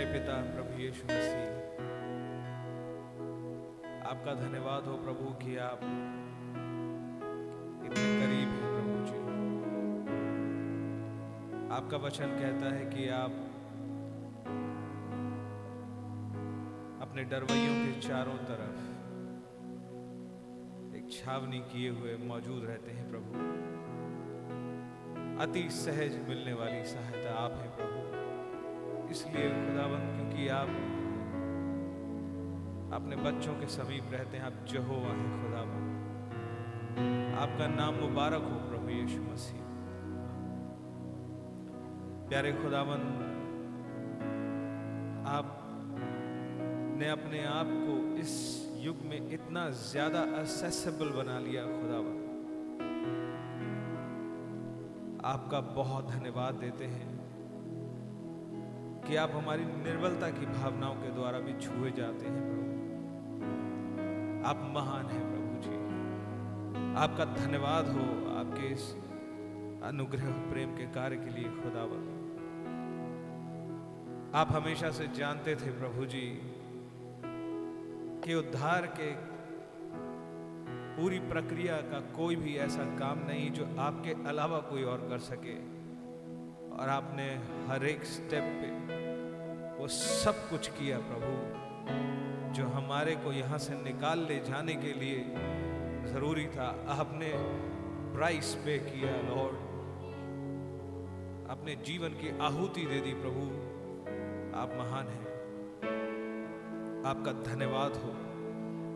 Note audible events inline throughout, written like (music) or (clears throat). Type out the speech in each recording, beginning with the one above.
प्यारे पिता प्रभु यीशु मसीह। आपका धन्यवाद हो प्रभु कि आप इतने करीब हैं प्रभु जी। आपका वचन कहता है कि आप अपने डरवैयों के चारों तरफ़ एक छावनी किए हुए मौजूद रहते हैं प्रभु। अति सहज मिलने वाली सहायता आप इसलिए खुदावन क्योंकि आप अपने बच्चों के समीप रहते हैं, आप जहोवा हैं खुदावन आपका नाम मुबारक हो प्रभु यीशु मसीह। प्यारे खुदावन आप ने अपने आप को इस युग में इतना ज़्यादा असेसेबल बना लिया खुदावन आपका बहुत धन्यवाद देते हैं। कि आप हमारी निर्बलता की भावनाओं के द्वारा भी छुए जाते हैं प्रभु। आप महान हैं प्रभु जी। आपका धन्यवाद हो, आपके इस अनुग्रह, प्रेम के कार्य के लिए खुदावन। आप हमेशा से जानते थे प्रभु जी कि उद्धार के पूरी प्रक्रिया का कोई भी ऐसा काम नहीं जो आपके अलावा कोई और कर सके। और आपने हर एक स्टेप पे सब कुछ किया प्रभु, जो हमारे को यहाँ से निकाल ले जाने के लिए ज़रूरी था। आपने प्राइस पे किया लॉर्ड अपने जीवन की आहुति दे दी प्रभु। आप महान हैं। आपका धन्यवाद हो।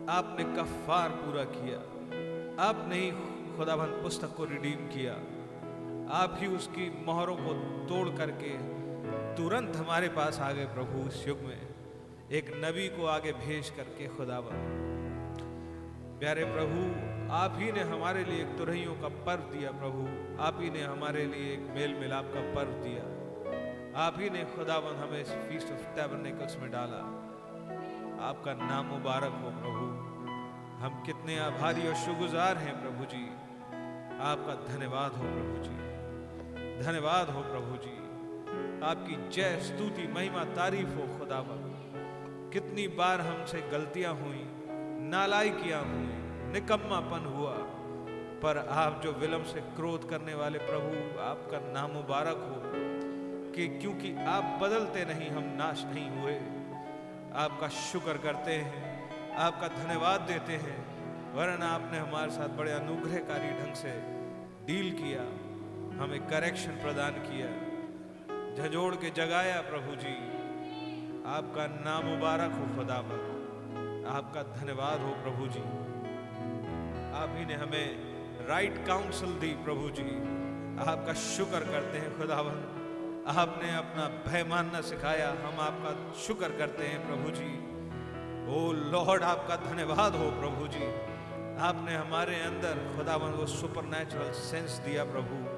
आपने कफार पूरा किया। आपने ही खुदाबंद पुस्तक को रिडीम किया। आप ही उसकी मोहरों को तोड़ करके तुरंत हमारे पास आ गए प्रभु उस युग में। एक नबी को आगे भेज करके खुदावन प्यारे प्रभु, आप ही ने हमारे लिए एक तुरहियों का पर्व दिया प्रभु। आप ही ने हमारे लिए एक मेल मिलाप का पर्व दिया। आप ही ने खुदावन हमें इस फीस्ट ऑफ़ टैबरनेकल्स में डाला। आपका नाम मुबारक हो प्रभु। हम कितने आभारी और शुगुजार हैं प्रभु जी। आपका धन्यवाद हो प्रभु जी। धन्यवाद हो प्रभु जी। आपकी जय स्तुति, महिमा, तारीफ़ हो खुदावन। कितनी बार हमसे गलतियाँ हुई, नालायकियाँ हुई, निकम्मापन हुआ। पर आप जो विलंब से क्रोध करने वाले प्रभु, आपका नाम मुबारक हो कि क्योंकि आप बदलते नहीं, हम नाश नहीं हुए। आपका शुक्र करते हैं, आपका धन्यवाद देते हैं, वरन आपने हमारे साथ बड़े अनुग्रहकारी ढंग से डील किया, हमें करेक्शन प्रदान किया। झजोड़ के जगाया प्रभु जी। आपका नाम मुबारक हो खुदा आपका धन्यवाद हो प्रभु जी। आप ही ने हमें राइट काउंसिल दी प्रभु जी। आपका शुक्र करते हैं खुदावन। आपने अपना भय मानना सिखाया। हम आपका शुक्र करते हैं प्रभु जी। ओ लॉर्ड, आपका धन्यवाद हो प्रभु जी। आपने हमारे अंदर खुदावन वो सुपर नेचुरल सेंस दिया प्रभु।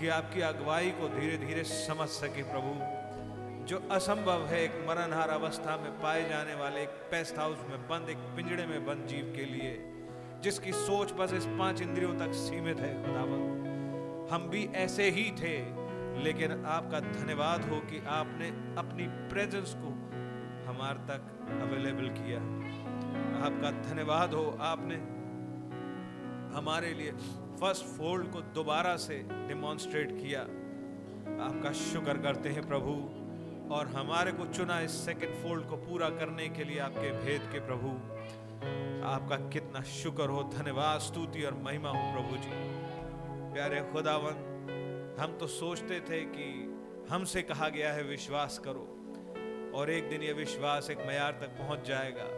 कि आपकी अगुवाई को धीरे धीरे समझ सके प्रभु। जो असंभव है एक मरणहार अवस्था में पाए जाने वाले एक पेस्ट हाउस में बंद, एक पिंजड़े में बंद जीव के लिए, जिसकी सोच बस इस पाँच इंद्रियों तक सीमित है, खुदावन। हम भी ऐसे ही थे, लेकिन आपका धन्यवाद हो कि आपने अपनी प्रेजेंस को हमारे तक अवेलेबल किया। आपका धन्यवाद हो आपने हमारे लिए फ़र्स्ट फोल्ड को दोबारा से डिमॉन्स्ट्रेट किया। आपका शुक्र करते हैं प्रभु, और हमारे को चुना इस सेकंड फोल्ड को पूरा करने के लिए आपके भेद के प्रभु। आपका कितना शुक्र हो, धन्यवाद, स्तुति और महिमा हो प्रभु जी। प्यारे खुदावन, हम तो सोचते थे कि हमसे कहा गया है, विश्वास करो, और एक दिन यह विश्वास एक मैार तक पहुँच जाएगा।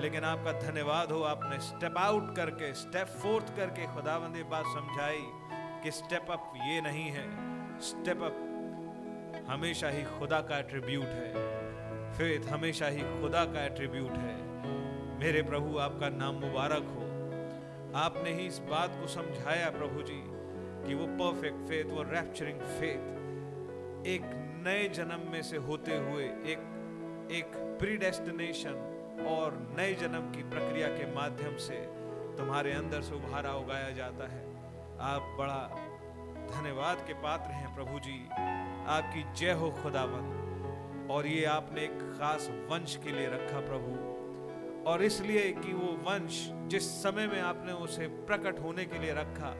लेकिन आपका धन्यवाद हो, आपने स्टेप आउट करके स्टेप फोर्थ करके खुदावंद बात समझाई कि स्टेप अप ये नहीं है। स्टेप अप हमेशा ही खुदा का एट्रीब्यूट है। फेथ हमेशा ही खुदा का एट्रीब्यूट है। मेरे प्रभु, आपका नाम मुबारक हो। आपने ही इस बात को समझाया प्रभु जी कि वो परफेक्ट फेथ वो रैप्चरिंग फेथ एक नए जन्म में से होते हुए, एक एक प्रीडेस्टिनेशन और नए जन्म की प्रक्रिया के माध्यम से तुम्हारे अंदर से उभारा उगाया जाता है। आप बड़ा धन्यवाद के पात्र हैं प्रभु जी। आपकी जय हो खुदावन और ये आपने एक खास वंश के लिए रखा प्रभु। और इसलिए कि वो वंश जिस समय में आपने उसे प्रकट होने के लिए रखा,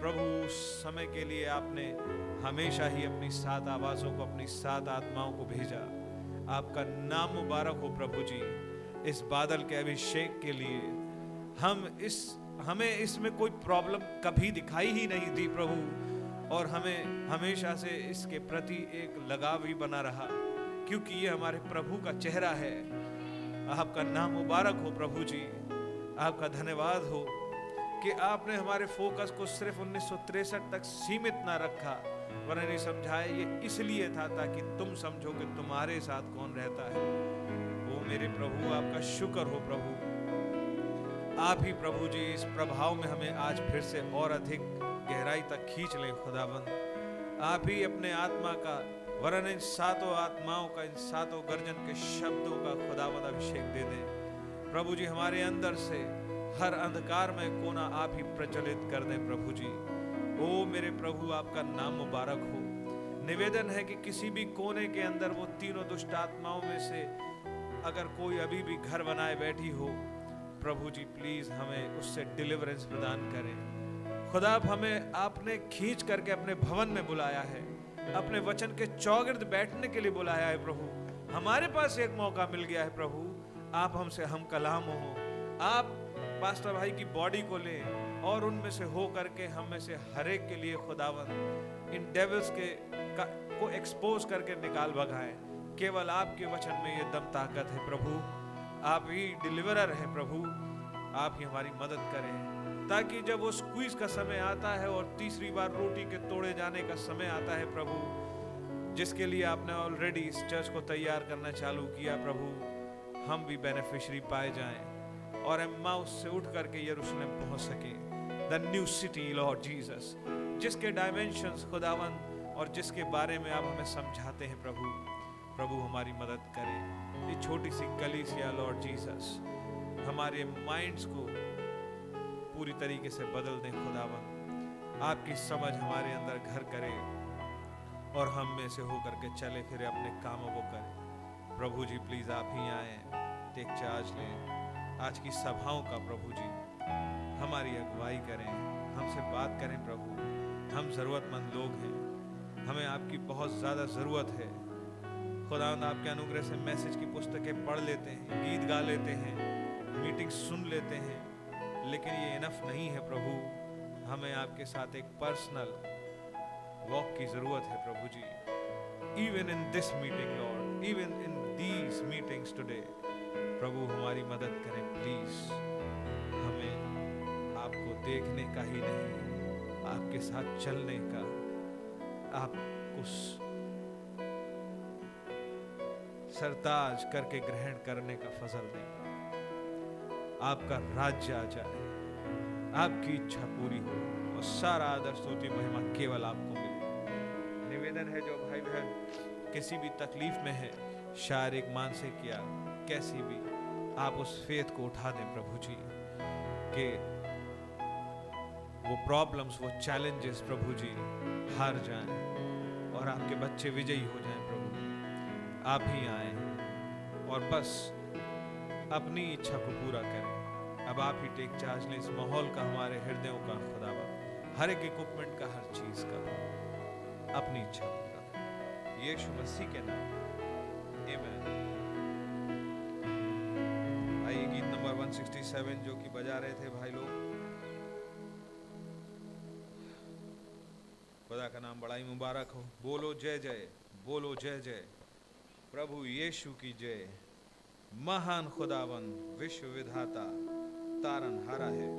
प्रभु उस समय के लिए आपने हमेशा ही अपनी सात आवाज़ों को, अपनी सात आत्माओं को भेजा। आपका नाम मुबारक हो प्रभु जी। इस बादल के अभिषेक के लिए। हम इस, हमें इसमें कोई प्रॉब्लम कभी दिखाई ही नहीं दी प्रभु, और हमें हमेशा से इसके प्रति एक लगाव ही बना रहा, क्योंकि ये हमारे प्रभु का चेहरा है। आपका नाम मुबारक हो प्रभु जी। आपका धन्यवाद हो कि आपने हमारे फोकस को सिर्फ़ उन्नीस तक सीमित ना रखा, वरना नहीं समझाया, ये इसलिए था ताकि तुम समझो कि तुम्हारे साथ कौन रहता है। मेरे प्रभु, आपका शुक्र हो प्रभु। आप ही प्रभु जी, इस प्रभाव में हमें आज फिर से और अधिक गहराई तक खींच लें, खुदाबंद। आप ही अपने आत्मा का वरन इन सातों आत्माओं का, इन सातों गर्जन के शब्दों का खुदावंद अभिषेक दे दें। प्रभु जी, हमारे अंदर से हर अंधकार में कोना आप ही प्रचलित कर दें, प्रभु जी। ओ मेरे प्रभु, आपका नाम मुबारक हो। निवेदन है कि किसी भी कोने के अंदर वो तीनों दुष्ट आत्माओं में से अगर कोई अभी भी घर बनाए बैठी हो प्रभु जी प्लीज़ हमें उससे डिलीवरेंस प्रदान करें। खुदा हमें आपने खींच करके अपने भवन में बुलाया है। अपने वचन के चौगिर्द बैठने के लिए बुलाया है प्रभु। हमारे पास एक मौका मिल गया है प्रभु। आप हमसे हम कलाम हो। आप पास्टर भाई की बॉडी को लें और उनमें से हो करके हम में से हर एक के लिए खुदावन इन डेविल्स के का, को एक्सपोज करके निकाल भगाएँ। केवल आपके वचन में ये दम ताकत है प्रभु। आप ही डिलीवरर हैं प्रभु। आप ही हमारी मदद करें। ताकि जब वो स्क्वीज का समय आता है और तीसरी बार रोटी के तोड़े जाने का समय आता है प्रभु, जिसके लिए आपने ऑलरेडी इस चर्च को तैयार करना चालू किया प्रभु, हम भी बेनिफिशरी पाए जाएँ और एम्मा उससे उठ करके यरूशलेम पहुँच सके। The new city Lord Jesus जिसके डायमेंशंस खुदावन और जिसके बारे में आप हमें समझाते हैं प्रभु। प्रभु हमारी मदद करें। ये छोटी सी कलीसिया, लॉर्ड जीसस, हमारे माइंड्स को पूरी तरीके से बदल दें, खुदावन। आपकी समझ हमारे अंदर घर करे और हम में से होकर के चले, फिर अपने कामों को करें। प्रभु जी, प्लीज़ आप ही आए टेक चार्ज लें। आज की सभाओं का प्रभु जी, हमारी अगुवाई करें। हमसे बात करें प्रभु। हम ज़रूरतमंद लोग हैं। हमें आपकी बहुत ज़्यादा ज़रूरत है। खुदा आपके अनुग्रह से मैसेज की पुस्तकें पढ़ लेते हैं, गीत गा लेते हैं मीटिंग सुन लेते हैं। लेकिन ये इनफ नहीं है प्रभु, हमें आपके साथ एक पर्सनल वॉक की ज़रूरत है प्रभु जी। Even in this meeting Lord even in these meetings today प्रभु हमारी मदद करें प्लीज़ हमें आपको देखने का ही नहीं, आपके साथ चलने का, आप उस सरताज करके ग्रहण करने का फजल दें आपका राज्य आ जाए। आपकी इच्छा पूरी हो और सारा आदर, स्तुति, महिमा केवल आपको मिले। निवेदन है जो भाई बहन किसी भी तकलीफ़ में है, शारीरिक, मानसिक या कैसी भी, आप उस फेथ को उठा दें प्रभु जी, के वो प्रॉब्लम्स वो चैलेंजेस प्रभु जी हार जाएँ और आपके बच्चे विजयी हो जाएँ। आप ही आए और बस अपनी इच्छा को पूरा करें। अब आप ही टेक चार्ज लें इस माहौल का, हमारे हृदयों का, खुदावा। हर एक इक्विपमेंट का, हर चीज़ का, अपनी इच्छा पूरा यीशु मसीह के नाम। आमेन आइए गीत नंबर 167 जो कि बजा रहे थे भाई लोग। खुदा का नाम बड़ा ही मुबारक हो। बोलो जय जय, बोलो जय जय। प्रभु यीशु की जय। महान खुदावन विश्व विधाता तारन हरा है।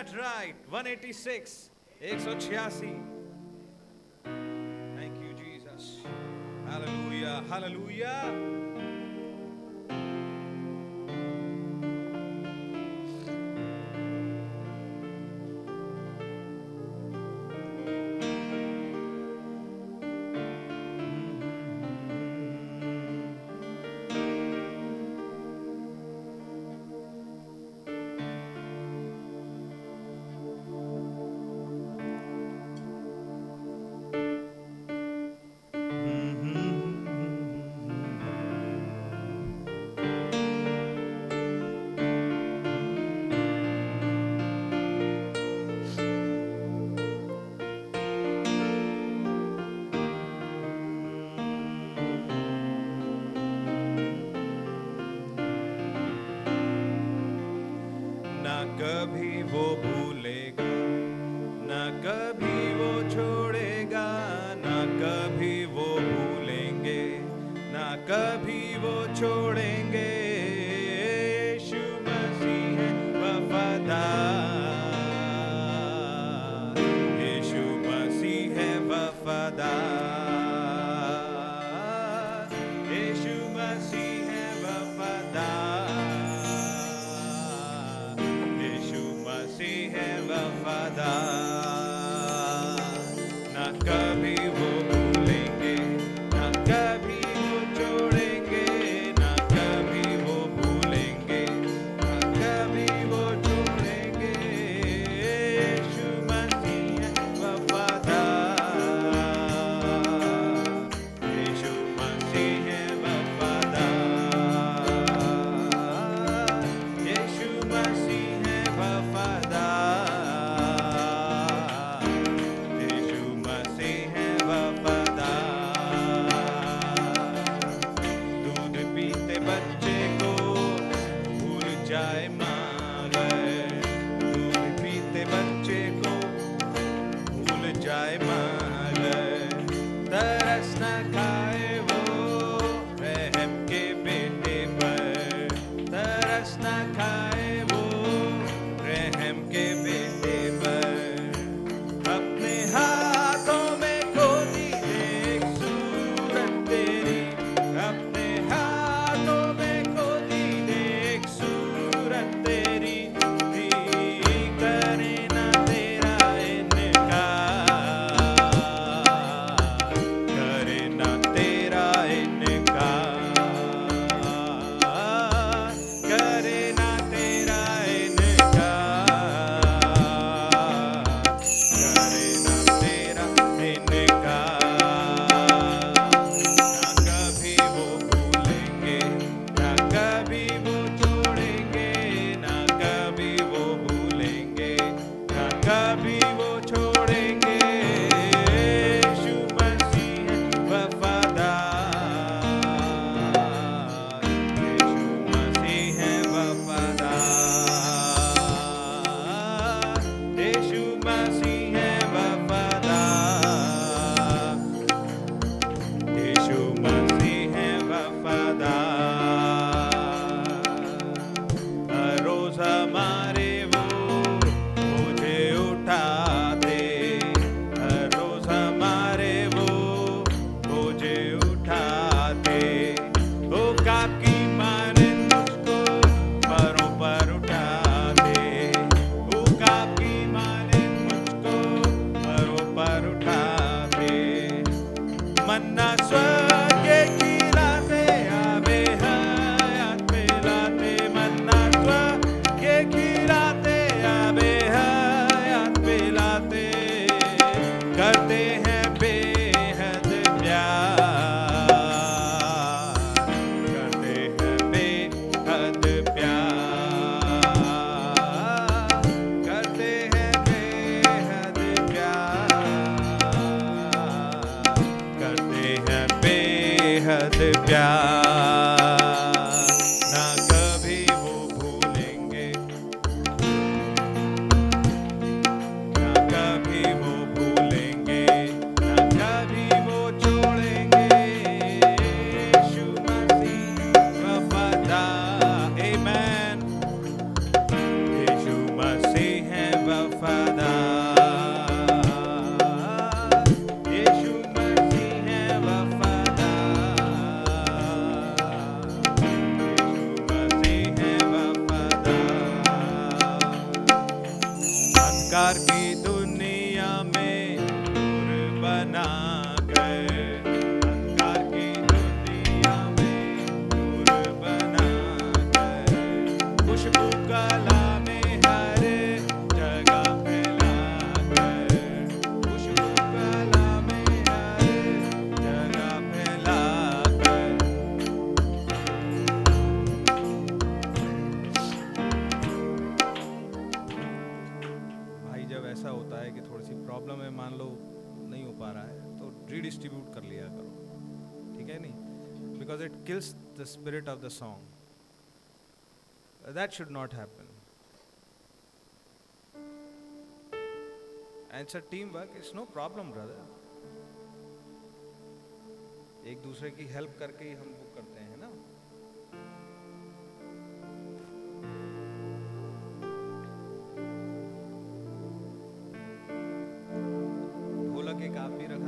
That right 186 186 spirit of the song. That should not happen. And it's a teamwork. It's no problem, brother. एक दूसरे की हेल्प करके ही हम वो करते हैं ना ढोलक एक आप भी रख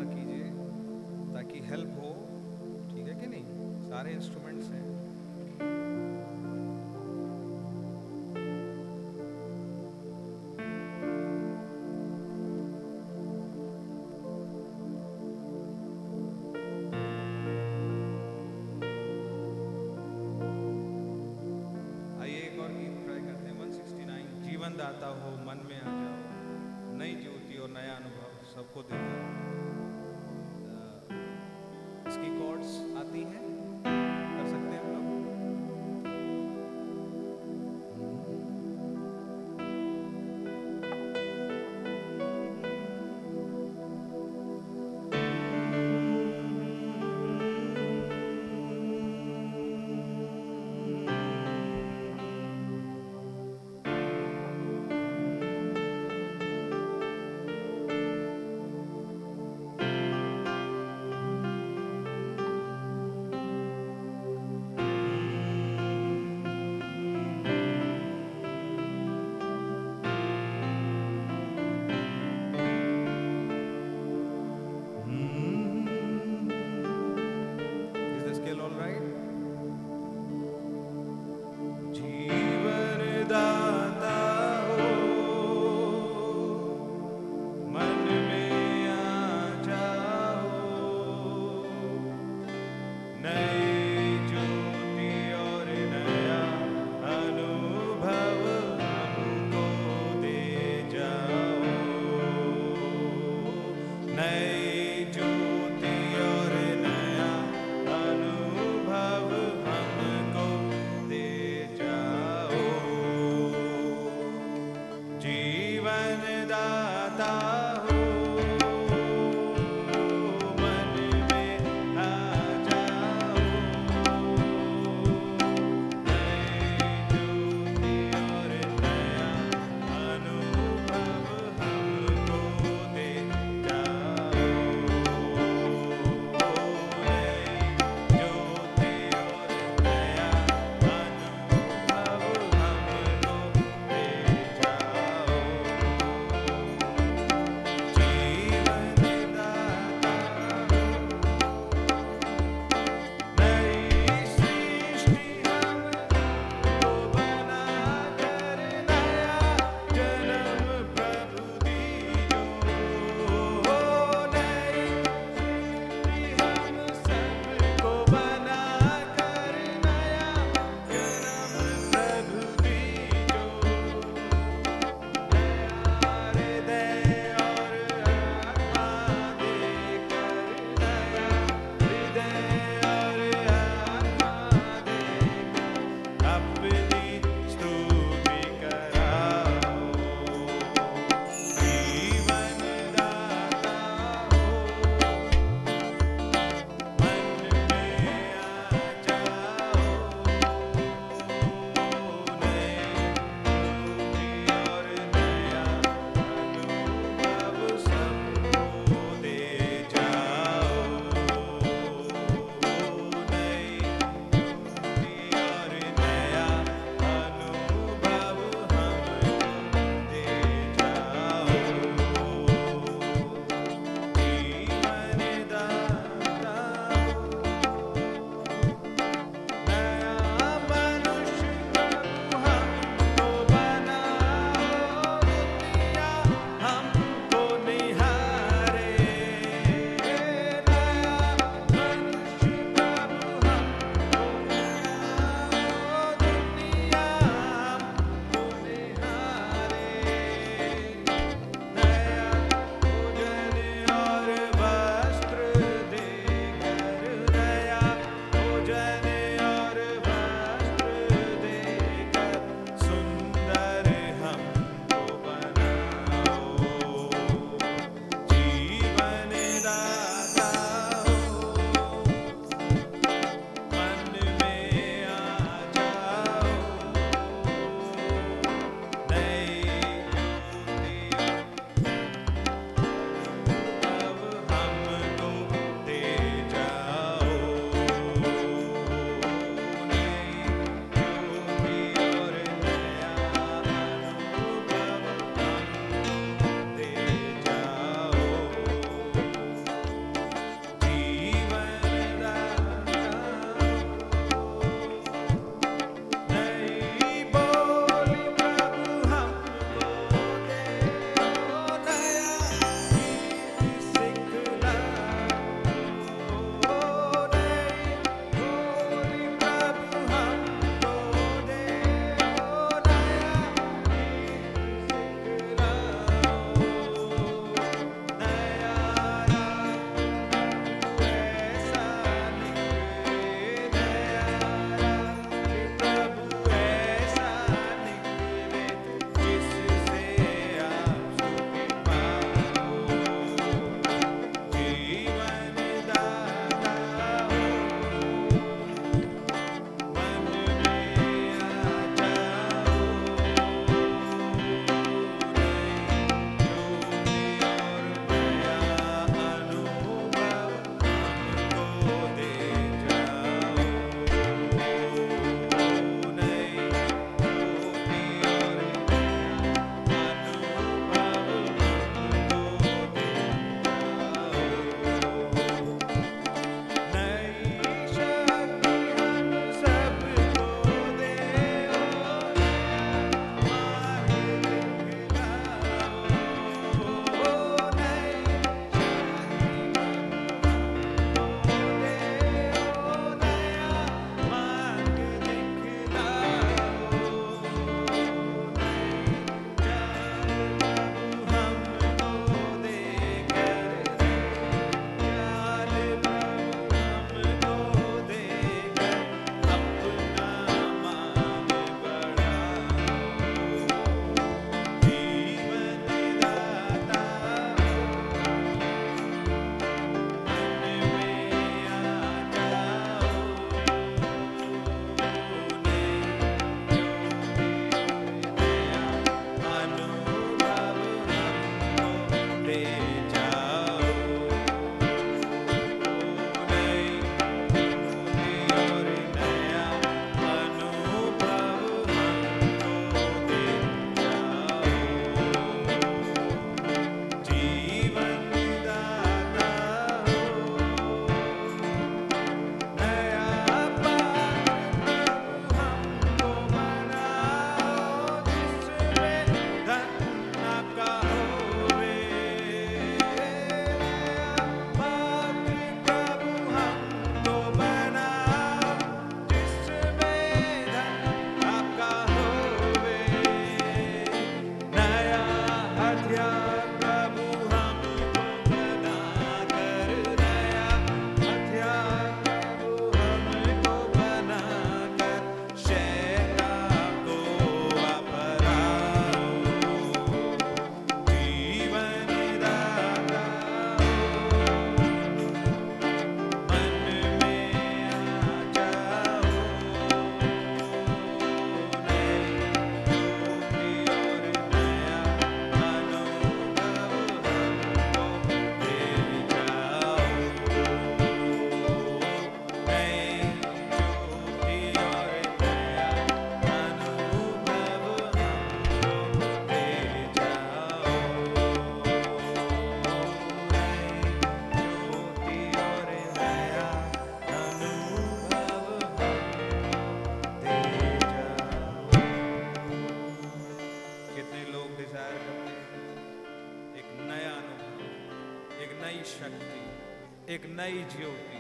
नई ज्योति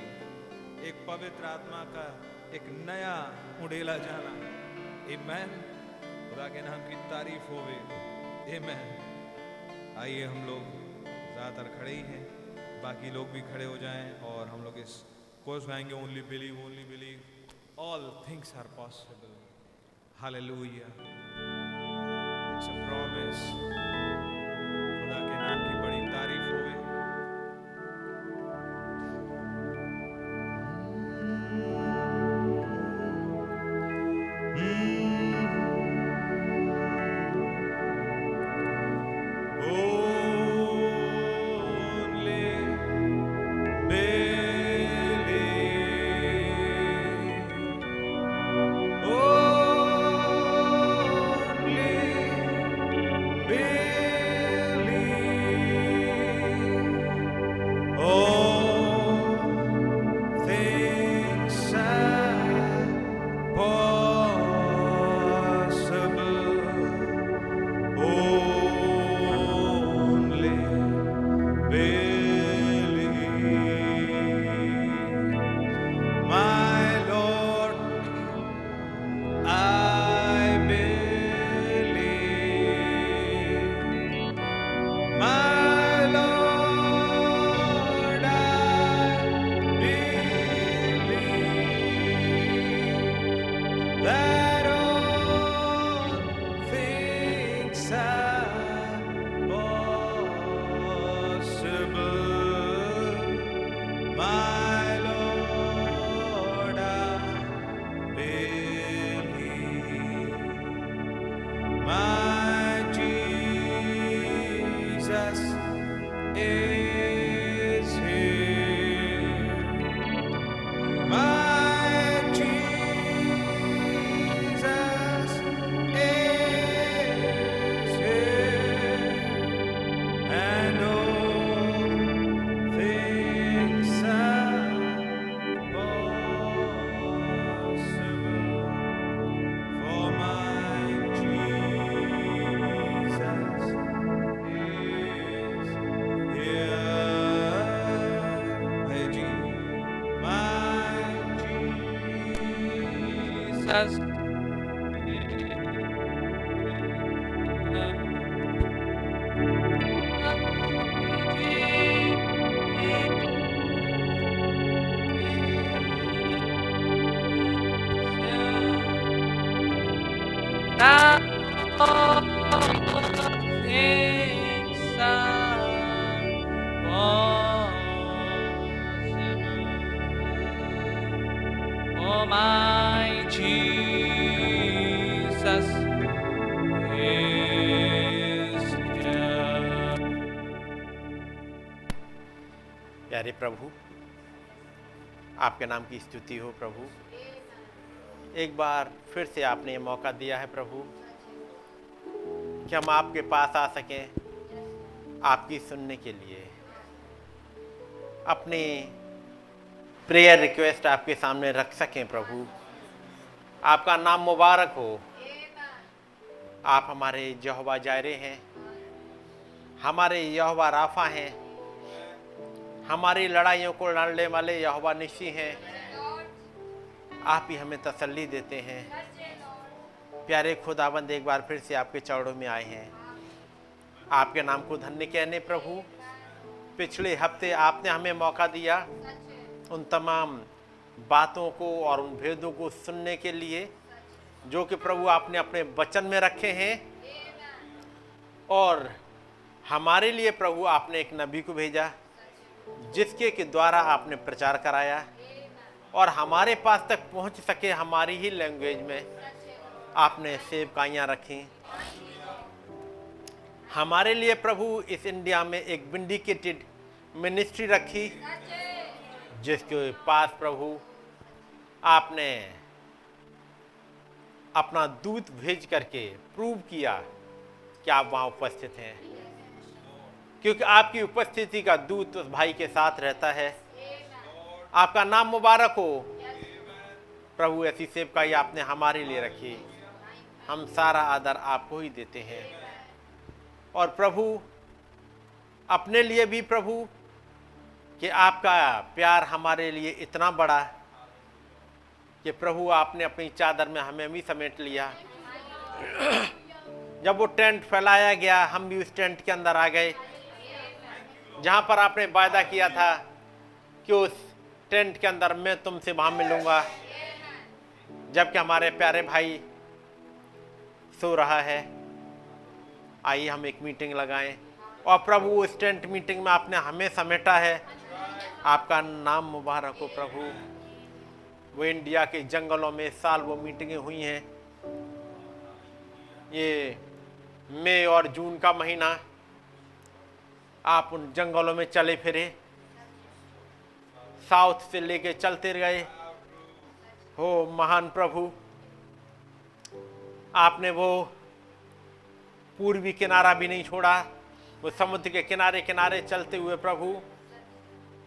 एक पवित्र आत्मा का एक नया उड़ेला जाना। मैन खुदा के नाम की तारीफ़ होवे। मैन आइए हम लोग ज़्यादातर खड़े ही हैं। बाकी लोग भी खड़े हो जाएँ और हम लोग इस chorus गाएँगे only believe only believe all things are possible hallelujah it's a promise प्रभु। आपके नाम की स्तुति हो प्रभु। एक बार फिर से आपने ये मौका दिया है प्रभु, कि हम आपके पास आ सकें आपकी सुनने के लिए। अपने प्रेयर रिक्वेस्ट आपके सामने रख सकें प्रभु। आपका नाम मुबारक हो। आप हमारे यहोवा जायरे हैं। हमारे यहवा राफा हैं। हमारी लड़ाइयों को लड़ने वाले यहोवा निशी हैं। आप ही हमें तसल्ली देते हैं। प्यारे खुदाबंद, एक बार फिर से आपके चौड़ों में आए हैं। आपके नाम को धन्य कहने प्रभु, पिछले हफ़्ते आपने हमें मौका दिया उन तमाम बातों को और उन भेदों को सुनने के लिए, जो कि प्रभु आपने अपने वचन में रखे हैं। और हमारे लिए प्रभु आपने एक नबी को भेजा। जिसके के द्वारा आपने प्रचार कराया और हमारे पास तक पहुँच सके हमारी ही लैंग्वेज में आपने सेवकाइयाँ रखी। हमारे लिए प्रभु इस इंडिया में एक विंडिकेटेड मिनिस्ट्री रखी, जिसके पास प्रभु आपने अपना दूत भेज करके प्रूव किया कि आप वहाँ उपस्थित हैं। क्योंकि आपकी उपस्थिति का दूत उस भाई के साथ रहता है। आपका नाम मुबारक हो। प्रभु ऐसी सेवकाई आपने हमारे लिए रखी। हम सारा आदर आपको ही देते हैं। और प्रभु, अपने लिए भी प्रभु, कि आपका प्यार हमारे लिए इतना बड़ा कि प्रभु आपने अपनी चादर में हमें भी समेट लिया। जब वो टेंट फैलाया गया, हम भी उस टेंट के अंदर आ गए। जहाँ पर आपने वायदा किया था कि उस टेंट के अंदर मैं तुमसे वहाँ मिलूँगा, जबकि हमारे प्यारे भाई सो रहा है। आइए हम एक मीटिंग लगाएँ। और प्रभु, उस टेंट मीटिंग में आपने हमें समेटा है। आपका नाम मुबारक हो प्रभु। वो इंडिया के जंगलों में इस साल वो मीटिंगें हुई हैं। ये मई और जून का महीना आप उन जंगलों में चले फिरे। साउथ से लेके चलते गए हो महान प्रभु, आपने वो पूर्वी किनारा भी नहीं छोड़ा, वो समुद्र के किनारे किनारे चलते हुए प्रभु,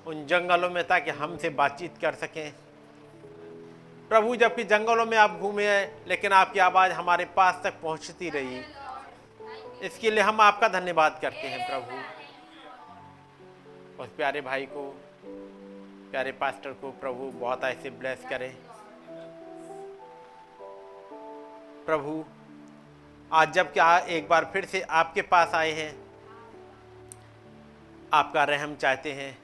उन जंगलों में ताकि हमसे बातचीत कर सकें। प्रभु, जबकि जंगलों में आप घूमे लेकिन आपकी आवाज़ हमारे पास तक पहुँचती रही। इसके लिए हम आपका धन्यवाद करते हैं, प्रभु। उस प्यारे भाई को, प्यारे पास्टर को प्रभु बहुत ऐसे ब्लेस करें। प्रभु, आज जब क्या एक बार फिर से आपके पास आए हैं, आपका रहम चाहते हैं।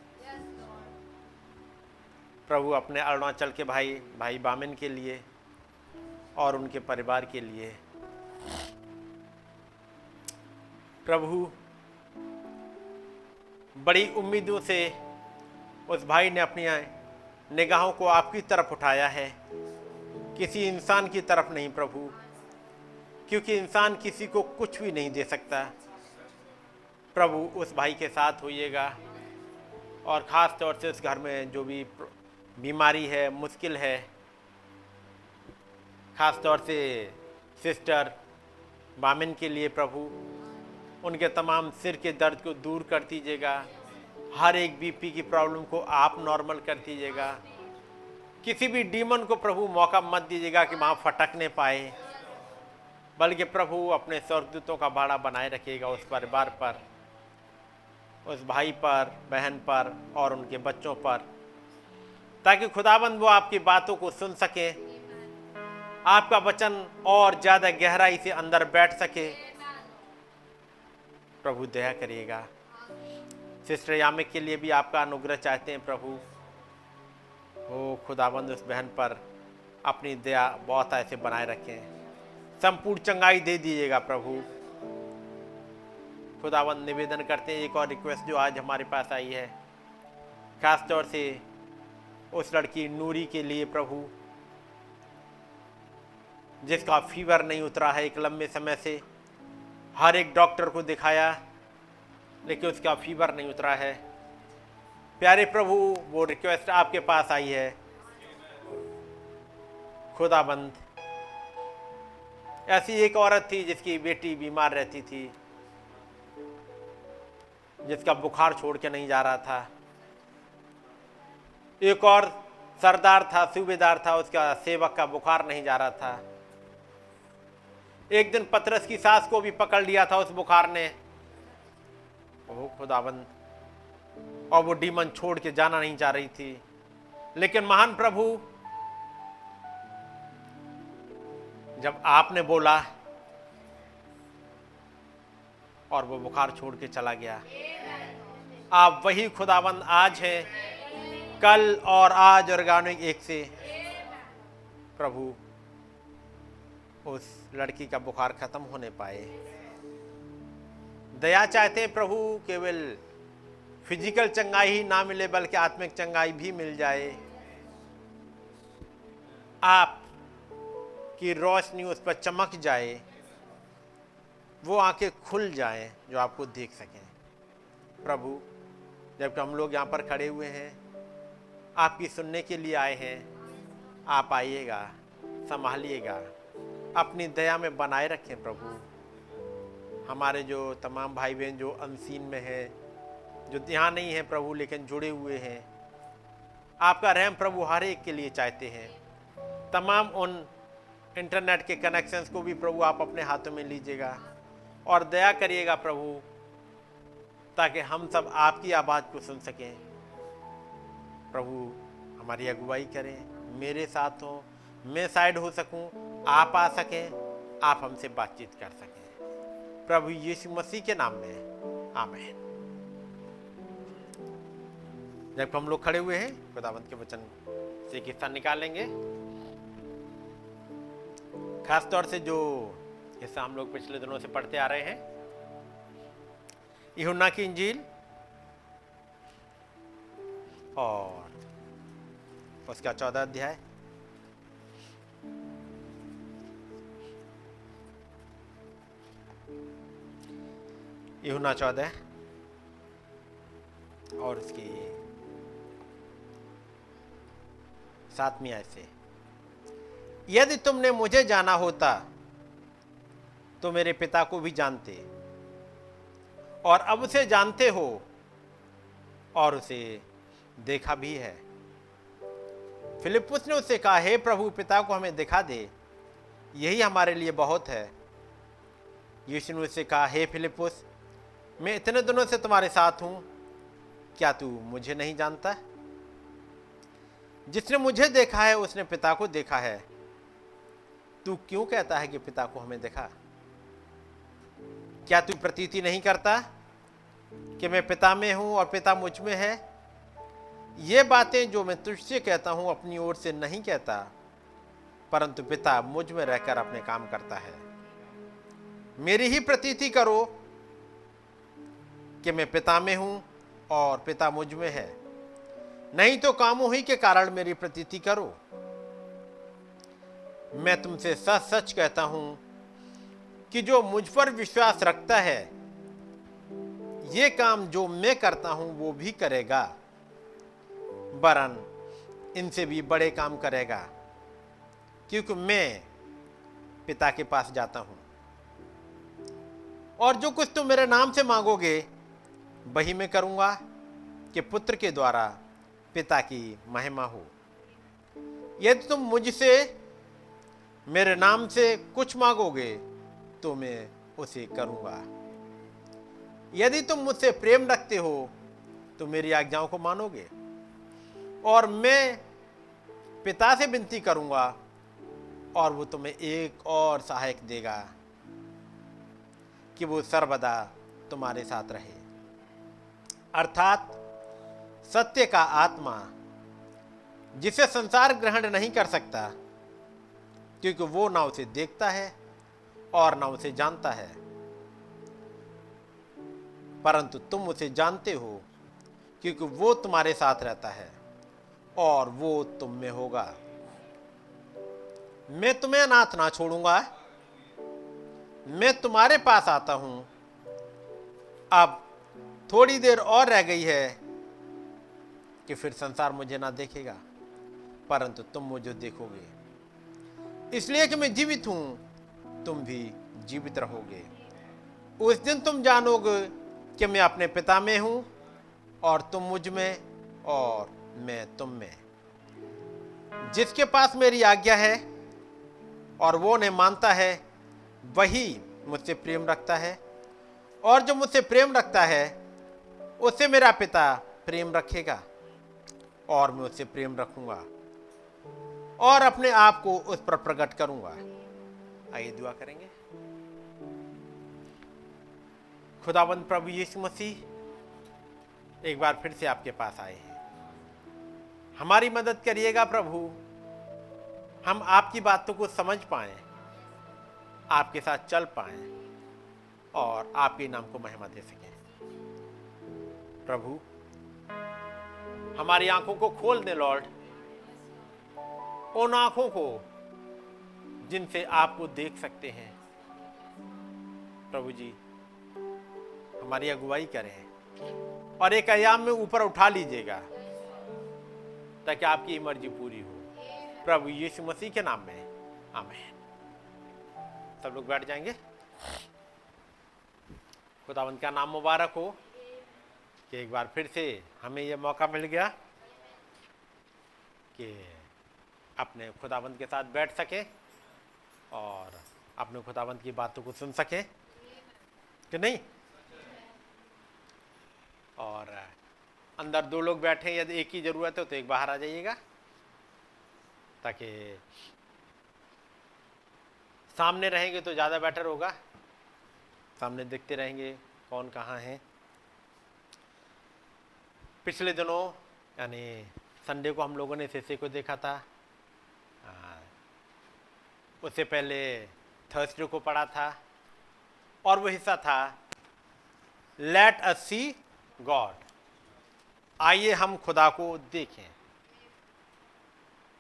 प्रभु अपने अरुणाचल के भाई भाई बामिन के लिए और उनके परिवार के लिए। प्रभु बड़ी उम्मीदों से उस भाई ने अपनी निगाहों को आपकी तरफ़ उठाया है। किसी इंसान की तरफ़ नहीं प्रभु। क्योंकि इंसान किसी को कुछ भी नहीं दे सकता। प्रभु उस भाई के साथ होइएगा। और ख़ास तौर से उस घर में जो भी बीमारी है, मुश्किल है, ख़ास तौर से सिस्टर बामिन के लिए प्रभु उनके तमाम सिर के दर्द को दूर कर दीजिएगा। हर एक बीपी की प्रॉब्लम को आप नॉर्मल कर दीजिएगा। किसी भी डीमन को प्रभु मौका मत दीजिएगा कि वहाँ फटकने पाए। बल्कि प्रभु अपने स्वर्गदूतों का बाड़ा बनाए रखिएगा उस परिवार पर, उस भाई पर, बहन पर और उनके बच्चों पर, ताकि खुदाबंद वो आपकी बातों को सुन सके, आपका वचन और ज़्यादा गहराई से अंदर बैठ सके। प्रभु दया करिएगा। सिस्टर यामिक के लिए भी आपका अनुग्रह चाहते हैं प्रभु। हो खुदाबंद, उस बहन पर अपनी दया बहुत ऐसे बनाए रखें। संपूर्ण चंगाई दे दीजिएगा प्रभु। खुदाबंद, निवेदन करते हैं, एक और रिक्वेस्ट जो आज हमारे पास आई है। खास तौर से उस लड़की नूरी के लिए प्रभु, जिसका फीवर नहीं उतरा है एक लंबे समय से। हर एक डॉक्टर को दिखाया, लेकिन उसका फीवर नहीं उतरा है। प्यारे प्रभु, वो रिक्वेस्ट आपके पास आई है। खुदाबंद। ऐसी एक औरत थी जिसकी बेटी बीमार रहती थी, जिसका बुखार छोड़ के नहीं जा रहा था। एक और सरदार था, सूबेदार था, उसका सेवक का बुखार नहीं जा रहा था। एक दिन पतरस की सास को भी पकड़ लिया था उस बुखार ने। ओह, खुदाबंद। और वो डीमन छोड़ के जाना नहीं चाह रही थी। लेकिन महान प्रभु, जब आपने बोला और वो बुखार छोड़ के चला गया, आप वही खुदाबंद आज है, कल और आज और गाने एक से। प्रभु उस लड़की का बुखार खत्म होने पाए। दया चाहते हैं प्रभु, केवल फ़िज़िकल चंगाई ही ना मिले, बल्कि आत्मिक चंगाई भी मिल जाए। आप की रोशनी उस पर चमक जाए, वो आँखें खुल जाएँ जो आपको देख सकें। प्रभु, जबकि हम लोग यहाँ पर खड़े हुए हैं, आपकी सुनने के लिए आए हैं, आप आइएगा, संभालिएगा। अपनी दया में बनाए रखें प्रभु। हमारे जो तमाम भाई बहन जो अनसीन में हैं, जो यहाँ नहीं है प्रभु, लेकिन जुड़े हुए हैं, आपका रहम प्रभु हर एक के लिए चाहते हैं। तमाम उन इंटरनेट के कनेक्शंस को भी प्रभु आप अपने हाथों में लीजिएगा और दया करिएगा प्रभु, ताकि हम सब आपकी आवाज़ को सुन सकें। प्रभु, हमारी अगुवाई करें, मेरे साथ हो, मैं साइड हो सकूँ आप आ सकें, आप हमसे बातचीत कर सकें। प्रभु यीशु मसीह के नाम में, आमेन। जब हम लोग खड़े हुए हैं, खुदावंत के वचन से एक हिस्सा निकालेंगे। खास तौर से जो हिस्सा हम लोग पिछले दिनों से पढ़ते आ रहे हैं यूना की इंजील। और उसका चौदह अध्याय। यूना चौदह और उसकी सातवीं आय से, यदि तुमने मुझे जाना होता तो मेरे पिता को भी जानते, और अब उसे जानते हो, और उसे देखा भी है। फिलिपुस ने उससे कहा, हे प्रभु, पिता को हमें दिखा दे, यही हमारे लिए बहुत है। यीशु ने उससे कहा, हे फिलिपुस मैं इतने दिनों से तुम्हारे साथ हूँ। क्या तू मुझे नहीं जानता? जिसने मुझे देखा है, उसने पिता को देखा है। तू क्यों कहता है कि पिता को हमें देखा? क्या तू प्रतीति नहीं करता कि मैं पिता में हूँ और पिता मुझमें है? ये बातें जो मैं तुझसे कहता हूँ, अपनी ओर से नहीं कहता, परंतु पिता मुझमें रहकर अपने काम करता है। मेरी ही प्रतीति करो कि मैं पिता में हूँ और पिता मुझमें है। नहीं तो कामों ही के कारण मेरी प्रतीति करो। मैं तुमसे सच सच कहता हूँ कि जो मुझ पर विश्वास रखता है, ये काम जो मैं करता हूँ वो भी करेगा बरन इनसे भी बड़े काम करेगा, क्योंकि मैं पिता के पास जाता हूँ। और जो कुछ तुम मेरे नाम से मांगोगे वही मैं करूँगा कि पुत्र के द्वारा पिता की महिमा हो। यदि तुम मुझसे मेरे नाम से कुछ मांगोगे तो मैं उसे करूँगा। यदि तुम मुझसे प्रेम रखते हो तो मेरी आज्ञाओं को मानोगे। और मैं पिता से विनती करूँगा, और वो तुम्हें एक और सहायक देगा कि वो सर्वदा तुम्हारे साथ रहे। अर्थात सत्य का आत्मा, जिसे संसार ग्रहण नहीं कर सकता, क्योंकि वो ना उसे देखता है और ना उसे जानता है। परंतु तुम उसे जानते हो, क्योंकि वो तुम्हारे साथ रहता है और वो तुम में होगा। मैं तुम्हें अनाथ ना छोड़ूँगा। मैं तुम्हारे पास आता हूँ। अब थोड़ी देर और रह गई है कि फिर संसार मुझे ना देखेगा, परंतु तुम मुझे देखोगे। इसलिए कि मैं जीवित हूँ, तुम भी जीवित रहोगे। उस दिन तुम जानोगे कि मैं अपने पिता में हूँ और तुम मुझमें और मैं तुम में। जिसके पास मेरी आज्ञा है और वो उन्हें मानता है, वही मुझसे प्रेम रखता है। और जो मुझसे प्रेम रखता है उससे मेरा पिता प्रेम रखेगा और मैं उससे प्रेम रखूँगा और अपने आप को उस पर प्रकट करूँगा। आइए दुआ करेंगे। खुदाबंद प्रभु यीशु मसीह, एक बार फिर से आपके पास आए हैं। हमारी मदद करिएगा प्रभु। हम आपकी बातों को समझ पाए, आपके साथ चल पाए और आपके नाम को महिमा दे सकें। प्रभु, हमारी आँखों को खोल दे, लॉर्ड। उन आँखों को जिनसे आपको देख सकते हैं। प्रभु जी, हमारी अगुवाई करें और एक आयाम में ऊपर उठा लीजिएगा ताकि आपकी मर्ज़ी पूरी हो। प्रभु यीशु मसीह के नाम में, आमेन। सब लोग बैठ जाएँगे? खुदावंत का नाम मुबारक हो। कि एक बार फिर से हमें यह मौका मिल गया कि अपने खुदाबंद के साथ बैठ सके और अपने खुदाबंद की बातों को सुन सके। कि नहीं? और अंदर दो लोग बैठे हैं, यदि एक ही ज़रूरत है तो एक बाहर आ जाइएगा ताकि सामने रहेंगे तो ज़्यादा बेटर होगा। सामने देखते रहेंगे कौन कहाँ है। पिछले दिनों, यानी संडे को हम लोगों ने सीसे को देखा था। उससे पहले थर्सडे को पढ़ा था। और वो हिस्सा था लेट अस सी गॉड आइए हम खुदा को देखें।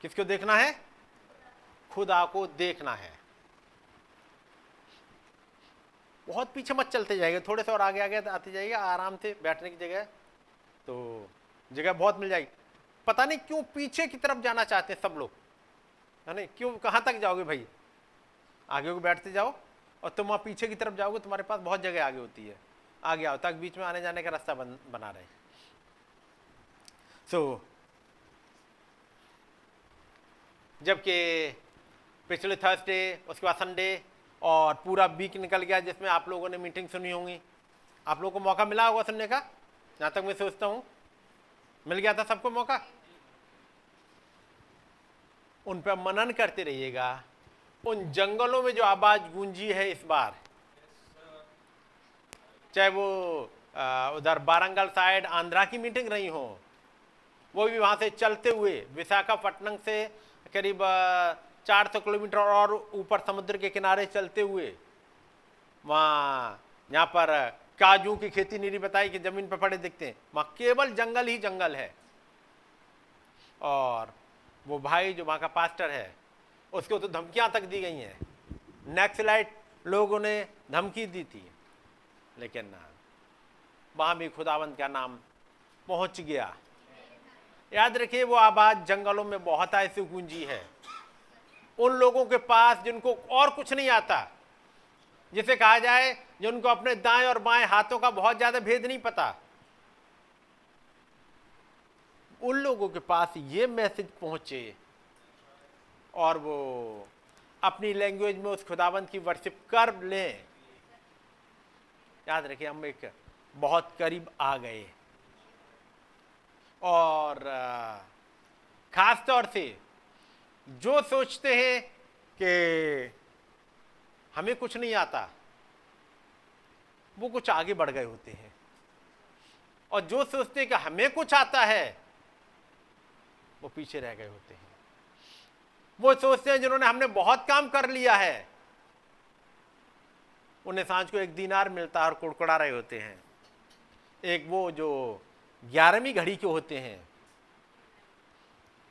किसको देखना है? खुदा को देखना है। बहुत पीछे मत चलते जाएँगे थोड़े से और आगे आगे आते जाइएगा आराम से बैठने की जगह। तो जगह बहुत मिल जाएगी। पता नहीं क्यों पीछे की तरफ़ जाना चाहते हैं सब लोग। है नहीं क्यों कहाँ तक जाओगे भाई? आगे को बैठते जाओ और तुम वहाँ पीछे की तरफ़ जाओगे तुम्हारे पास बहुत जगह आगे होती है। आगे आओ तक बीच में आने जाने का रास्ता बन, बना रहे। सो so, जबकि पिछले थर्सडे उसके बाद संडे और पूरा वीक निकल गया जिसमें आप लोगों ने मीटिंग सुनी होंगी। आप लोगों को मौका मिला होगा सुनने का? जहाँ तक मैं सोचता हूँ, मिल गया था सबको मौका। उन पर मनन करते रहिएगा। उन जंगलों में जो आवाज़ गूंजी है इस बार। चाहे वो उधर बारंगल साइड आंध्रा की मीटिंग रही हो, वो भी वहाँ से चलते हुए विशाखापट्टनम से करीब चार सौ किलोमीटर और ऊपर समुद्र के किनारे चलते हुए, वहाँ, यहाँ पर काजू की खेती नहीं बताई कि ज़मीन पर पड़े दिखते हैं। वहाँ केवल जंगल ही जंगल है। और वो भाई जो वहाँ का पास्टर है, उसको तो धमकियाँ तक दी गई हैं। नेक्सलाइट लोगों ने धमकी दी थी। लेकिन, वहाँ भी खुदावंत का नाम पहुँच गया। याद रखिए, वो आबाद जंगलों में बहुत ऐसी गूंजी है। उन लोगों के पास जिनको और कुछ नहीं आता जिसे कहा जाए जिनको अपने दाएँ और बाएँ हाथों का बहुत ज़्यादा भेद नहीं पता। उन लोगों के पास ये मैसेज पहुँचे और वो अपनी लैंग्वेज में उस खुदाबंद की वर्शिप कर लें। याद रखिए, हम एक बहुत करीब आ गए। और खास तौर से जो सोचते हैं कि हमें कुछ नहीं आता। वो कुछ आगे बढ़ गए होते हैं। और जो सोचते हैं कि हमें कुछ आता है, वो पीछे रह गए होते हैं। वो सोचते हैं जिन्होंने हमने बहुत काम कर लिया है, उन्हें साँझ को एक दिनार मिलता है और कुड़कुड़ा रहे होते हैं। एक वो जो ग्यारहवीं घड़ी के होते हैं,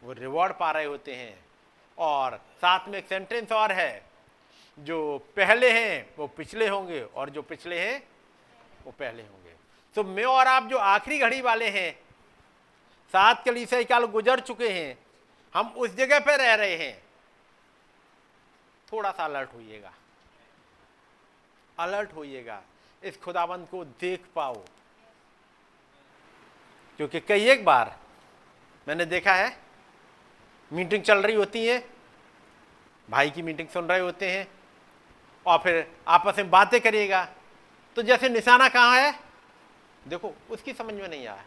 वो रिवॉर्ड पा रहे होते हैं। और साथ में एक सेंटेंस और है जो पहले हैं, वो पिछले होंगे और जो पिछले हैं, वो पहले होंगे। तो मैं और आप जो आखिरी घड़ी वाले हैं, सात कलीसिया काल गुजर चुके हैं, हम उस जगह पर रह रहे हैं। थोड़ा सा अलर्ट होइएगा। अलर्ट होइएगा। इस खुदाबंद को देख पाओ। क्योंकि कई एक बार मैंने देखा है, मीटिंग चल रही होती है, भाई की मीटिंग सुन रहे होते हैं और फिर आपस में बातें करिएगा। तो जैसे निशाना कहाँ है? देखो, उसकी समझ में नहीं आया।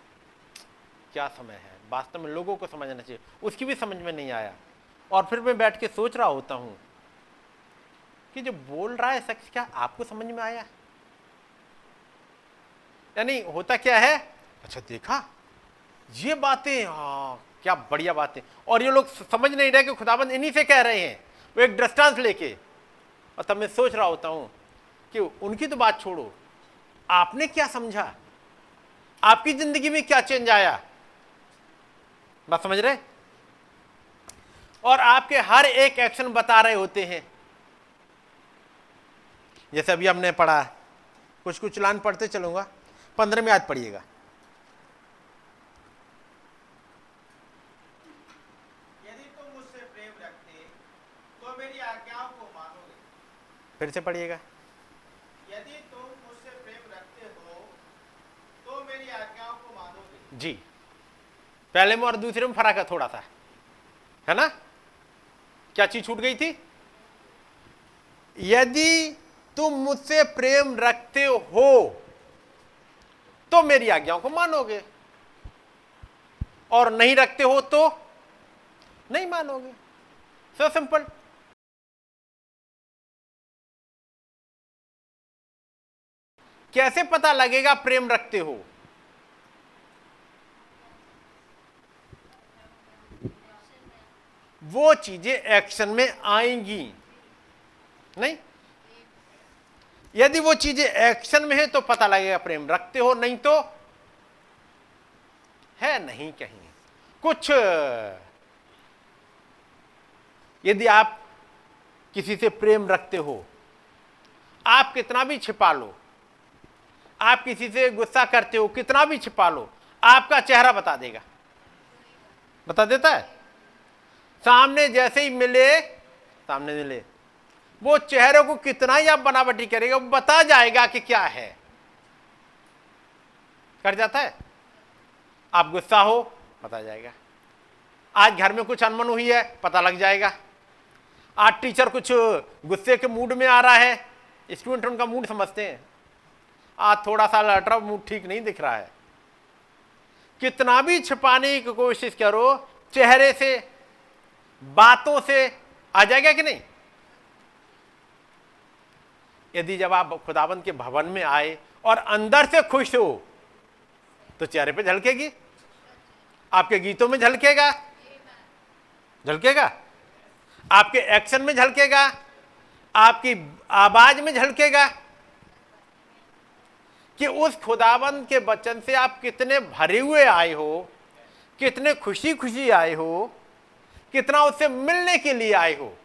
क्या समय है? वास्तव में लोगों को समझना चाहिए। उसकी भी समझ में नहीं आया। और फिर मैं बैठ के सोच रहा होता हूँ कि जो बोल रहा है शख्स, क्या आपको समझ में आया? यानी होता क्या है? अच्छा देखा? ये बातें हाँ क्या बढ़िया बातें। और ये लोग समझ नहीं रहे कि खुदाबंद इन्हीं से कह रहे हैं। वो एक दृष्टांत लेके और तब मैं सोच रहा होता हूँ कि उनकी तो बात छोड़ो। आपने क्या समझा? आपकी ज़िंदगी में क्या चेंज आया? बात समझ रहे? और आपके हर एक एक्शन बता रहे होते हैं। जैसे अभी हमने पढ़ा कुछ कुछ लान पढ़ते चलूँगा, पंद्रह में आज पढ़िएगा। फिर से पढ़िएगा। यदि तुम मुझसे प्रेम रखते हो तो मेरी आज्ञाओं को मानोगे। जी। पहले में और दूसरे में फ़र्क है थोड़ा सा है ना? क्या चीज़ छूट गई थी? यदि तुम मुझसे प्रेम रखते हो तो मेरी आज्ञाओं को मानोगे। और नहीं रखते हो तो नहीं मानोगे। सो सिंपल कैसे पता लगेगा प्रेम रखते हो? वो चीज़ें एक्शन में आएँगी। नहीं? यदि वो चीज़ें एक्शन में है तो पता लगेगा प्रेम रखते हो, नहीं तो है नहीं कहीं। कुछ, यदि आप किसी से प्रेम रखते हो, आप कितना भी छिपा लो आप किसी से गुस्सा करते हो, कितना भी छिपा लो, आपका चेहरा बता देगा। बता देता है? सामने जैसे ही मिले, सामने मिले, वो चेहरे को कितना ही आप बनावटी करेगा, वो बता जाएगा कि क्या है। कर जाता है? आप गुस्सा हो, पता जाएगा। आज घर में कुछ अनमन हुई है, पता लग जाएगा। आज टीचर कुछ गुस्से के मूड में आ रहा है, स्टूडेंट उनका मूड समझते हैं। आज थोड़ा सा लट मूड ठीक नहीं दिख रहा है। कितना भी छिपाने की कोशिश करो, चेहरे से, बातों से आ जाएगा कि नहीं? यदि जब आप खुदाबंद के भवन में आए और अंदर से खुश हो तो चेहरे पे झलकेगी? आपके गीतों में झलकेगा? झलकेगा? आपके एक्शन में झलकेगा? आपकी आवाज़ में झलकेगा? कि उस खुदाबंद के बचन से आप कितने भरे हुए आए हो कितने खुशी खुशी आए हो कितना उससे मिलने के लिए आए हो।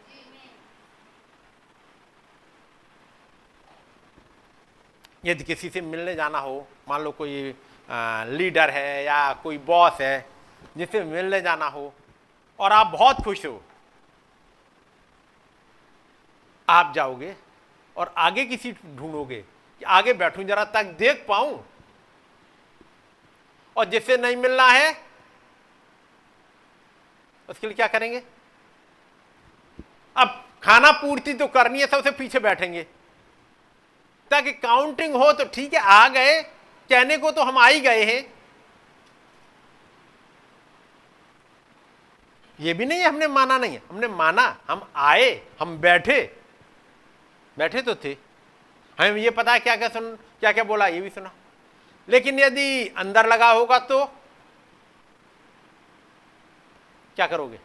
यदि किसी से मिलने जाना हो मान लो कोई आ, लीडर है या कोई बॉस है जिससे मिलने जाना हो और आप बहुत खुश हो आप जाओगे और आगे की सीट ढूंढोगे आगे बैठूं, जरा तक देख पाऊँ। और जिससे नहीं मिलना है, उसके लिए क्या करेंगे? अब खाना पूर्ति तो करनी है सबसे पीछे बैठेंगे। ताकि काउंटिंग हो तो ठीक है, आ गए, कहने को तो हम आ ही गए हैं। ये भी नहीं हमने माना नहीं हमने माना, हम आए, हम बैठे। बैठे तो थे। हमें ये पता है क्या क्या सुन, क्या क्या बोला, ये भी सुना। लेकिन यदि अंदर लगा होगा तो क्या करोगे?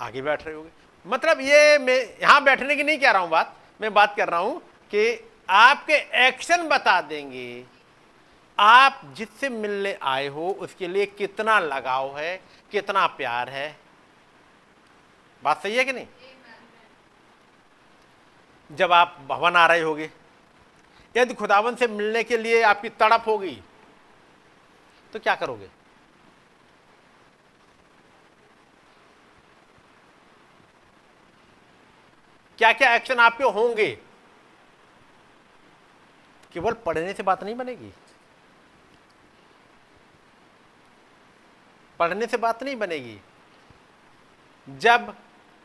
आगे बैठ रहे होगे। मतलब ये मैं यहाँ बैठने की नहीं कह रहा हूँ बात, मैं बात कर रहा हूँ कि आपके एक्शन बता देंगे। आप जिससे मिलने आए हो, उसके लिए कितना लगाव है, कितना प्यार है। बात सही है कि नहीं? जब आप भवन आ रहे होगे, यदि खुदावन से मिलने के लिए आपकी तड़प होगी तो क्या करोगे? क्या क्या एक्शन आपके होंगे? केवल पढ़ने से बात नहीं बनेगी। पढ़ने से बात नहीं बनेगी। जब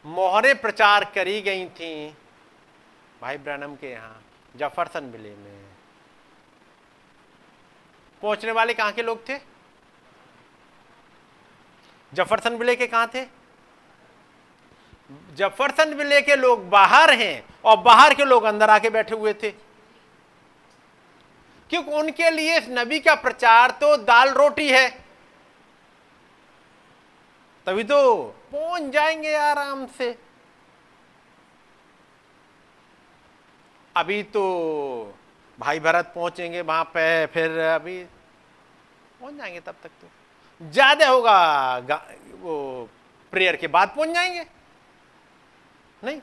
मोहरे प्रचार करी गई थी भाई ब्रनम के यहाँ, जफरसन बिले में। पहुँचने वाले कहाँ के लोग थे? जफरसन बिले के कहाँ थे? जफरसन विले के लोग बाहर हैं और बाहर के लोग अंदर आके बैठे हुए थे। क्योंकि उनके लिए इस नबी का प्रचार तो दाल रोटी है। तभी तो पहुँच जाएँगे आराम से। अभी तो भाई भरत पहुँचेंगे वहाँ पे, फिर अभी पहुँच जाएँगे तब तक तो। ज़्यादा होगा वो प्रेयर के बाद पहुँच जाएँगे। नहीं,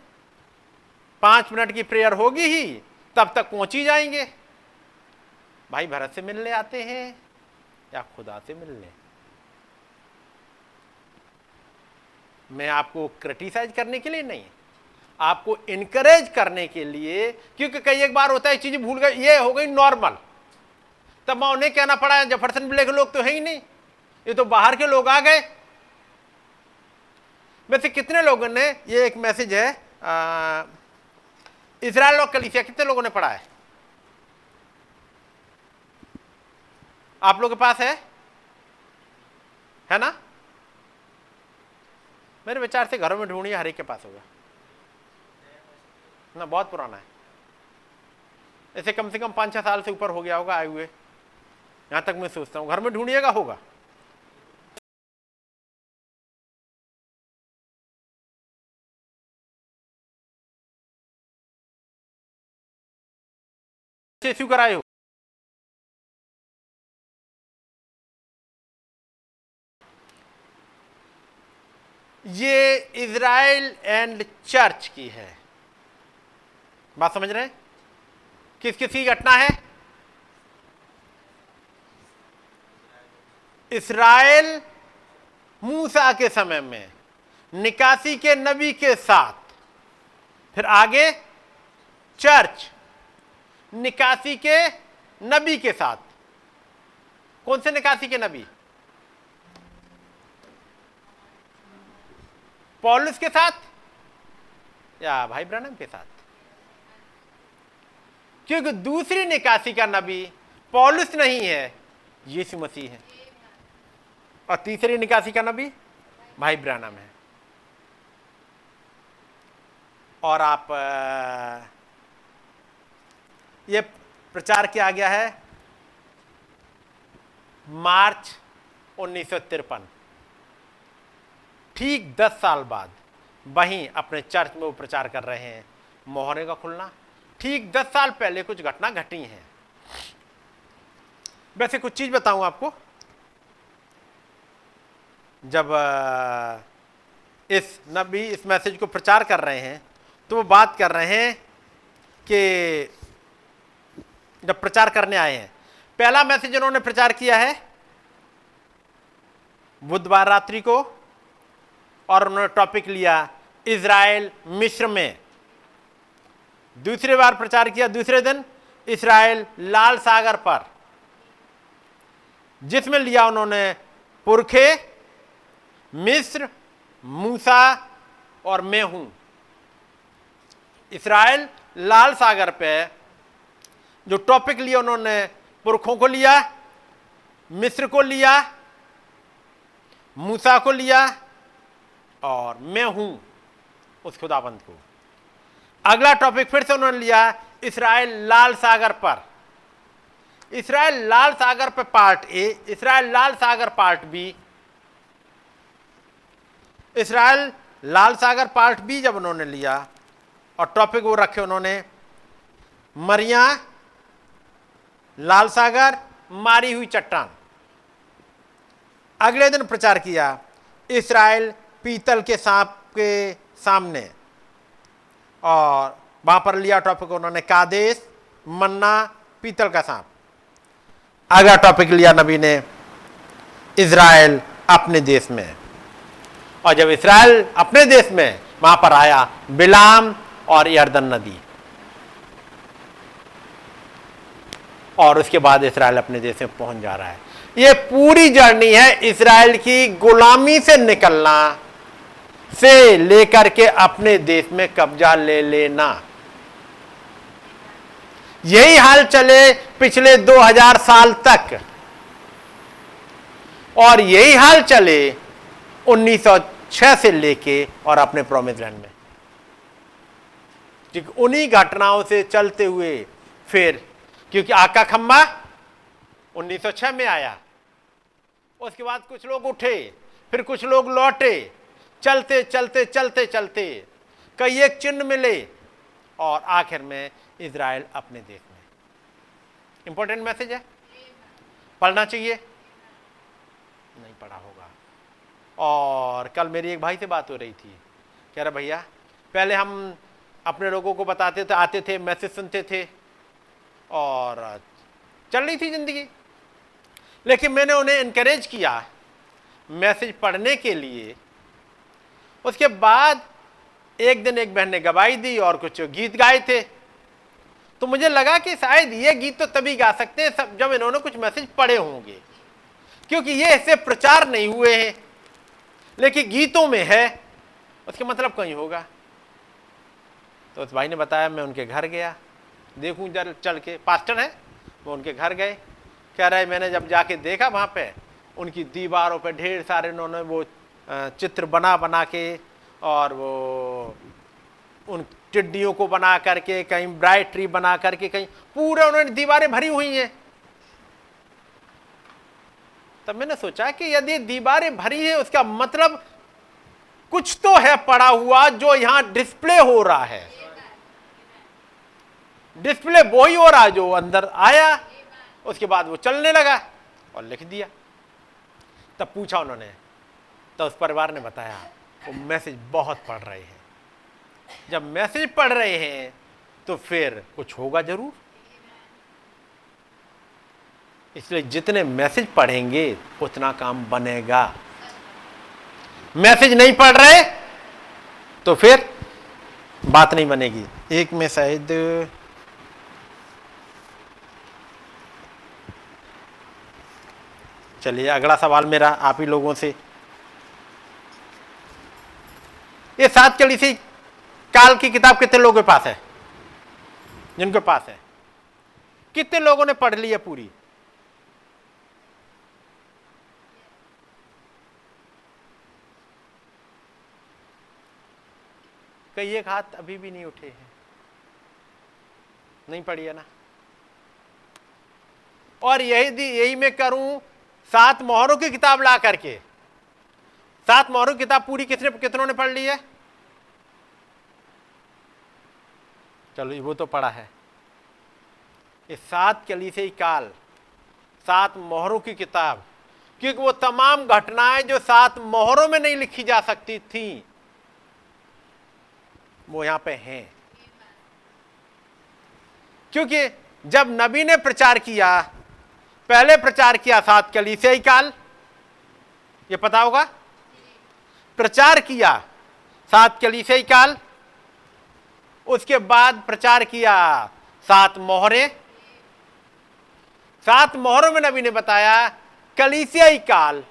पाँच मिनट की प्रेयर होगी ही, तब तक पहुँच ही जाएँगे। भाई भरत से मिलने आते हैं या खुदा से मिलने? मैं आपको क्रिटिसाइज करने के लिए नहीं। आपको इनकरेज करने के लिए, क्योंकि कई एक बार होता है, चीज़ भूल गए, ये हो गई नॉर्मल तब मैं उन्हें कहना पड़ा, जफरसन बिले के लोग तो है ही नहीं। ये तो बाहर के लोग आ गए। वैसे कितने लोगों ने, ये एक मैसेज है इसराइल और कलीसिया, कितने लोगों ने पढ़ा है? आप लोग के पास है? है ना? मेरे विचार से घरों में ढूंढिए, हर एक के पास होगा। ना, बहुत पुराना है। ऐसे कम से कम पाँच छह साल से ऊपर हो गया होगा, आए हुए। यहाँ तक मैं सोचता हूँ, घर में ढूंढिएगा होगा। इश्यू कराए हो। ये इज़राइल एंड चर्च की है। बात समझ रहे हैं? किस किस की घटना है? इसराइल मूसा के समय में, निकासी के नबी के साथ, फिर आगे, चर्च, निकासी के नबी के साथ। कौन से निकासी के नबी? पॉलिस के साथ या भाई ब्रनम के साथ? क्योंकि दूसरी निकासी का नबी पॉलिस नहीं है, यीशु मसीह है। और तीसरी निकासी का नबी भाई ब्रानम है। और आप ये प्रचार किया गया है मार्च उन्नीस सौ तिरपन। ठीक दस साल बाद वहीं अपने चर्च में वो प्रचार कर रहे हैं। मोहरे का खुलना ठीक दस साल पहले कुछ घटना घटी हैं। वैसे कुछ चीज़ बताऊँ आपको। जब इस नबी इस मैसेज को प्रचार कर रहे हैं तो वो बात कर रहे हैं कि जब प्रचार करने आए हैं, पहला मैसेज उन्होंने प्रचार किया है बुधवार रात्रि को, और उन्होंने टॉपिक लिया, इज़राइल मिश्र में। दूसरी बार प्रचार किया दूसरे दिन इसराइल लाल सागर पर, जिसमें लिया उन्होंने पुरखे, मिस्र, मूसा और मैं हूँ। इसराइल लाल सागर पे जो टॉपिक लिया उन्होंने, पुरखों को लिया, मिस्र को लिया, मूसा को लिया और मैं हूँ उस खुदाबंद को। अगला टॉपिक फिर से उन्होंने लिया इसराइल लाल सागर पर। इसराइल लाल सागर पर पार्ट ए इसराइल लाल सागर पार्ट बी इसराइल लाल सागर पार्ट बी जब उन्होंने लिया, और टॉपिक वो रखे उन्होंने, मरिया, लाल सागर, मारी हुई चट्टान। अगले दिन प्रचार किया, इसराइल पीतल के सांप के सामने। और वहाँ पर लिया टॉपिक उन्होंने कादेश, मन्ना, पीतल का सांप। अगला टॉपिक लिया नबी ने इसराइल अपने देश में। और जब इसराइल अपने देश में, वहाँ पर आया बिलाम और यर्दन नदी। और उसके बाद इसराइल अपने देश में पहुँच जा रहा है। यह पूरी जर्नी है इसराइल की गुलामी से निकलना से लेकर के अपने देश में कब्जा ले लेना। यही हाल चले पिछले 2000 साल तक। और यही हाल चले 1906 से लेके और अपने प्रोमिस लैंड में। ठीक उन्हीं घटनाओं से चलते हुए फिर, क्योंकि आका खम्बा 1906 में आया। उसके बाद कुछ लोग उठे, फिर कुछ लोग लौटे। चलते चलते चलते चलते। कई एक चिन्ह मिले और आखिर में इज़राइल अपने देश में। इंपॉर्टेंट मैसेज है? पढ़ना चाहिए? नहीं पढ़ा होगा। और कल मेरी एक भाई से बात हो रही थी। कह रहा, भैया, पहले हम अपने लोगों को बताते थे, आते थे मैसेज सुनते थे और चल रही थी ज़िंदगी। लेकिन मैंने उन्हें इनकरेज किया मैसेज पढ़ने के लिए उसके बाद एक दिन एक बहन ने गवाही दी और कुछ गीत गाए थे। तो मुझे लगा कि शायद ये गीत तो तभी गा सकते हैं जब इन्होंने कुछ मैसेज पढ़े होंगे। क्योंकि ये ऐसे प्रचार नहीं हुए हैं, लेकिन गीतों में है। उसके मतलब कहीं होगा? तो उस भाई ने बताया, मैं उनके घर गया। देखूँ जर चल के, पास्टर है, वो उनके घर गए। कह रहे मैंने जब जाके देखा वहाँ पे, उनकी दीवारों पे ढेर सारे उन्होंने वो चित्र बना बना के और वो उन टिड्डियों को बना करके, कहीं ब्राइट ट्री बना करके, कहीं पूरे उन्होंने दीवारें भरी हुई हैं। तब मैंने सोचा कि यदि दीवारें भरी है, उसका मतलब कुछ तो है पड़ा हुआ जो यहाँ डिस्प्ले हो रहा है। डिस्प्ले वो ही हो रहा जो अंदर आया, उसके बाद वो चलने लगा और लिख दिया। तब पूछा उन्होंने तो उस परिवार ने बताया, वो मैसेज बहुत पढ़ रहे हैं। जब मैसेज पढ़ रहे हैं तो फिर कुछ होगा ज़रूर। इसलिए जितने मैसेज पढ़ेंगे, उतना काम बनेगा। मैसेज नहीं पढ़ रहे तो फिर बात नहीं बनेगी। एक में शायद चलिए, अगला सवाल मेरा आप ही लोगों से। ये सात सी काल की किताब कितने लोगों के पास है? जिनके पास है। कितने लोगों ने पढ़ ली है पूरी? कई एक हाथ अभी भी नहीं उठे हैं। नहीं पढ़ी है ना? और यही यही मैं करूँ, सात मोहरों की किताब ला करके। सात मोहरों की किताब पूरी कितने कितनों ने पढ़ ली है? चलो वो तो पढ़ा है। ये सात कली से काल सात मोहरों की किताब, क्योंकि वो तमाम घटनाएँ जो सात मोहरों में नहीं लिखी जा सकती थी, वो यहाँ पे हैं। क्योंकि जब नबी ने प्रचार किया, पहले प्रचार किया सात कलीसियाई काल ये पता होगा? प्रचार किया, सात कलीसियाई काल। उसके बाद प्रचार किया, सात मोहरे। सात मोहरों में नबी ने बताया कलीसियाई काल,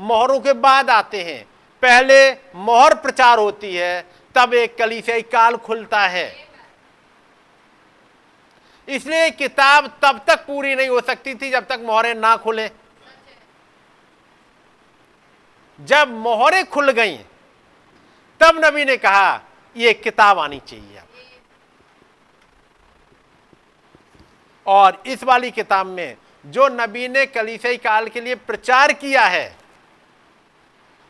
मोहरों के बाद आते हैं। पहले मोहर प्रचार होती है, तब एक कलीसियाई काल खुलता है। इसलिए किताब तब तक पूरी नहीं हो सकती थी जब तक मोहरें ना खुले। जब मोहरें खुल गई, तब नबी ने कहा यह किताब आनी चाहिए और इस वाली किताब में जो नबी ने कलीसियाई काल के लिए प्रचार किया है,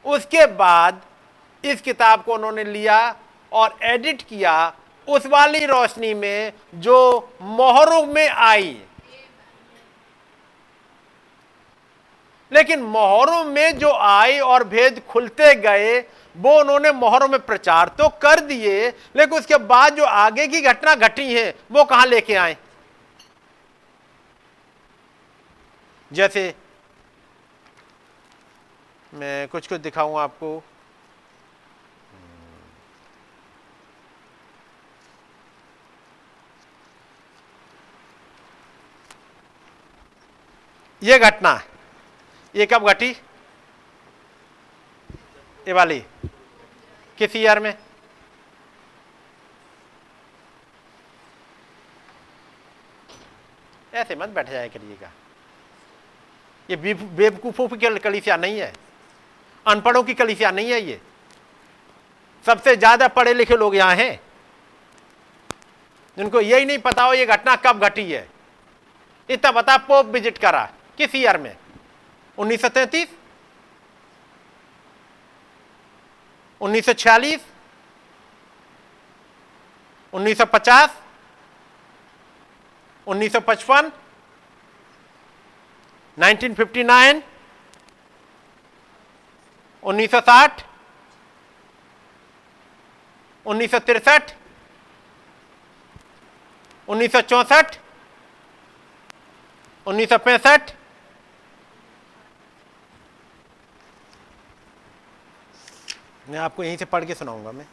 उसके बाद इस किताब को उन्होंने लिया और एडिट किया उस वाली रोशनी में जो मोहरों में आई। लेकिन मोहरों में जो आई और भेद खुलते गए, वो उन्होंने मोहरों में प्रचार तो कर दिए, लेकिन उसके बाद जो आगे की घटना घटी है, वो कहाँ लेके आए? जैसे, मैं कुछ कुछ दिखाऊँगा आपको। ये घटना ये कब घटी? ये वाली। किस ईयर में? ऐसे मत बैठ जाए करिएगा। ये बेवकूफों की कलिसिया नहीं है। अनपढ़ों की कलिसिया नहीं है ये। सबसे ज़्यादा पढ़े लिखे लोग यहाँ हैं। जिनको यही नहीं पता हो ये घटना कब घटी है। इतना बता पोप विज़िट करा। किस ईयर में? 1933 1946 1950 1955 1959 1960 1963 1964 1965 मैं आपको यहीं से पढ़ के सुनाऊँगा मैं।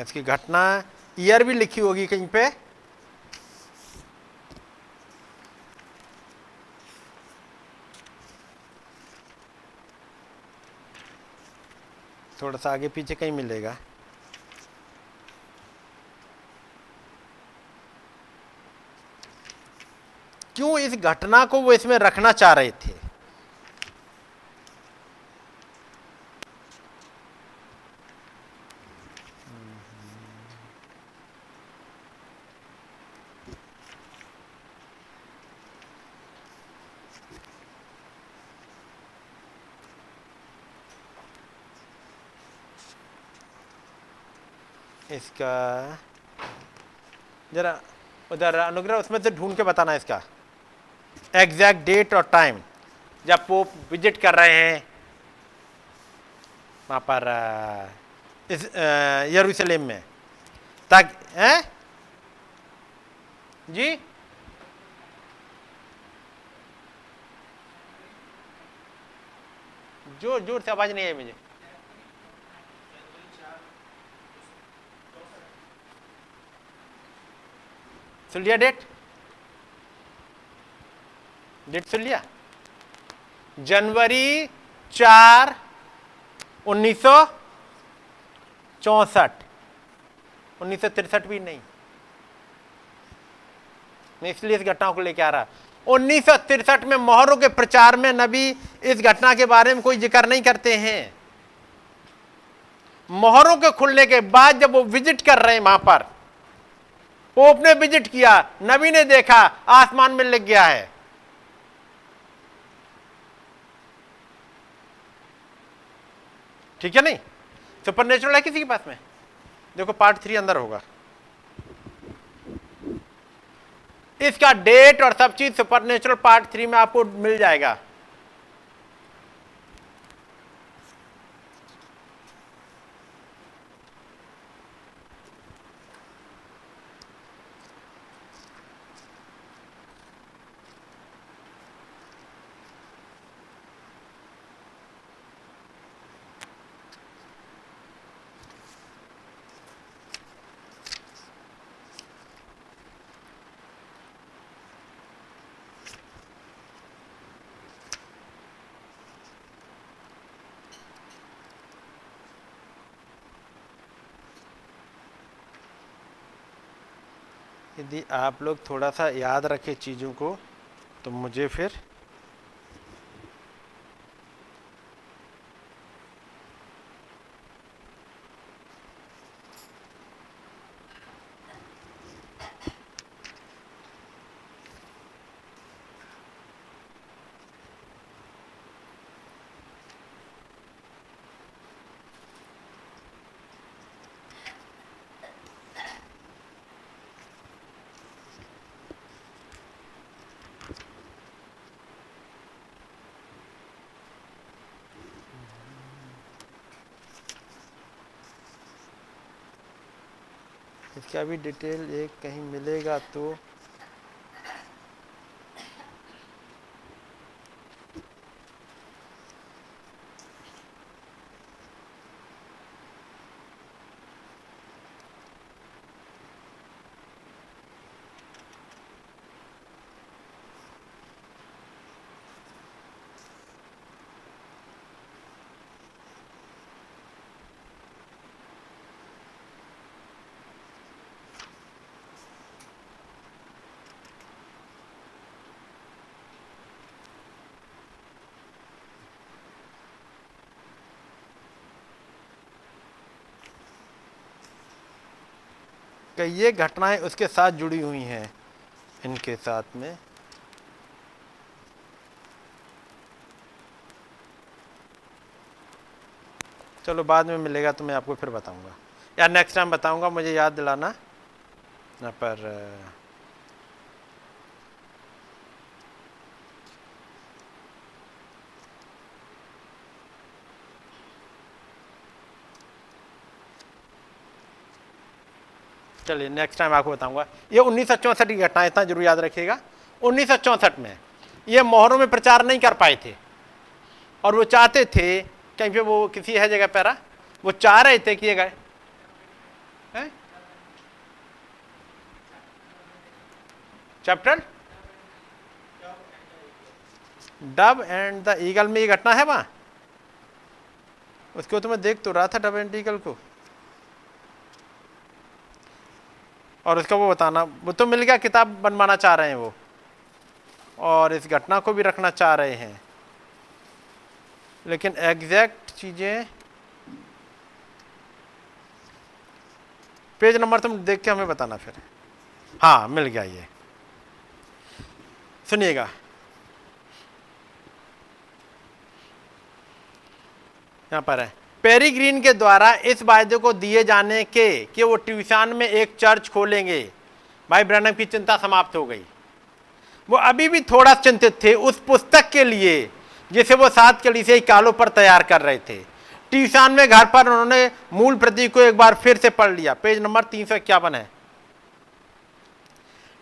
इसकी घटना ईयर भी लिखी होगी कहीं पे। थोड़ा सा आगे पीछे कहीं मिलेगा। क्यों इस घटना को वो इसमें रखना चाह रहे थे? इसका? जरा उधर अनुग्रह, उसमें से ढूंढ के बताना इसका। एग्जैक्ट डेट और टाइम जब पोप विज़िट कर रहे हैं। वहाँ पर इस यरूशलेम में। ताकि, हैं? जी? ज़ोर ज़ोर से आवाज़ नहीं आई मुझे। सुन लिया डेट डेट सुन लिया? जनवरी चार उन्नीस सौ चौसठ। उन्नीस सौ तिरसठ भी नहीं। मैं इसलिए इस घटना को लेकर आ रहा। उन्नीस सौ तिरसठ में मोहरों के प्रचार में नबी इस घटना के बारे में कोई ज़िक्र नहीं करते हैं। मोहरों के खुलने के बाद जब वो विज़िट कर रहे हैं वहाँ पर पोप ने विज़िट किया, नबी ने देखा, आसमान में लिख गया है। ठीक है नहीं? सुपर नेचुरल है किसी के पास में? देखो पार्ट थ्री अंदर होगा। इसका डेट और सब चीज़ सुपर नेचुरल पार्ट थ्री में आपको मिल जाएगा। यदि आप लोग थोड़ा सा याद रखें चीज़ों को तो मुझे फिर इसका भी डिटेल एक कहीं मिलेगा तो कि ये घटनाएँ उसके साथ जुड़ी हुई हैं, इनके साथ में। चलो बाद में मिलेगा तो मैं आपको फिर बताऊँगा। या नेक्स्ट टाइम बताऊँगा, मुझे याद दिलाना। पर चलिए नेक्स्ट टाइम आपको बताऊँगा। ये उन्नीस की घटना इतना ज़रूर याद रखिएगा। उन्नीस में ये मोहरों में प्रचार नहीं कर पाए थे। और वो चाहते थे, कहीं पे वो किसी है जगह पैरा? वो चाह रहे थे कि ये गए chapter dove and the eagle में ये घटना है वहाँ? उसको तो मैं देख तो रहा था डब एंड ईगल को। और उसका वो बताना, वो तो मिल गया किताब बनवाना चाह रहे हैं वो। और इस घटना को भी रखना चाह रहे हैं। लेकिन एग्जैक्ट चीज़ें पेज नंबर तुम देख के हमें बताना फिर। हाँ मिल गया ये। सुनिएगा। यहाँ पर है। पेरीग्रीन के द्वारा इस वायदे को दिए जाने के कि वो ट्यूशन में एक चर्च खोलेंगे। भाई ब्रनम की चिंता समाप्त हो गई। वो अभी भी थोड़ा चिंतित थे उस पुस्तक के लिए, जिसे वो सात कली से कालों पर तैयार कर रहे थे। ट्यूशन में घर पर उन्होंने मूल प्रति को एक बार फिर से पढ़ लिया। पेज नंबर तीन सौ इक्यावन है।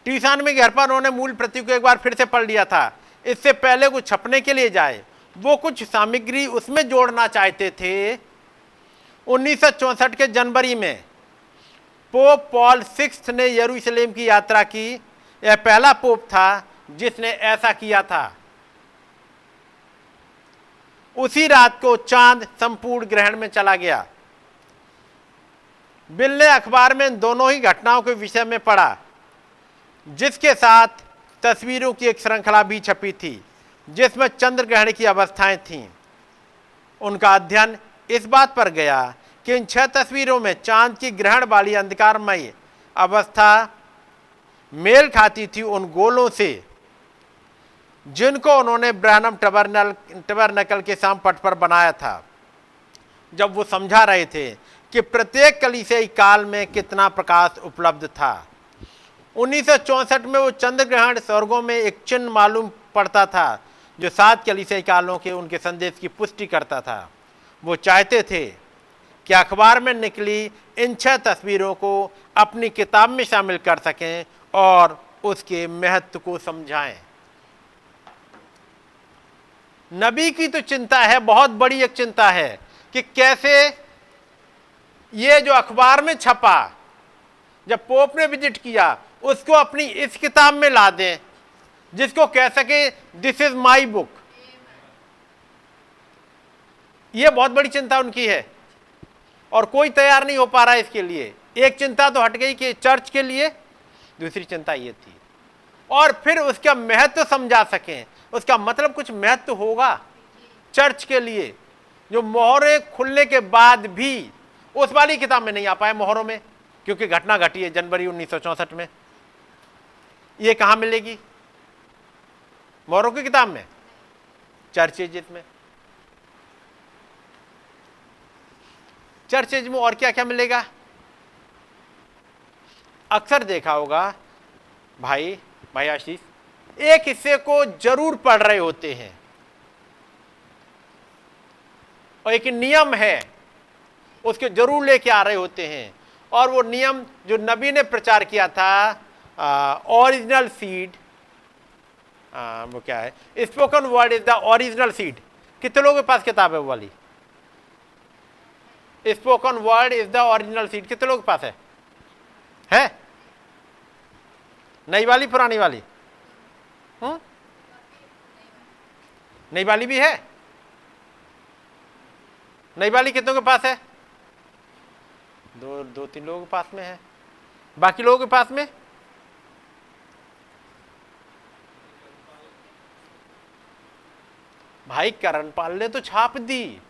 ट्यूशन में घर पर उन्होंने मूल प्रति को एक बार फिर से पढ़ लिया था। इससे पहले कुछ छपने के लिए जाए। वो कुछ सामग्री उसमें जोड़ना चाहते थे। 1964 के जनवरी में पोप पॉल सिक्स ने यरूशलेम की यात्रा की। यह पहला पोप था जिसने ऐसा किया था। उसी रात को चाँद संपूर्ण ग्रहण में चला गया। बिल ने अखबार में दोनों ही घटनाओं के विषय में पढ़ा, जिसके साथ तस्वीरों की एक श्रृंखला भी छपी थी, जिसमें चंद्र ग्रहण की अवस्थाएँ थीं। उनका अध्ययन इस बात पर गया कि इन छह तस्वीरों में चाँद की ग्रहण वाली अंधकारमयी अवस्था मेल खाती थी उन गोलों से, जिनको उन्होंने ब्रहणम टबरनल, टबरनकल के शाम पट पर बनाया था। जब वो समझा रहे थे कि प्रत्येक कलिसे काल में कितना प्रकाश उपलब्ध था, उन्नीस में वो चंद्र ग्रहण स्वर्गों में एक चिन्ह मालूम पड़ता था, जो सात कलिसे कालों के उनके संदेश की पुष्टि करता था। वो चाहते थे कि अखबार में निकली इन छह तस्वीरों को अपनी किताब में शामिल कर सकें और उसके महत्व को समझाएँ। नबी की तो चिंता है, बहुत बड़ी एक चिंता है कि कैसे ये जो अखबार में छपा, जब पोप ने विज़िट किया, उसको अपनी इस किताब में ला दें, जिसको कह सके दिस इज़ माई बुक यह बहुत बड़ी चिंता उनकी है। और कोई तैयार नहीं हो पा रहा है इसके लिए। एक चिंता तो हट गई कि चर्च के लिए, दूसरी चिंता ये थी। और फिर उसका महत्व समझा सकें। उसका मतलब कुछ महत्व होगा चर्च के लिए। जो मोहरे खुलने के बाद भी उस वाली किताब में नहीं आ पाए मोहरों में, क्योंकि घटना घटी है जनवरी उन्नीस में। ये कहाँ मिलेगी? मोहरों की किताब में? चर्चेज में। चर्चेज में और क्या क्या मिलेगा? अक्सर देखा होगा, भाई भाई आशीष, एक हिस्से को ज़रूर पढ़ रहे होते हैं। और एक नियम है, उसके ज़रूर लेके आ रहे होते हैं। और वो नियम जो नबी ने प्रचार किया था ओरिजिनल सीड वो क्या है? Spoken word is the original seed कितने लोगों के पास किताब है वो वाली? Spoken word is the original seed कितने लोगों पास है? है? नई वाली, पुरानी वाली? नई वाली भी है? नई वाली कितनों के पास है? दो दो तीन लोगों के पास में है। बाकी लोगों के पास में? भाई करणपाल ने तो छाप दी।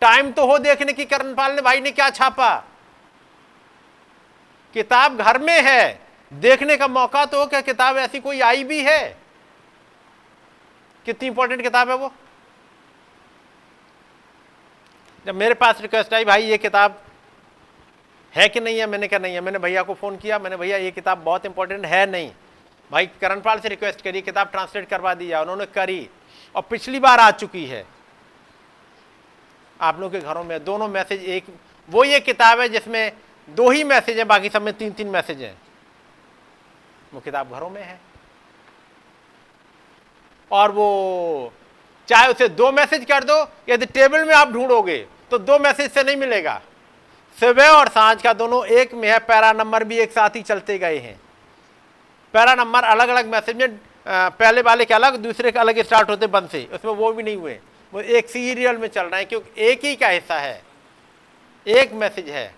टाइम तो हो देखने की करणपाल ने भाई ने क्या छापा? किताब घर में है, देखने का मौका तो हो, क्या किताब ऐसी कोई आई भी है? कितनी इंपॉर्टेंट किताब है वो? जब मेरे पास रिक्वेस्ट आई, भाई, ये किताब है कि नहीं है? मैंने कहा, नहीं है। मैंने भैया को फ़ोन किया, मैंने, भैया, ये किताब बहुत इंपॉर्टेंट है नहीं। भाई, करणपाल से रिक्वेस्ट करी, किताब ट्रांसलेट करवा दिया, उन्होंने करी, और पिछली बार आ चुकी है। आप लोगों के घरों में दोनों मैसेज एक, वो ये किताब है जिसमें दो ही मैसेज है, बाकी सब में तीन तीन मैसेज हैं। वो किताब घरों में है। और वो, चाहे उसे दो मैसेज कर दो, यदि टेबल में आप ढूंढोगे तो दो मैसेज से नहीं मिलेगा। सुबह और साँझ का दोनों एक में है, पैरा नंबर भी एक साथ ही चलते गए हैं। पैरा नंबर अलग अलग मैसेज में पहले वाले के अलग, दूसरे के अलग स्टार्ट होते बंद से, उसमें वो भी नहीं हुए। वो एक सीरियल में चल रहे हैं, क्योंकि एक ही का हिस्सा है। एक मैसेज है।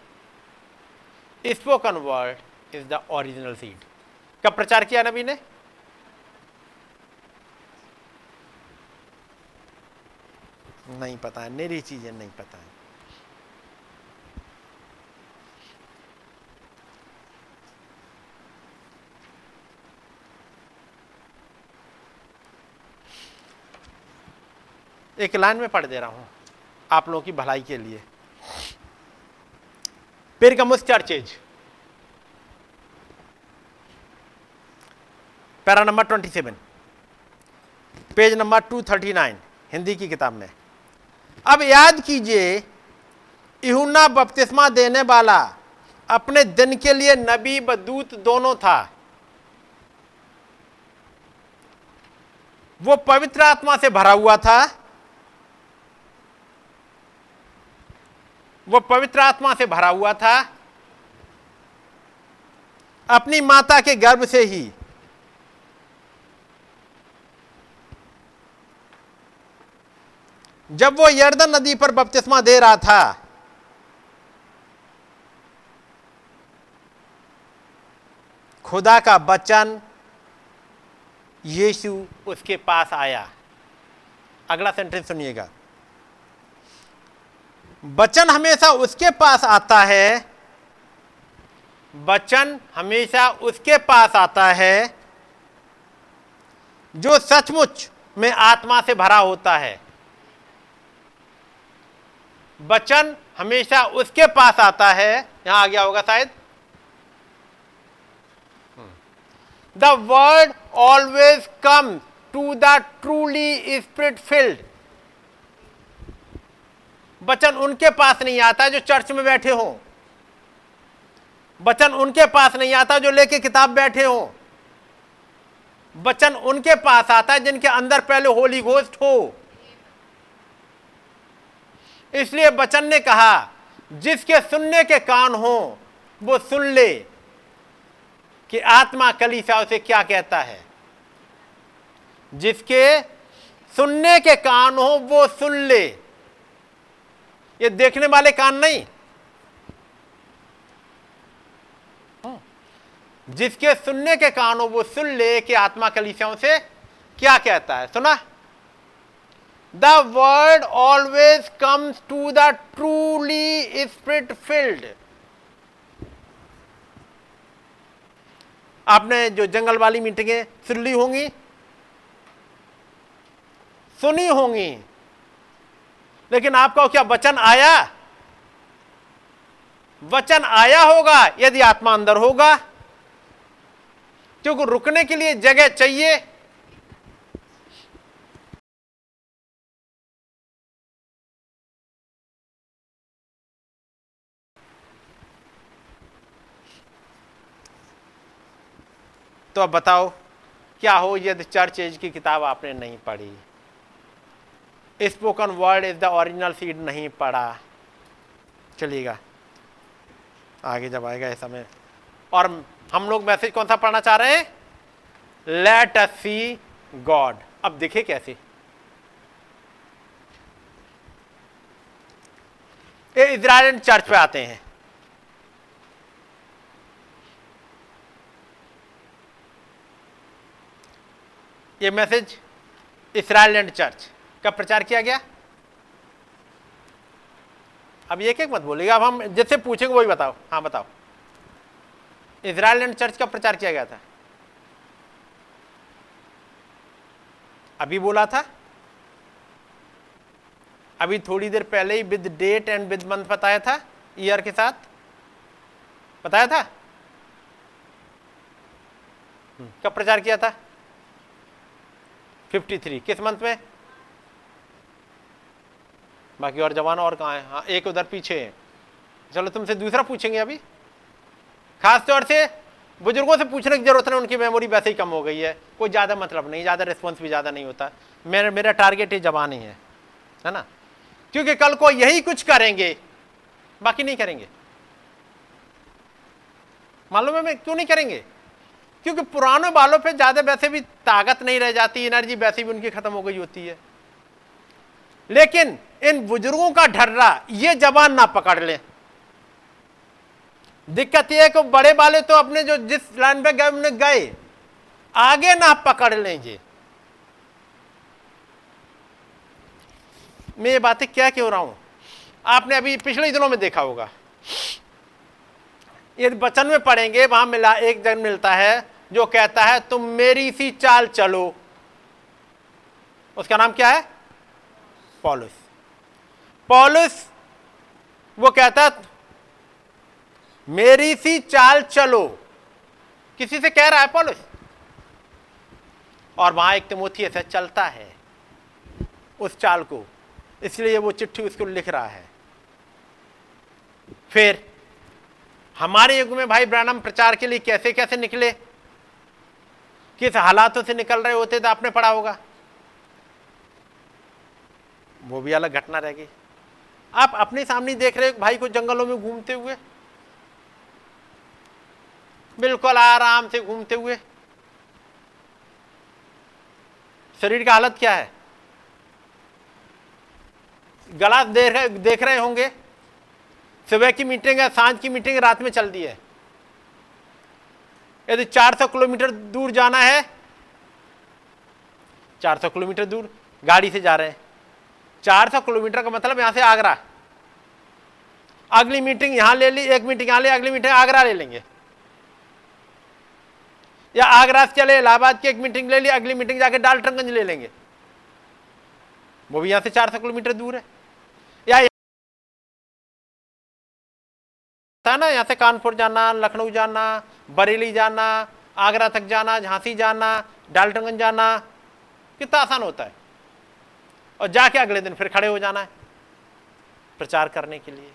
Spoken word is the original seed कब प्रचार किया नबी ने? नहीं पता है मेरी चीज़ें नहीं पता। है एक लाइन में पढ़ दे रहा हूँ, आप लोगों की भलाई के लिए। Pergamus churches para number 27 page number 239 Hindi की किताब में। अब याद कीजिए इहुना बपतिस्मा देने वाला अपने दिन के लिए नबी व दूत दोनों था। वो पवित्र आत्मा से भरा हुआ था वो पवित्र आत्मा से भरा हुआ था, अपनी माता के गर्भ से ही। जब वो यर्दन नदी पर बपतिस्मा दे रहा था, खुदा का बचन यीशु उसके पास आया। अगला सेंटेंस सुनिएगा। वचन हमेशा उसके पास आता है। वचन हमेशा उसके पास आता है। जो सचमुच में आत्मा से भरा होता है। वचन हमेशा उसके पास आता है। यहाँ आ गया होगा शायद। The word always come to the truly spirit field वचन उनके पास नहीं आता जो चर्च में बैठे हो। वचन उनके पास नहीं आता जो लेके किताब बैठे हो। वचन उनके पास आता है जिनके अंदर पहले होली घोष्ट हो। इसलिए वचन ने कहा, जिसके सुनने के कान हो, वो सुन ले कि आत्मा कलीसा उसे क्या कहता है। जिसके सुनने के कान हो, वो सुन ले। ये देखने वाले कान नहीं। जिसके सुनने के कान हो, वो सुन ले कि आत्मा कलीसियाओं से क्या कहता है। सुना? The word always comes to the truly spirit field आपने जो जंगल वाली मीटिंगें सुन ली होंगी? सुनी होंगी। लेकिन आपका क्या वचन आया। वचन आया होगा, यदि आत्मा अंदर होगा। क्योंकि रुकने के लिए जगह चाहिए। तो अब बताओ, क्या हो यदि चर्च एज की किताब आपने नहीं पढ़ी? Spoken word is the original seed नहीं पढ़ा चलिएगा। आगे जब आएगा ऐसा में और हम लोग मैसेज कौन सा पढ़ना चाह रहे हैं? लेट अस सी गॉड अब देखे कैसे। ये इजराइल चर्च पे आते हैं। ये मैसेज इसराइल लैंड चर्च। का प्रचार किया गया? अब एक एक मत बोलेगा अब हम जिससे पूछेंगे वही बताओ। हाँ बताओ। इसराइल लैंड चर्च का प्रचार किया गया था? अभी बोला था? अभी थोड़ी देर पहले ही with date and with month बताया था, ईयर के साथ? बताया था? कब प्रचार किया था? 53 किस मंथ में? बाकी और जवान और कहाँ हैं? हाँ एक उधर पीछे है। चलो, तुमसे दूसरा पूछेंगे अभी। खास तौर से बुज़ुर्गों से पूछने की ज़रूरत नहीं, उनकी मेमोरी वैसे ही कम हो गई है। कोई ज़्यादा मतलब नहीं, ज़्यादा रिस्पॉन्स भी ज़्यादा नहीं होता। मेरा मेरा टारगेट ही जवान ही है है ना? क्योंकि कल को यही कुछ करेंगे, बाकी नहीं करेंगे। मालूम है मैं क्यों नहीं करेंगे? क्योंकि पुराने बालों पे ज़्यादा वैसे भी ताकत नहीं रह जाती एनर्जी वैसे भी उनकी खत्म हो गई होती है। लेकिन इन बुज़ुर्गों का ढर्रा, ये जबान ना पकड़ ले। दिक्कत यह है कि बड़े वाले तो अपने जो जिस लाइन पे गए उन्हें गए, आगे ना पकड़ लेंगे मैं ये बातें क्या क्यों रहा हूँ? आपने अभी पिछले दिनों में देखा होगा। यदि वचन में पढ़ेंगे, वहाँ मिला, एक जन मिलता है, जो कहता है, तुम मेरी सी चाल चलो। उसका नाम क्या है? पॉलिस। पॉलिस, वो कहता, मेरी सी चाल चलो। किसी से कह रहा है पॉलिस? और वहाँ एक तिमोथी ऐसा चलता है, उस चाल को। इसलिए वो चिट्ठी उसको लिख रहा है। फिर, हमारे युग में भाई ब्रानम प्रचार के लिए कैसे कैसे निकले? किस हालातों से निकल रहे होते तो आपने पढ़ा होगा? वो भी अलग घटना रहेगी आप अपने सामने देख रहे हो भाई को जंगलों में घूमते हुए। बिल्कुल आराम से घूमते हुए। शरीर का हालत क्या है? गला देख रहे देख रहे होंगे। सुबह की मीटिंग है, साँझ की मीटिंग रात में चलती है। यदि 400 किलोमीटर दूर जाना है 400 किलोमीटर दूर गाड़ी से जा रहे हैं। 400 किलोमीटर का मतलब यहाँ से आगरा। अगली मीटिंग यहाँ ले ली, एक मीटिंग यहाँ ले, अगली मीटिंग आगरा ले लेंगे। या आगरा से चले, इलाहाबाद की एक मीटिंग ले ली, अगली मीटिंग जाके डाल्टनगंज ले लेंगे। वो भी यहाँ से 400 किलोमीटर दूर है। या था ना, यहाँ से कानपुर जाना, लखनऊ जाना, बरेली जाना, आगरा तक जाना, झांसी जाना, डाल्टनगंज जाना, कितना आसान होता है। और जाके अगले दिन फिर खड़े हो जाना है प्रचार करने के लिए।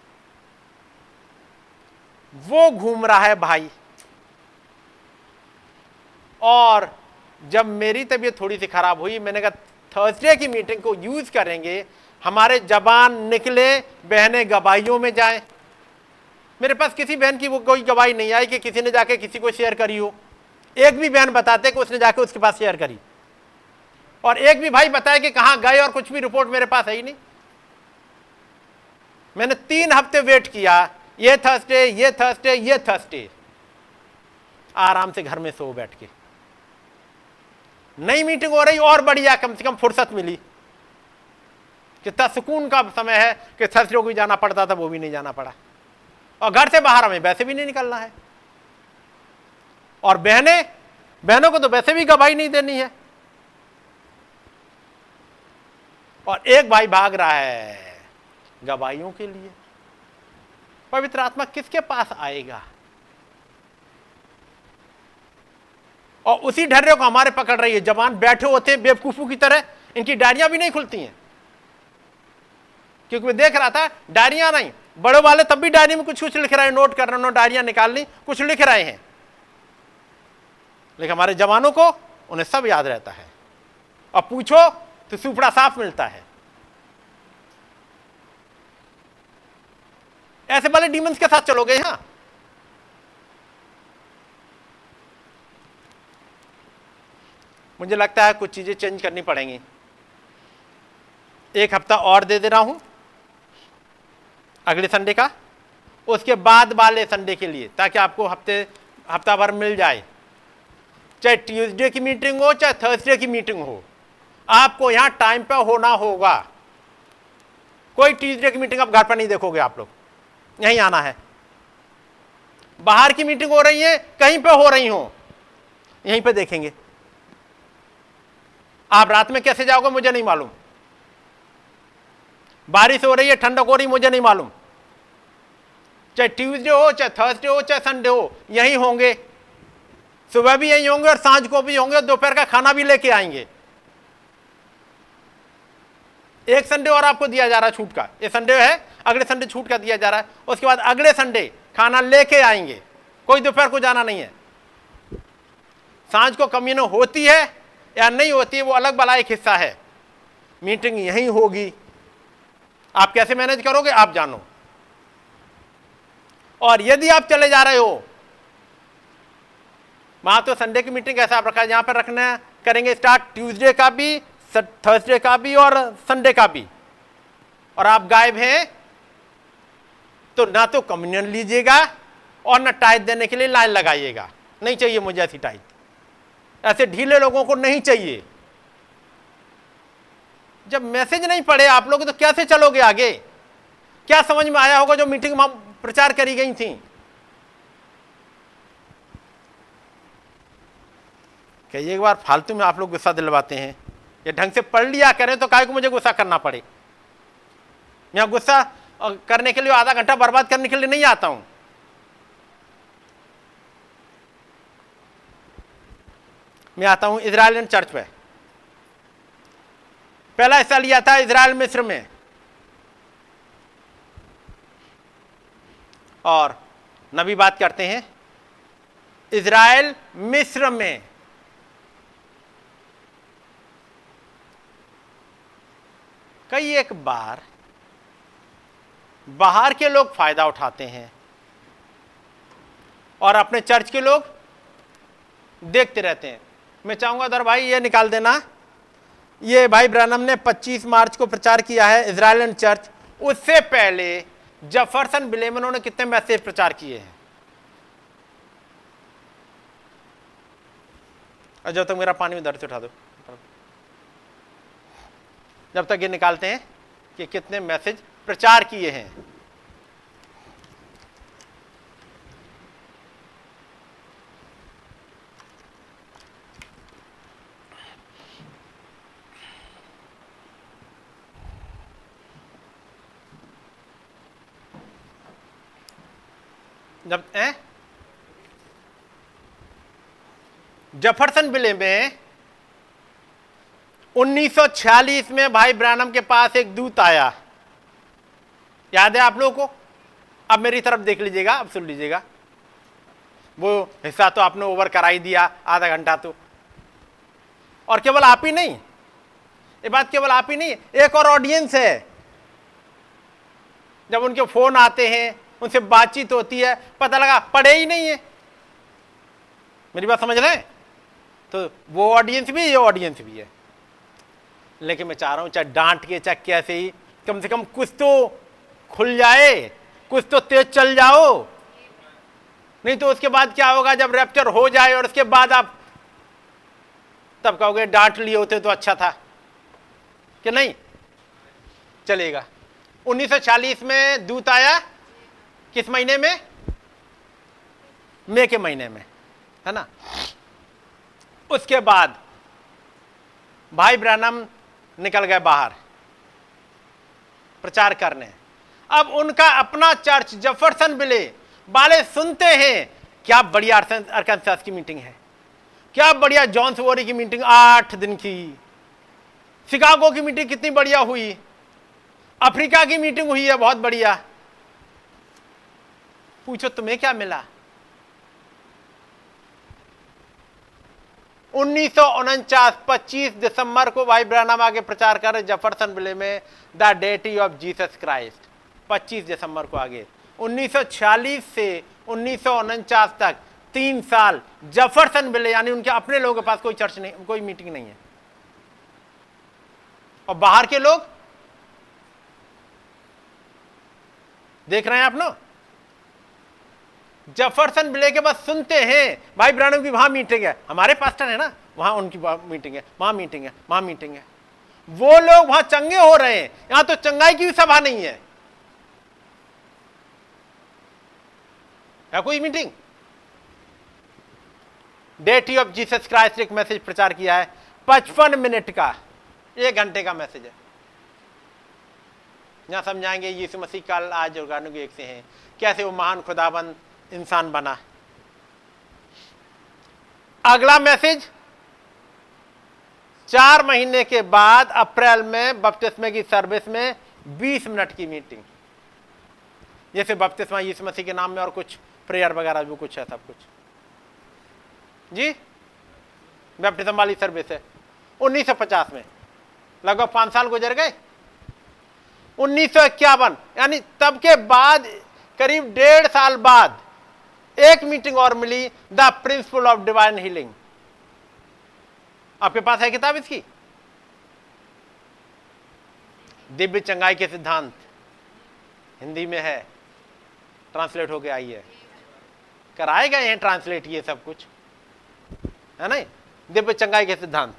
वो घूम रहा है भाई। और जब मेरी तबीयत थोड़ी सी खराब हुई, मैंने कहा थर्सडे की मीटिंग को यूज़ करेंगे, हमारे जबान निकले, बहने गवाहियों में जाए। मेरे पास किसी बहन की वो कोई गवाही नहीं आई कि किसी ने जाके किसी को शेयर करी हो। एक भी बहन बताते कि उसने जाके उसके पास शेयर करी। और एक भी भाई बताया कि कहाँ गए और कुछ भी रिपोर्ट मेरे पास है ही नहीं। मैंने तीन हफ़्ते वेट किया, ये थर्सडे ये थर्सडे ये थर्सडे आराम से घर में सो बैठ के। नई मीटिंग हो रही, और बढ़िया, कम से कम फुर्सत मिली। कितना सुकून का समय है कि थर्सडे को भी जाना पड़ता था, वो भी नहीं जाना पड़ा। और घर से बाहर हमें वैसे भी नहीं निकलना है। और बहनें, बहनों को तो वैसे भी गवाही नहीं देनी है। और एक भाई भाग रहा है गवाहियों के लिए। पवित्र आत्मा किसके पास आएगा? और उसी ढर्रे को हमारे पकड़ रही है। जवान बैठे होते हैं बेवकूफों की तरह। इनकी डायरियाँ भी नहीं खुलती हैं। क्योंकि मैं देख रहा था, डायरियाँ नहीं। बड़े वाले तब भी डायरी में कुछ कुछ लिख रहे हैं। नोट कर रहे हैं डायरियाँ निकाल ली, कुछ लिख रहे हैं। लेकिन हमारे जवानों को उन्हें सब याद रहता है। और पूछो तो सुपड़ा साफ़ मिलता है। ऐसे वाले डीमंस के साथ चलोगे यहाँ मुझे लगता है कुछ चीज़ें चेंज करनी पड़ेंगी। एक हफ़्ता और दे दे रहा हूँ, अगले संडे का। उसके बाद वाले संडे के लिए, ताकि आपको हफ़्ते, हफ़्ता भर मिल जाए। चाहे ट्यूसडे की मीटिंग हो, चाहे थर्सडे की मीटिंग हो। आपको यहाँ टाइम पर होना होगा। कोई ट्यूसडे की मीटिंग आप घर पर नहीं देखोगे आप लोग। यहीं आना है। बाहर की मीटिंग हो रही है, कहीं पे हो रही हो, यहीं पे देखेंगे। आप रात में कैसे जाओगे मुझे नहीं मालूम। बारिश हो रही है, ठंडक हो रही मुझे नहीं मालूम। चाहे ट्यूसडे हो, चाहे थर्सडे हो, चाहे संडे हो, यहीं होंगे। सुबह भी यहीं होंगे और साँझ को भी होंगे और दोपहर का खाना भी लेके आएँगे। एक संडे और आपको दिया जा रहा है छूट का। ये संडे है, अगले संडे छूट का दिया जा रहा है, उसके बाद अगले संडे खाना लेके आएँगे। कोई दोपहर को जाना नहीं है। साँझ को कम्युनो होती है या नहीं होती है, वो अलग वाला एक हिस्सा है। मीटिंग यहीं होगी। आप कैसे मैनेज करोगे, आप जानो। और यदि आप चले जा रहे हो, वहाँ तो संडे की मीटिंग ऐसा आप रखा है यहाँ पर रखना है करेंगे, स्टार्ट ट्यूसडे का भी थर्सडे का भी और संडे का भी। और आप गायब हैं तो ना तो कम्युनियन लीजिएगा और ना टाइट देने के लिए लाइन लगाइएगा। नहीं चाहिए मुझे ऐसी टाइट ऐसे ढीले लोगों को नहीं चाहिए। जब मैसेज नहीं पढ़े आप लोग तो कैसे चलोगे आगे? क्या समझ में आया होगा जो मीटिंग में प्रचार करी गई थी? कई एक बार, फालतू में आप लोग गुस्सा दिलवाते हैं। ये ढंग से पढ़ लिया करें तो काय को मुझे गुस्सा करना पड़े? मैं गुस्सा करने के लिए आधा घंटा बर्बाद करने के लिए नहीं आता हूँ। मैं आता हूँ इसराइलियन चर्च पे पहला हिस्सा लिया था इसराइल मिस्र में। और नबी बात करते हैं इसराइल मिस्र में। कई एक बार बाहर के लोग फ़ायदा उठाते हैं और अपने चर्च के लोग देखते रहते हैं। मैं चाहूँगा, दर भाई, ये निकाल देना। ये भाई ब्रनम ने 25 मार्च को प्रचार किया है इसराइलन चर्च। उससे पहले जफरसन बिलेम उन्होंने कितने मैसेज प्रचार किए हैं? जब तक मेरा पानी उधर से उठा दो। जब तक ये निकालते हैं कि कितने मैसेज प्रचार किए हैं जब ए? जफरसन बिले में 1946 में भाई ब्रानम के पास एक दूत आया। याद है आप लोगों को? अब मेरी तरफ़ देख लीजिएगा, अब सुन लीजिएगा। वो हिस्सा तो आपने ओवर कराई दिया, आधा घंटा तो। और केवल आप ही नहीं, ये बात केवल आप ही नहीं, एक और ऑडियंस है। जब उनके फ़ोन आते हैं, उनसे बातचीत होती है, पता लगा पढ़े ही नहीं है। मेरी बात समझ रहे हैं? तो वो ऑडियंस भी ये ऑडियंस भी है। लेकिन मैं चाह रहा हूँ, चाहे डांट के, चाहे कैसे ही, कम से कम कुछ तो खुल जाए, कुछ तो तेज चल जाओ। नहीं तो उसके बाद क्या होगा, जब रैप्चर हो जाए और उसके बाद आप तब कहोगे, डांट लिए होते तो अच्छा था। कि नहीं? चलेगा। 1940 में दूत आया। किस महीने में? मई के महीने में, है ना? उसके बाद भाई ब्रैनम निकल गए बाहर। प्रचार करने। अब उनका अपना चर्च जफरसन बिले वाले सुनते हैं, क्या बढ़िया अरकनसास की मीटिंग है। क्या बढ़िया जॉन्स वोरी की मीटिंग आठ दिन की। शिकागो की मीटिंग कितनी बढ़िया हुई। अफ्रीका की मीटिंग हुई है, बहुत बढ़िया। पूछो, तुम्हें क्या मिला? उन्नीस सौ उनचास पच्चीस दिसंबर को भाई ब्रहणम आगे प्रचार कर रहे जफरसन बिले में the deity of Jesus Christ 25 दिसंबर को आगे। 1946 से उन्नीस सौ उनचास तक तीन साल जफरसन बिले, यानी उनके अपने लोगों के पास कोई चर्च नहीं, कोई मीटिंग नहीं है। और बाहर के लोग? देख रहे हैं आप लोग जफरसन बिले के बाद सुनते हैं, भाई ब्रानम की वहाँ मीटिंग है। हमारे पास्टर है ना, वहाँ उनकी मीटिंग है, वहाँ मीटिंग है, वहाँ मीटिंग है। वो लोग वहाँ चंगे हो रहे हैं, यहाँ तो चंगाई की भी सभा नहीं है। कोई meeting deity of Jesus Christ एक मैसेज प्रचार किया है, पचपन मिनट का, एक घंटे का मैसेज है। यहाँ समझाएँगे, यीशु मसीह कल आज और एक से हैं। कैसे वो महान खुदाबंद इंसान बना। अगला मैसेज, चार महीने के बाद अप्रैल में बपतिस्मे की सर्विस में 20 मिनट की मीटिंग जैसे बपतिस्मा, यीशु मसीह के नाम में और कुछ प्रेयर वगैरह भी, कुछ है सब कुछ। जी? बैप्टिज्म वाली सर्विस है। 1950 में। लगभग पाँच साल गुजर गए। उन्नीस सौ इक्यावन, यानी तब के बाद, करीब डेढ़ साल बाद एक मीटिंग और मिली the principle of divine healing आपके पास है किताब इसकी? दिव्य चंगाई के सिद्धांत। हिंदी में है। ट्रांसलेट होके आई है। कराए गए हैं ट्रांसलेट ये सब कुछ। है ना दिव्य चंगाई के सिद्धांत।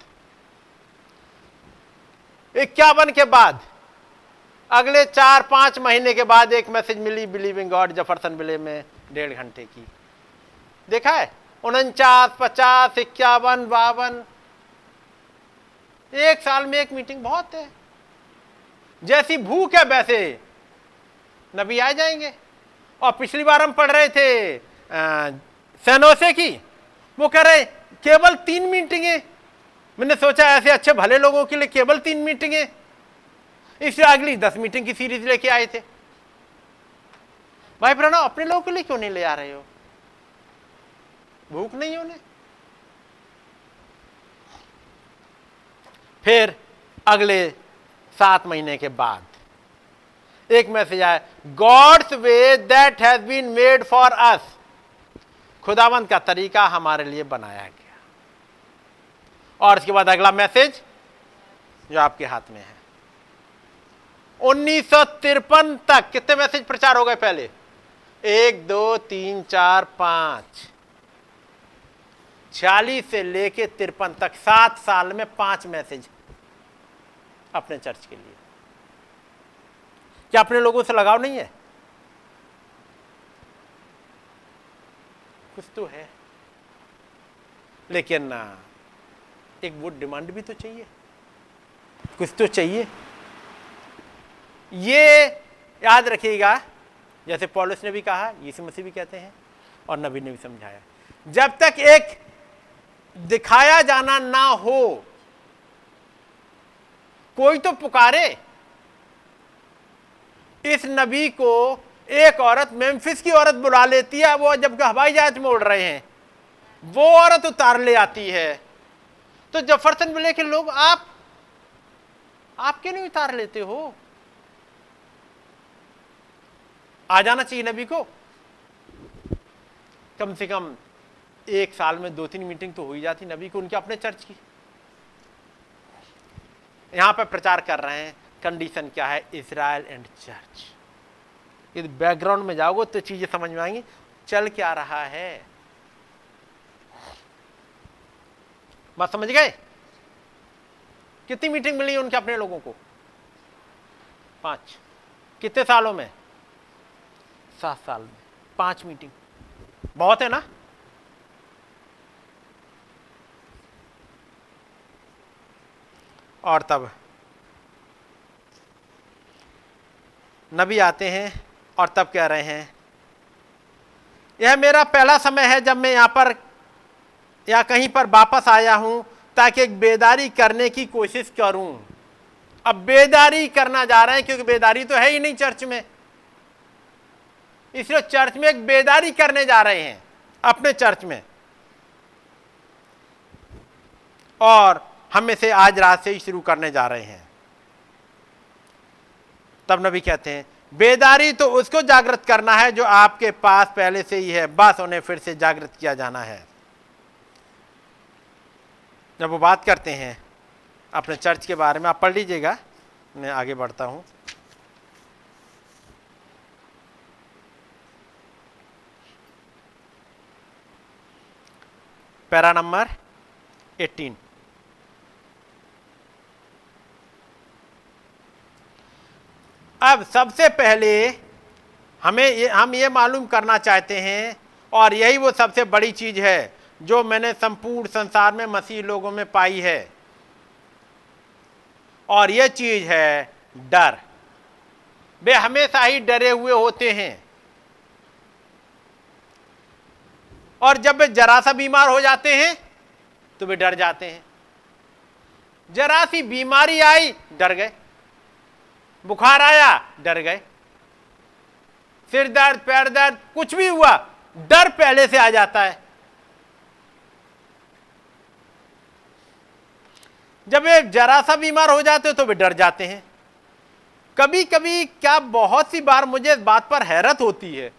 इक्यावन के बाद, अगले चार पाँच महीने के बाद एक मैसेज मिली बिलीविंग गॉड जफरसन विले में डेढ़ घंटे की। देखा है? उनचास, पचास, इक्यावन, बावन। एक साल में एक मीटिंग बहुत है। जैसी भूख है वैसे नबी आ जाएँगे। और पिछली बार हम पढ़ रहे थे सैनोसे की। वो कह रहे, केवल तीन मीटिंगें। मैंने सोचा, ऐसे अच्छे भले लोगों के लिए केवल तीन मीटिंगें। इसलिए अगली दस मीटिंग की सीरीज़ लेके आए थे। भाई प्रणव अपने लोगों के लिए क्यों नहीं ले आ रहे हो? भूख नहीं उन्हें। फिर अगले सात महीने के बाद, एक मैसेज आया God's way that has been made for us खुदावंत का तरीका हमारे लिए बनाया गया। और इसके बाद अगला मैसेज, जो आपके हाथ में है। उन्नीस सौ तिरपन तक कितने मैसेज प्रचार हो गए पहले? एक, दो, तीन, चार, पाँच। छियालीस से लेके तिरपन तक, सात साल में पाँच मैसेज अपने चर्च के लिए। क्या अपने लोगों से लगाव नहीं है? कुछ तो है। लेकिन एक वो डिमांड भी तो चाहिए। कुछ तो चाहिए। ये याद रखिएगा जैसे पॉलिस ने भी कहा, यीशु मसीह भी कहते हैं, और नबी ने भी समझाया। जब तक एक दिखाया जाना ना हो, कोई तो पुकारे। इस नबी को एक औरत मेम्फिस की औरत बुला लेती है, वो जब हवाई जहाज़ में उड़ रहे हैं, वो औरत उतार ले आती है। तो जफरसन मिले के लोग, आप आप क्यों नहीं उतार लेते हो? आ जाना चाहिए नबी को। कम से कम एक साल में दो तीन मीटिंग तो हो ही जाती नबी को उनके अपने चर्च की। यहाँ पर प्रचार कर रहे हैं कंडीशन क्या है? इसराइल एंड चर्च यदि बैकग्राउंड में जाओगे तो चीज़ें समझ में आएँगी। चल क्या रहा है? बात समझ गए? कितनी मीटिंग मिली उनके अपने लोगों को? पाँच। कितने सालों में? सात साल में। पाँच मीटिंग बहुत है ना? और तब। नबी आते हैं और तब कह रहे हैं, यह मेरा पहला समय है जब मैं यहाँ पर, या कहीं पर वापस आया हूँ ताकि एक बेदारी करने की कोशिश करूँ। अब बेदारी करना जा रहे हैं क्योंकि बेदारी तो है ही नहीं चर्च में। इसलिए चर्च में एक बेदारी करने जा रहे हैं, अपने चर्च में। और हम इसे आज रात से ही शुरू करने जा रहे हैं। तब नबी कहते हैं, बेदारी तो उसको जागृत करना है जो आपके पास पहले से ही है, बस उन्हें फिर से जागृत किया जाना है। जब वो बात करते हैं, अपने चर्च के बारे में, आप पढ़ लीजिएगा, मैं आगे बढ़ता हूँ। पैरा नंबर 18 अब सबसे पहले हमें ये, हम ये मालूम करना चाहते हैं, और यही वो सबसे बड़ी चीज़ है जो मैंने संपूर्ण संसार में मसीह लोगों में पाई है। और यह चीज़ है डर। वे हमेशा ही डरे हुए होते हैं। और जब वे जरा सा बीमार हो जाते हैं तो वे डर जाते हैं। जरा सी बीमारी आई, डर गए। बुखार आया, डर गए। सिर दर्द, पैर दर्द, कुछ भी हुआ, डर पहले से आ जाता है। जब वे जरा सा बीमार हो जाते तो वे डर जाते हैं। कभी कभी क्या बहुत सी बार मुझे इस बात पर हैरत होती है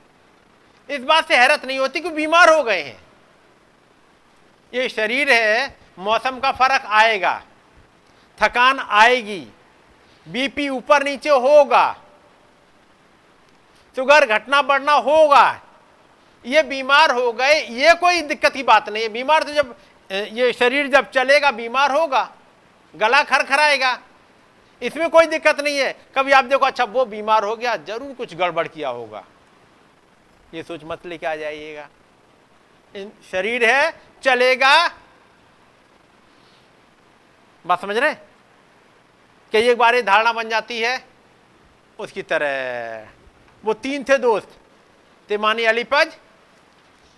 इस बात से हैरत नहीं होती कि बीमार हो गए हैं। ये शरीर है, मौसम का फ़र्क आएगा, थकान आएगी, बीपी ऊपर नीचे होगा, शुगर घटना बढ़ना होगा, ये बीमार हो गए, ये कोई दिक्कत की बात नहीं है। बीमार तो जब ये शरीर जब चलेगा, बीमार होगा, गला खरखराएगा, इसमें कोई दिक्कत नहीं है। कभी आप देखो अच्छा वो बीमार हो गया, ज़रूर कुछ गड़बड़ किया होगा। ये सोच मत लेके आ जाइएगा। शरीर है, चलेगा। बात समझ रहे कि एक बार ये धारणा बन जाती है, उसकी तरह। वो तीन थे दोस्त, तिमानी अलीपज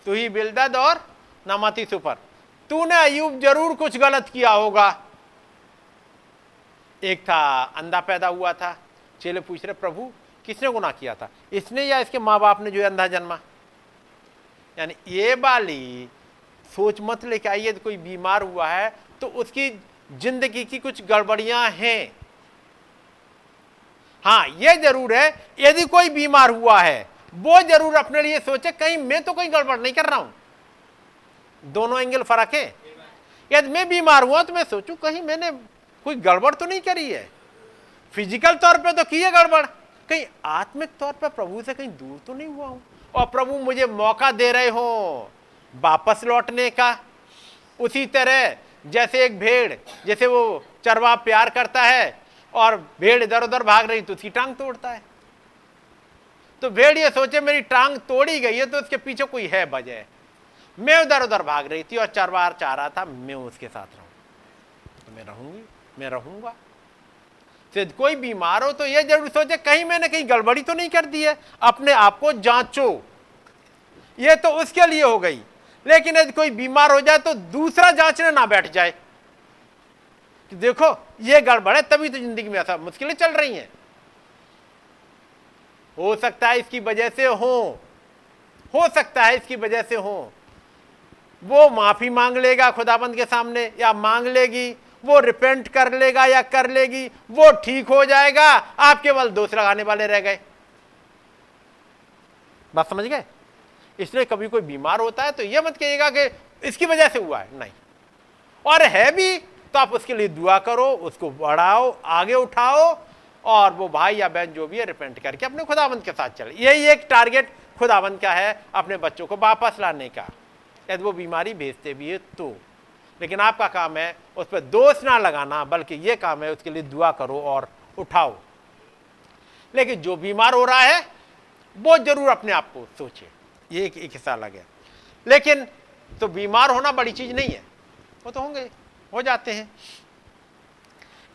तू ही बिलदद और नामाती सुपर। तूने अयूब ज़रूर कुछ गलत किया होगा। एक था, अंधा पैदा हुआ था। चेले पूछ रहे, प्रभु किसने गुना किया था? इसने या इसके माँ बाप ने जो अंधा जन्मा? यानी ये वाली सोच मत लेके आई आइए कोई बीमार हुआ है तो उसकी ज़िंदगी की कुछ गड़बड़ियाँ हैं। हाँ ये ज़रूर है, यदि कोई बीमार हुआ है, वो ज़रूर अपने लिए सोचे, कहीं मैं तो कोई गड़बड़ नहीं कर रहा हूँ। दोनों एंगल फ़र्क है। यदि मैं बीमार हुआ तो मैं सोचू, कहीं मैंने कोई गड़बड़ तो नहीं करी है। फ़िज़िकल तौर पे तो की है गड़बड़? कहीं आत्मिक तौर पे प्रभु से कहीं दूर तो नहीं हुआ हूँ। और प्रभु मुझे मौका दे रहे हो वापस लौटने का। उसी तरह जैसे एक भेड़, जैसे वो चरवा प्यार करता है और भेड़ इधर उधर भाग रही तो उसकी टांग तोड़ता है। तो भेड़ ये सोचे, मेरी टांग तोड़ी गई है तो उसके पीछे कोई है वजह मैं उधर उधर भाग रही थी और चरवार चाह रहा था, मैं उसके साथ रहूँ। तो मैं रहूँगी, मैं रहूँगा। तो कोई बीमार हो तो यह ज़रूर सोचे, कहीं मैंने कहीं गड़बड़ी तो नहीं कर दी है? अपने आप को जांचो। ये तो उसके लिए हो गई। लेकिन यदि कोई बीमार हो जाए तो दूसरा जांचने ना बैठ जाए। कि देखो, ये गड़बड़ है, तभी तो ज़िंदगी में ऐसा मुश्किलें चल रही हैं। हो सकता है इसकी वजह से हो। हो सकता है इसकी वजह से हो। वो माफ़ी मांग लेगा खुदाबंद के सामने या मांग लेगी वो रिपेंट कर लेगा या कर लेगी, वो ठीक हो जाएगा, आप केवल दोष लगाने वाले रह गए। बात समझ गए? इसलिए कभी कोई बीमार होता है तो ये मत कहिएगा कि इसकी वजह से हुआ है। नहीं। और है भी तो आप उसके लिए दुआ करो, उसको बढ़ाओ, आगे उठाओ, और वो भाई या बहन जो भी है रिपेंट करके अपने खुदाबंद के साथ चले। यही एक टारगेट खुदाबंद का है, अपने बच्चों को वापस लाने का। यदि वो बीमारी भेजते भी है तो। लेकिन आपका काम है उस पर दोष ना लगाना बल्कि ये काम है उसके लिए दुआ करो और उठाओ। लेकिन जो बीमार हो रहा है वो ज़रूर अपने आप को सोचे। ये एक, एक हिस्सा अलग है। लेकिन तो बीमार होना बड़ी चीज़ नहीं है। वो तो होंगे हो जाते हैं।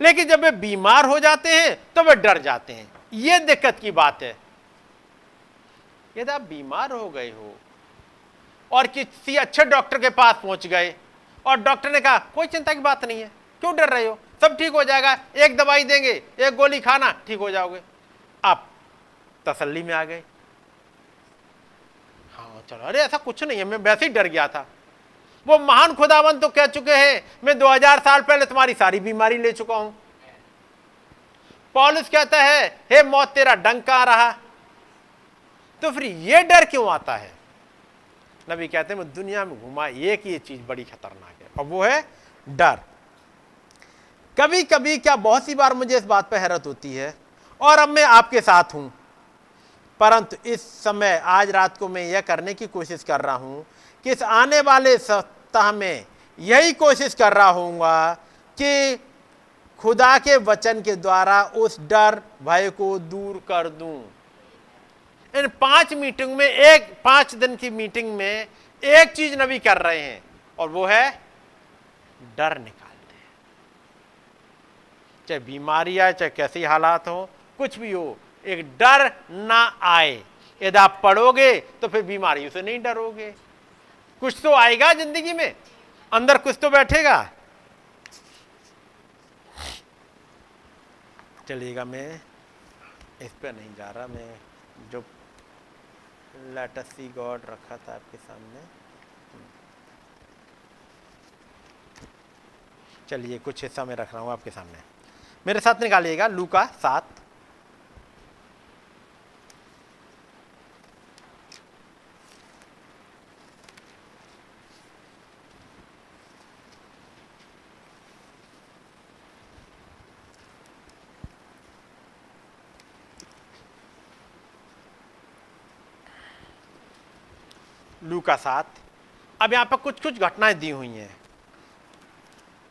लेकिन जब वे बीमार हो जाते हैं तो वे डर जाते हैं। ये दिक्कत की बात है। यदि आप बीमार हो गए हो और किसी अच्छे डॉक्टर के पास पहुँच गए और डॉक्टर ने कहा, कोई चिंता की बात नहीं है। क्यों डर रहे हो? सब ठीक हो जाएगा। एक दवाई देंगे, एक गोली खाना, ठीक हो जाओगे। आप तसल्ली में आ गए। हाँ चलो, अरे ऐसा कुछ नहीं है, मैं वैसे ही डर गया था। वो महान खुदावन तो कह चुके हैं, मैं 2000 साल पहले तुम्हारी सारी बीमारी ले चुका हूँ। पॉलिस कहता है, हे मौत, तेरा डंका रहा। तो फिर ये डर क्यों आता है? नबी कहते हैं दुनिया में घुमा, एक ये चीज़ बड़ी खतरनाक है। और वो है डर। कभी कभी क्या बहुत सी बार मुझे इस बात पर हैरत होती है, और अब मैं आपके साथ हूँ। परंतु इस समय, आज रात को मैं यह करने की कोशिश कर रहा हूँ कि इस आने वाले सप्ताह में यही कोशिश कर रहा हूँगा कि खुदा के वचन के द्वारा उस डर, भय को दूर कर दूँ। इन पाँच मीटिंग में, एक, पाँच दिन की मीटिंग में एक चीज़ नबी कर रहे हैं और वो है डर निकालते हैं। चाहे बीमारी आए, चाहे कैसी हालात हो, कुछ भी हो, एक डर ना आए। यदि आप पढ़ोगे तो फिर बीमारियों से नहीं डरोगे। कुछ तो आएगा ज़िंदगी में, अंदर कुछ तो बैठेगा। चलिएगा मैं, इस पर नहीं जा रहा मैं। लेटसी गॉड रखा था आपके सामने। चलिए, कुछ हिस्सा में रख रहा हूँ आपके सामने। मेरे साथ निकालिएगा लू का सात। लू का साथ। अब यहाँ पर कुछ कुछ घटनाएँ दी हुई हैं।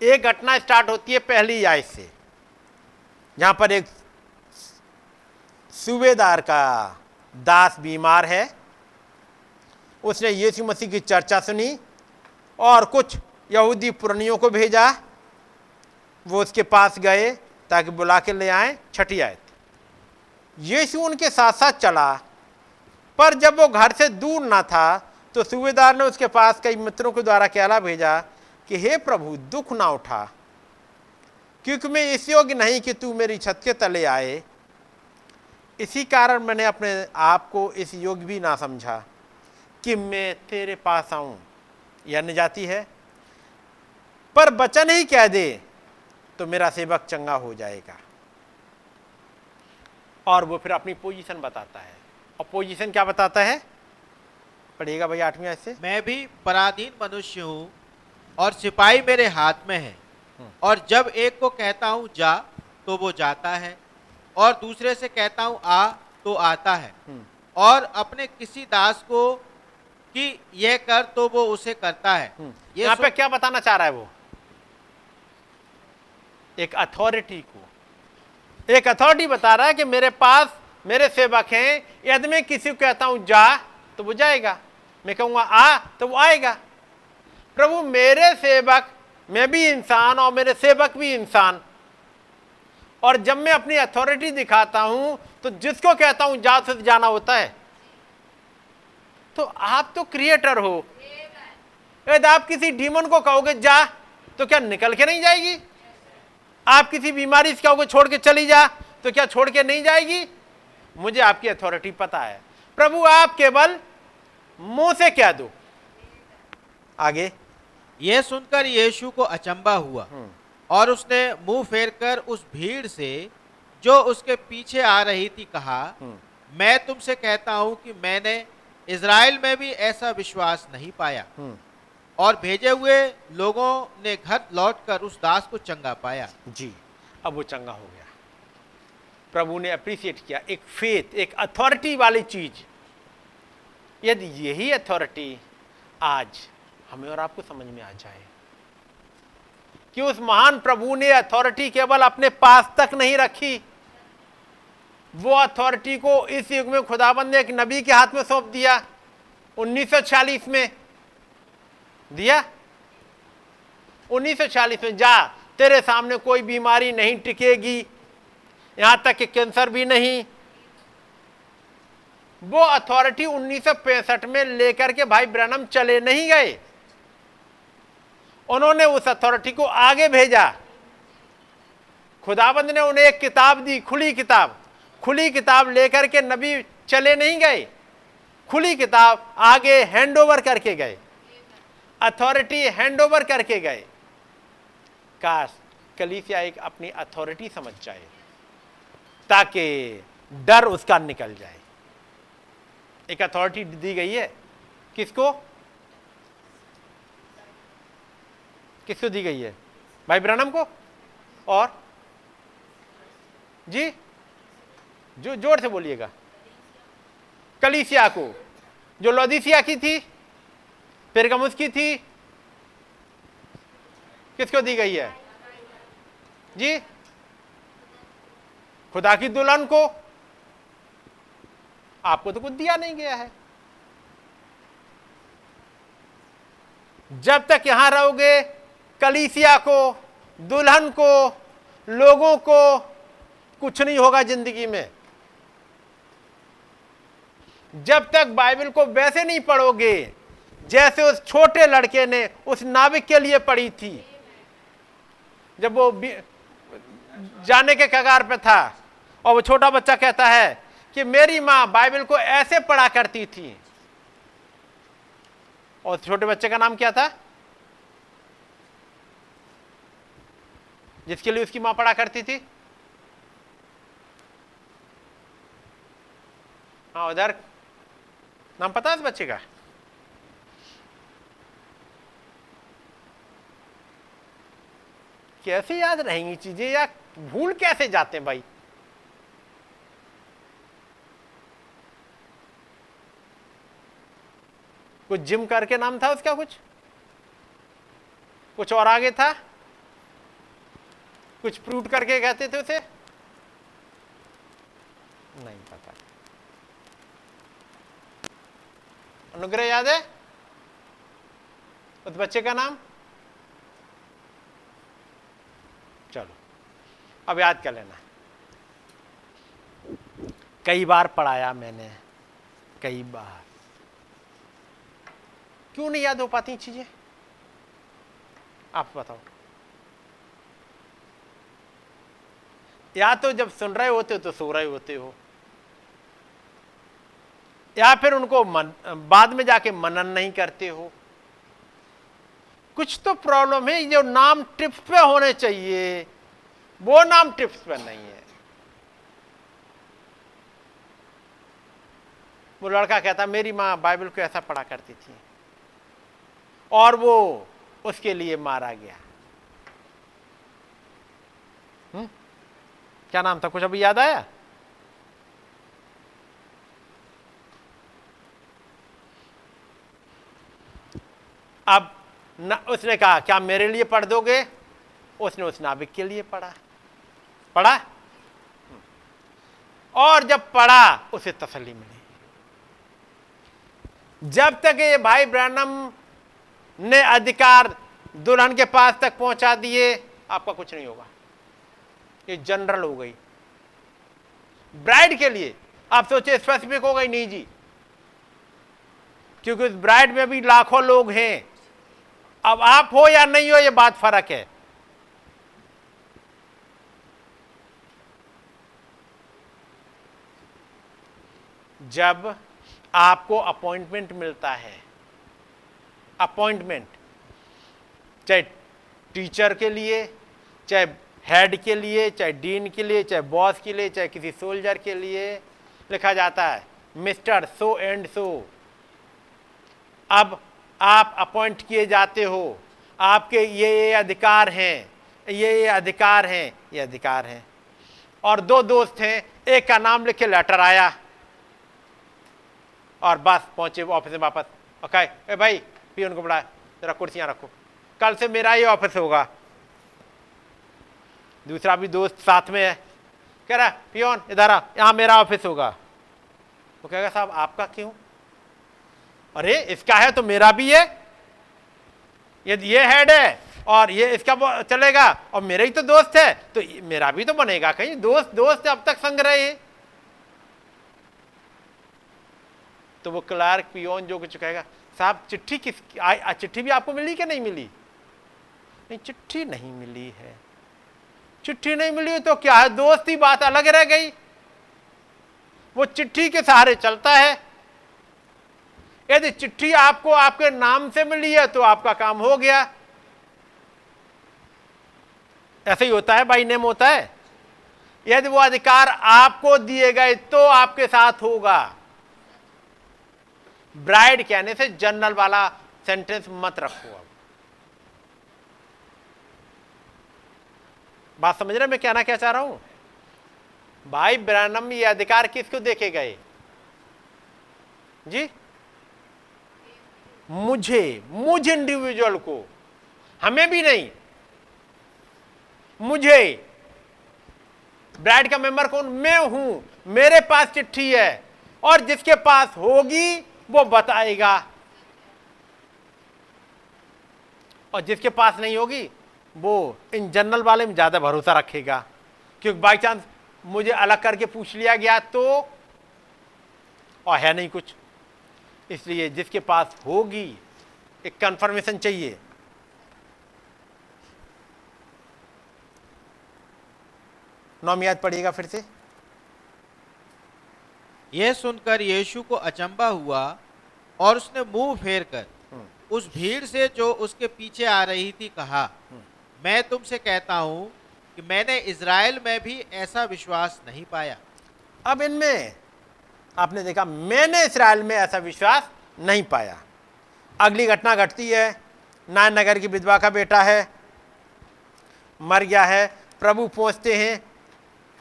एक घटना स्टार्ट होती है पहली आय से। जहाँ पर एक सूबेदार का दास बीमार है। उसने यीशु मसीह की चर्चा सुनी और कुछ यहूदी पुरानियों को भेजा। वो उसके पास गए ताकि बुला के ले आए, छठी आयत। यीशु उनके साथ साथ चला, पर जब वो घर से दूर ना था तो सूबेदार ने उसके पास कई मित्रों के द्वारा कहला भेजा कि हे प्रभु, दुख ना उठा। क्योंकि मैं इस योग्य नहीं कि तू मेरी छत के तले आए। इसी कारण मैंने अपने आप को इस योग्य भी ना समझा कि मैं तेरे पास आऊँ। यह जाती है। पर बचन ही कह दे तो मेरा सेवक चंगा हो जाएगा। और वो फिर अपनी पोजीशन बताता है। और पोजीशन क्या बताता है? पढ़िएगा भाई आठवीं ऐसे मैं भी पराधीन मनुष्य हूँ और सिपाही मेरे हाथ में है। और जब एक को कहता हूँ जा तो वो जाता है। और दूसरे से कहता हूँ आ तो आता है। और अपने किसी दास को कि यह कर तो वो उसे करता है। ये यहाँ पे क्या बताना चाह रहा है वो? एक अथॉरिटी को। एक अथॉरिटी बता रहा है कि मेरे पास मेरे सेवक हैं। यदि मैं किसी को कहता हूँ जा तो वो जाएगा। मैं कहूँगा, आ तो वो आएगा। प्रभु, मेरे सेवक, मैं भी इंसान और मेरे सेवक भी इंसान। और जब मैं अपनी अथॉरिटी दिखाता हूँ तो जिसको कहता हूँ, जा से जाना होता है। तो आप तो क्रिएटर हो। यदि आप किसी डीमन को कहोगे, जा तो क्या निकल के नहीं जाएगी? आप किसी बीमारी से कहोगे, छोड़ के चली जा तो क्या छोड़ के नहीं जाएगी? मुझे आपकी अथॉरिटी पता है। प्रभु आप केवल मुँह से क्या दो आगे यह सुनकर यीशु को अचंबा हुआ हम्म। और उसने मुँह फेरकर उस भीड़ से जो उसके पीछे आ रही थी कहा हम्म। मैं तुमसे कहता हूँ कि मैंने इसराइल में भी ऐसा विश्वास नहीं पाया हम्म। और भेजे हुए लोगों ने घर लौटकर उस दास को चंगा पाया जी अब वो चंगा हो गया प्रभु ने अप्रिशिएट किया। एक फेथ एक अथॉरिटी वाली चीज़। यदि यही अथॉरिटी आज हमें और आपको समझ में आ जाए, कि उस महान प्रभु ने अथॉरिटी केवल अपने पास तक नहीं रखी, वो अथॉरिटी को इस युग में खुदाबंद ने एक नबी के हाथ में सौंप दिया 1940 में। दिया? 1940 में, जा, तेरे सामने कोई बीमारी नहीं टिकेगी यहाँ तक कि कैंसर भी नहीं। वो अथॉरिटी 1965 में लेकर के भाई ब्रनम चले नहीं गए। उन्होंने उस अथॉरिटी को आगे भेजा। खुदाबंद ने उन्हें एक किताब दी, खुली किताब। खुली किताब लेकर के नबी चले नहीं गए। खुली किताब आगे हैंड ओवर करके गए। अथॉरिटी हैंड ओवर करके गए। काश कलीसिया एक अपनी अथॉरिटी समझ जाए। ताकि डर उसका निकल जाए। एक अथॉरिटी दी गई है। किसको? किसको दी गई है? भाई ब्रनम को? और? जी? जो, ज़ोर से बोलिएगा। कलीसिया को। जो लोदिसिया की थी, पेरगमुस की थी, किसको दी गई है? जी? खुदा की दुल्हन को। आपको तो कुछ दिया नहीं गया है। जब तक यहाँ रहोगे, कलीसिया को, दुल्हन को, लोगों को, कुछ नहीं होगा ज़िंदगी में। जब तक बाइबल को वैसे नहीं पढ़ोगे, जैसे उस छोटे लड़के ने उस नाविक के लिए पढ़ी थी। जब वो जाने के कगार पे था और वो छोटा बच्चा कहता है कि मेरी माँ बाइबल को ऐसे पढ़ा करती थी। और छोटे बच्चे का नाम क्या था? जिसके लिए उसकी माँ पढ़ा करती थी। हाँ उधर। नाम पता है इस बच्चे का? कैसे याद रहेंगी चीज़ें या भूल कैसे जाते हैं भाई? कुछ जिम करके नाम था उसका कुछ? कुछ और आगे था? कुछ फ्रूट करके कहते थे उसे? नहीं पता। अनुग्रह याद है? उस बच्चे का नाम? चलो, अब याद कर लेना। कई बार पढ़ाया मैंने, कई बार। क्यों नहीं याद हो पाती चीज़ें? आप बताओ। या तो जब सुन रहे होते हो तो सो रहे होते हो। या फिर उनको मन, बाद में जाके मनन नहीं करते हो। कुछ तो प्रॉब्लम है जो नाम टिप्स पे होने चाहिए। वो नाम टिप्स पे नहीं है। वो लड़का कहता मेरी माँ बाइबल को ऐसा पढ़ा करती थी। और वो उसके लिए मारा गया। हुँ? हम्म? क्या नाम था? कुछ अभी याद आया? अब न, उसने कहा क्या मेरे लिए पढ़ दोगे? उसने उस नाविक के लिए पढ़ा। पढ़ा? और जब पढ़ा उसे तसली मिली। जब तक ये भाई ब्रैनम ने अधिकार दुल्हन के पास तक पहुँचा दिए, आपका कुछ नहीं होगा। ये जनरल हो गई। ब्राइड के लिए आप सोचे स्पेसिफिक हो गई नहीं जी। क्योंकि उस ब्राइड में भी लाखों लोग हैं। अब आप हो या नहीं हो, ये बात फ़र्क है। जब आपको अपॉइंटमेंट मिलता है अपॉइंटमेंट, चाहे टीचर के लिए, चाहे हेड के लिए, चाहे डीन के लिए, चाहे बॉस के लिए, चाहे किसी सोल्जर के लिए लिखा जाता है, मिस्टर सो एंड सो। अब आप अपॉइंट किए जाते हो, आपके ये ये अधिकार हैं, ये ये अधिकार हैं, ये अधिकार हैं। और दो दोस्त हैं, एक का नाम लिख लेटर आया, और बस पहुँचे ऑफ़िस में वापस। ओके भाई पी उनको बुलाया जरा कुर्सियाँ रखो। कल से मेरा ही ऑफ़िस होगा। दूसरा भी दोस्त साथ में है। कह रहा पियोन, इधर आ, यहाँ मेरा ऑफ़िस होगा। वो कहेगा, साहब, आपका क्यों? अरे, इसका है तो मेरा भी है। यदि ये हेड है, और ये इसका चलेगा, और मेरा ही तो दोस्त है तो मेरा भी तो बनेगा कहीं। दोस्त दोस्त अब तक संग रहे तो वो क्लार्क पियोन जो कुछ कहेगा साहब, चिट्ठी किस चिट्ठी भी आपको मिली कि नहीं मिली? नहीं, चिट्ठी नहीं मिली है। चिट्ठी नहीं मिली तो क्या है? दोस्ती बात अलग रह गई। वो चिट्ठी के सहारे चलता है। यदि चिट्ठी आपको आपके नाम से मिली है तो आपका काम हो गया। ऐसे ही होता है, बाई नेम होता है। यदि वो अधिकार आपको दिए गए तो आपके साथ होगा। ब्राइड कहने से जनरल वाला सेंटेंस मत रखो अब। बात समझ रहे मैं कहना क्या चाह रहा हूँ? भाई ब्रानम ये अधिकार किसको देखे गए? जी? मुझे, मुझ इंडिविजुअल को। हमें भी नहीं। मुझे। ब्राइड का मेंबर कौन? मैं हूँ। मेरे पास चिट्ठी है। और जिसके पास होगी वो बताएगा। और जिसके पास नहीं होगी, वो इन जनरल वाले में ज़्यादा भरोसा रखेगा। क्योंकि बाई चांस मुझे अलग करके पूछ लिया गया तो और है नहीं कुछ। इसलिए जिसके पास होगी, एक कंफर्मेशन चाहिए। नौम याद पड़ेगा फिर से। यह सुनकर यीशु को अचंबा हुआ और उसने मुँह फेर कर हम्म। उस भीड़ से जो उसके पीछे आ रही थी कहा हम्म। मैं तुमसे कहता हूँ कि मैंने इसराइल में भी ऐसा विश्वास नहीं पाया अब इनमें आपने देखा मैंने इसराइल में ऐसा विश्वास नहीं पाया अगली घटना घटती है नान नगर की विधवा का बेटा है मर गया है प्रभु पहुँचते हैं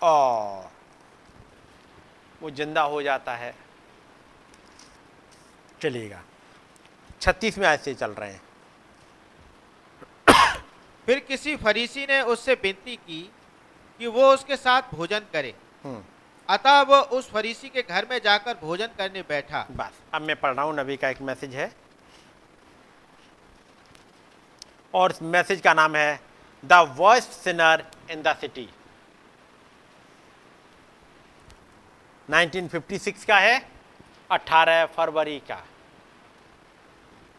और वो ज़िंदा हो जाता है चलिएगा छत्तीस में ऐसे चल रहे हैं। (coughs) फिर किसी फरीसी ने उससे विनती की कि वो उसके साथ भोजन करे। हम्म, अतः वो उस फरीसी के घर में जाकर भोजन करने बैठा। बस अब मैं पढ़ रहा हूँ नबी का एक मैसेज है। और मैसेज का नाम है the worst sinner in the city. 1956 का है 18 फरवरी का।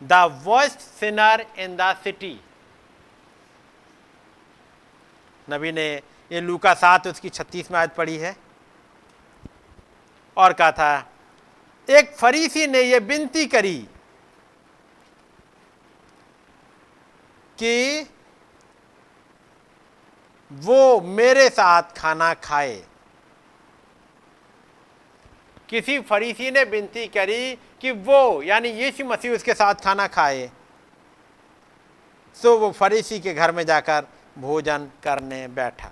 The worst sinner in the city. नबी ने ये लूका सात, उसकी छत्तीस में आयत पढ़ी है और कहा था, एक फरीसी ने यह विनती करी कि वो मेरे साथ खाना खाए। किसी फरीसी ने विनती करी कि वो, यानी यीशु मसीह उसके साथ खाना खाए। सो वो फरीसी के घर में जाकर भोजन करने बैठा।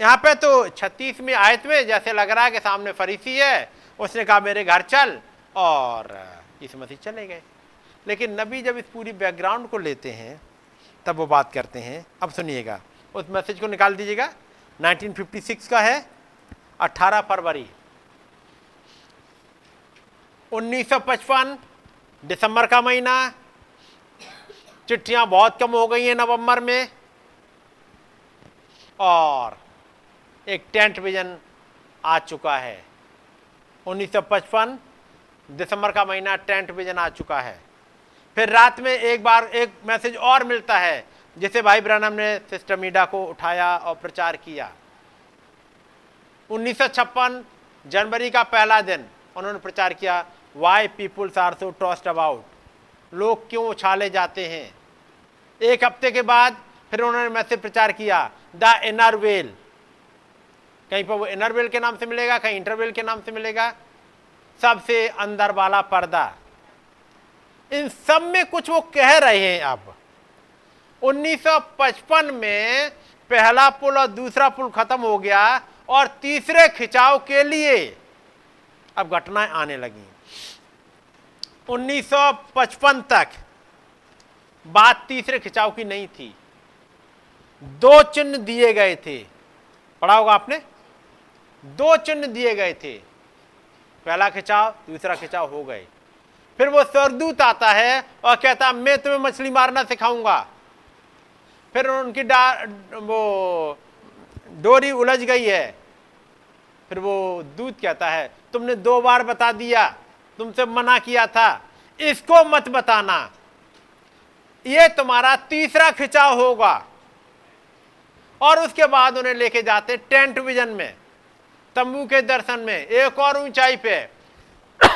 यहाँ पे तो छत्तीसवीं आयत में जैसे लग रहा है कि सामने फरीसी है, उसने कहा, मेरे घर चल। और इस मसीह चले गए। लेकिन नबी जब इस पूरी बैकग्राउंड को लेते हैं, तब वो बात करते हैं। अब सुनिएगा, उस मैसेज को निकाल दीजिएगा। 1956 का है 18 फरवरी। 1955 दिसंबर का महीना। चिट्ठियाँ बहुत कम हो गई हैं नवंबर में। और एक टेंट विजन आ चुका है। 1955 दिसंबर का महीना टेंट विजन आ चुका है। फिर रात में एक बार एक मैसेज और मिलता है, जिसे भाई ब्रनम ने सिस्टर मीडा को उठाया और प्रचार किया। 1956 जनवरी का पहला दिन, उन्होंने प्रचार किया। Why peoples are so tossed about लोग क्यों उछाले जाते हैं? एक हफ़्ते के बाद फिर उन्होंने मैसेज प्रचार किया, द इनर वेल. कहीं पर वो इनर वेल के नाम से मिलेगा, कहीं इंटरवेल के नाम से मिलेगा? सबसे अंदर वाला पर्दा। इन सब में कुछ वो कह रहे हैं अब। 1955 में पहला पुल और दूसरा पुल खत्म हो गया और तीसरे खिंचाव के लिए अब घटनाएँ आने लगी। 1955 तक बात तीसरे खिंचाव की नहीं थी। दो चिन्ह दिए गए थे। पढ़ा होगा आपने? दो चिन्ह दिए गए थे। पहला खिंचाव, दूसरा खिंचाव हो गए। फिर वो स्वर्गदूत आता है और कहता, मैं तुम्हें मछली मारना सिखाऊँगा। फिर उनकी डा, वो डोरी उलझ गई है। फिर वो दूत कहता है, तुमने दो बार बता दिया। तुमसे मना किया था, इसको मत बताना। ये तुम्हारा तीसरा खिंचाव होगा। और उसके बाद उन्हें लेके जाते टेंट विजन में, तंबू के दर्शन में, एक और ऊंचाई पे।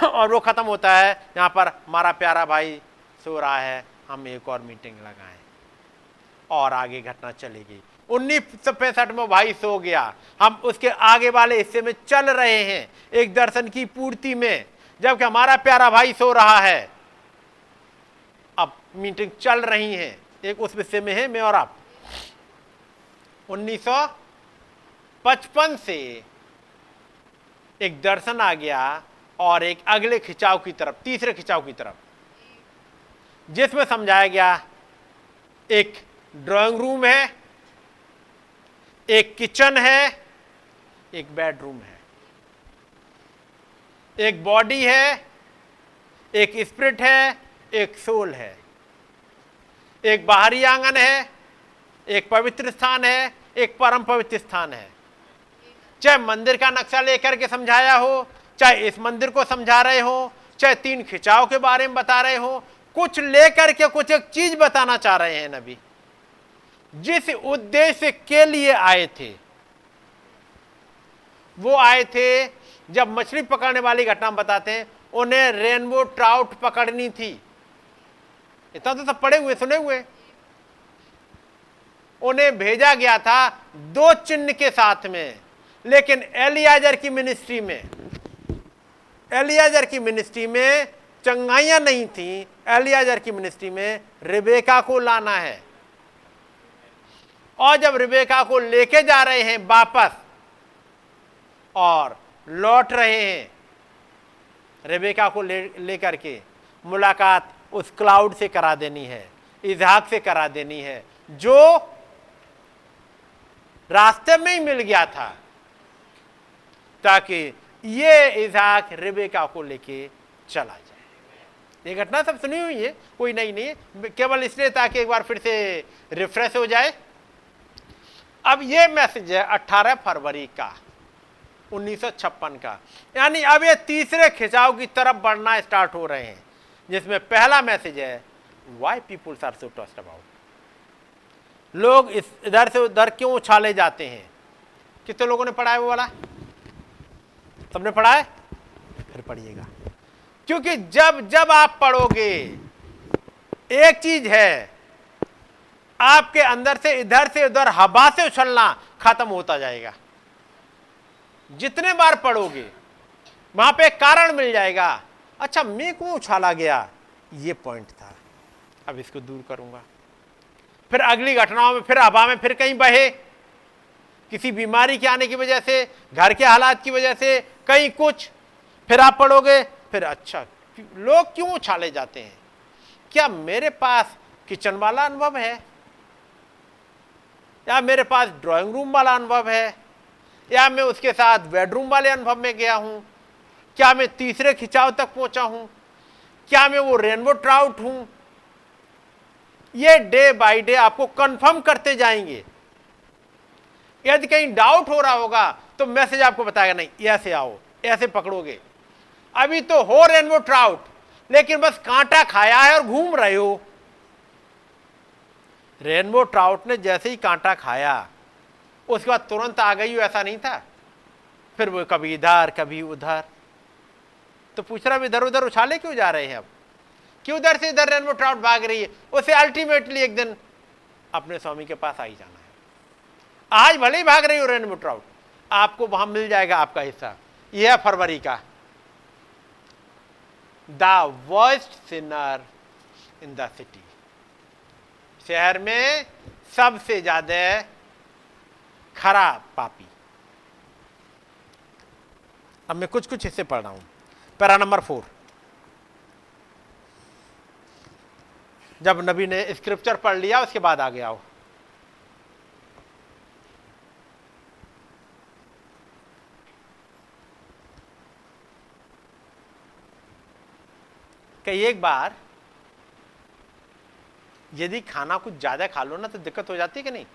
और वो खत्म होता है, यहाँ पर, हमारा प्यारा भाई सो रहा है, हम एक और मीटिंग लगाएँ। और आगे घटना चलेगी। उन्नीस सौ पैंसठ में भाई सो गया। हम उसके आगे वाले हिस्से में चल रहे हैं, एक दर्शन की पूर्ति में। जबकि हमारा प्यारा भाई सो रहा है। अब मीटिंग चल रही है। एक उस विषय में है, मैं और आप। 1955 से एक दर्शन आ गया और एक अगले खिंचाव की तरफ़, तीसरे खिंचाव की तरफ़। जिसमें समझाया गया, एक ड्राइंग रूम है, एक किचन है, एक बेडरूम है। एक बॉडी है, एक स्पिरिट है, एक सोल है। एक बाहरी आँगन है, एक पवित्र स्थान है, एक परम पवित्र स्थान है। चाहे मंदिर का नक्शा लेकर के समझाया हो, चाहे इस मंदिर को समझा रहे हो, चाहे तीन खिंचाव के बारे में बता रहे हो, कुछ लेकर के कुछ एक चीज़ बताना चाह रहे हैं नबी। जिस उद्देश्य के लिए आए थे, वो आए थे जब मछली पकड़ने वाली घटना बताते हैं, उन्हें रेनबो ट्राउट पकड़नी थी। इतना तो सब पड़े हुए, सुने हुए। उन्हें भेजा गया था दो चिन्ह के साथ में, लेकिन एलियाजर की मिनिस्ट्री में, एलियाजर की मिनिस्ट्री में चंगाइयाँ नहीं थी। एलियाजर की मिनिस्ट्री में रिबेका को लाना है। और जब रिबेका को लेके जा रहे हैं वापस, और लौट रहे हैं। रेबेका को ले, लेकर के मुलाकात उस क्लाउड से करा देनी है, इजहाक से करा देनी है, जो रास्ते में ही मिल गया था, ताकि ये इजहाक रेबेका को लेके चला जाए। ये घटना सब सुनी हुई है, कोई नहीं नहीं केवल इसलिए ताकि एक बार फिर से रिफ्रेश हो जाए। अब ये मैसेज है 18 फरवरी का। 1956 का। यानी अब ये तीसरे खिंचाव की तरफ़ बढ़ना स्टार्ट हो रहे हैं, जिसमें पहला मैसेज है why peoples are so tossed about लोग इस इधर से उधर क्यों उछाले जाते हैं? कितने लोगों ने पढ़ा है वो वाला? सबने पढ़ा है? फिर पढ़िएगा। क्योंकि जब जब आप पढ़ोगे, एक चीज़ है, आपके अंदर से इधर से उधर हवा से उछलना खत्म होता जाएगा। जितने बार पढ़ोगे, वहाँ पे कारण मिल जाएगा। अच्छा मैं क्यों उछाला गया? ये पॉइंट था। अब इसको दूर करूँगा। फिर अगली घटनाओं में, फिर हवा में फिर कहीं बहे। किसी बीमारी के आने की वजह से, घर के हालात की वजह से, कहीं कुछ। फिर आप पढ़ोगे, फिर अच्छा लोग क्यों उछाले जाते हैं? क्या मेरे पास किचन वाला अनुभव है? या मेरे पास ड्राइंग रूम वाला अनुभव है? या मैं उसके साथ बेडरूम वाले अनुभव में गया हूँ? क्या मैं तीसरे खिंचाव तक पहुँचा हूँ? क्या मैं वो रेनबो ट्राउट हूँ? ये डे बाय डे आपको कंफर्म करते जाएँगे। यदि कहीं डाउट हो रहा होगा तो मैसेज आपको बताएगा, नहीं, ऐसे आओ, ऐसे पकड़ोगे। अभी तो हो रेनबो ट्राउट लेकिन बस कांटा खाया है और घूम रहे हो। रेनबो ट्राउट ने जैसे ही कांटा खाया उसके बाद तुरंत आ गई, ऐसा नहीं था। फिर वो कभी इधर, कभी उधर। तो पूछ रहा इधर उधर उछाले क्यों जा रहे हैं अब क्यों उधर से इधर रेनबो ट्राउट भाग रही है? उसे अल्टीमेटली एक दिन अपने स्वामी के पास आ ही जाना है। आज भले ही भाग रही हो रेनबो ट्राउट आपको वहाँ मिल जाएगा आपका हिस्सा। यह फरवरी का। The worst sinner in the city. शहर में सबसे ज़्यादा खराब पापी। अब मैं कुछ कुछ हिस्से पढ़ रहा हूँ। Para number four. जब नबी ने स्क्रिप्चर पढ़ लिया, उसके बाद आ गया हो कई एक बार यदि खाना कुछ ज़्यादा खा लो ना तो दिक्कत हो जाती है कि नहीं?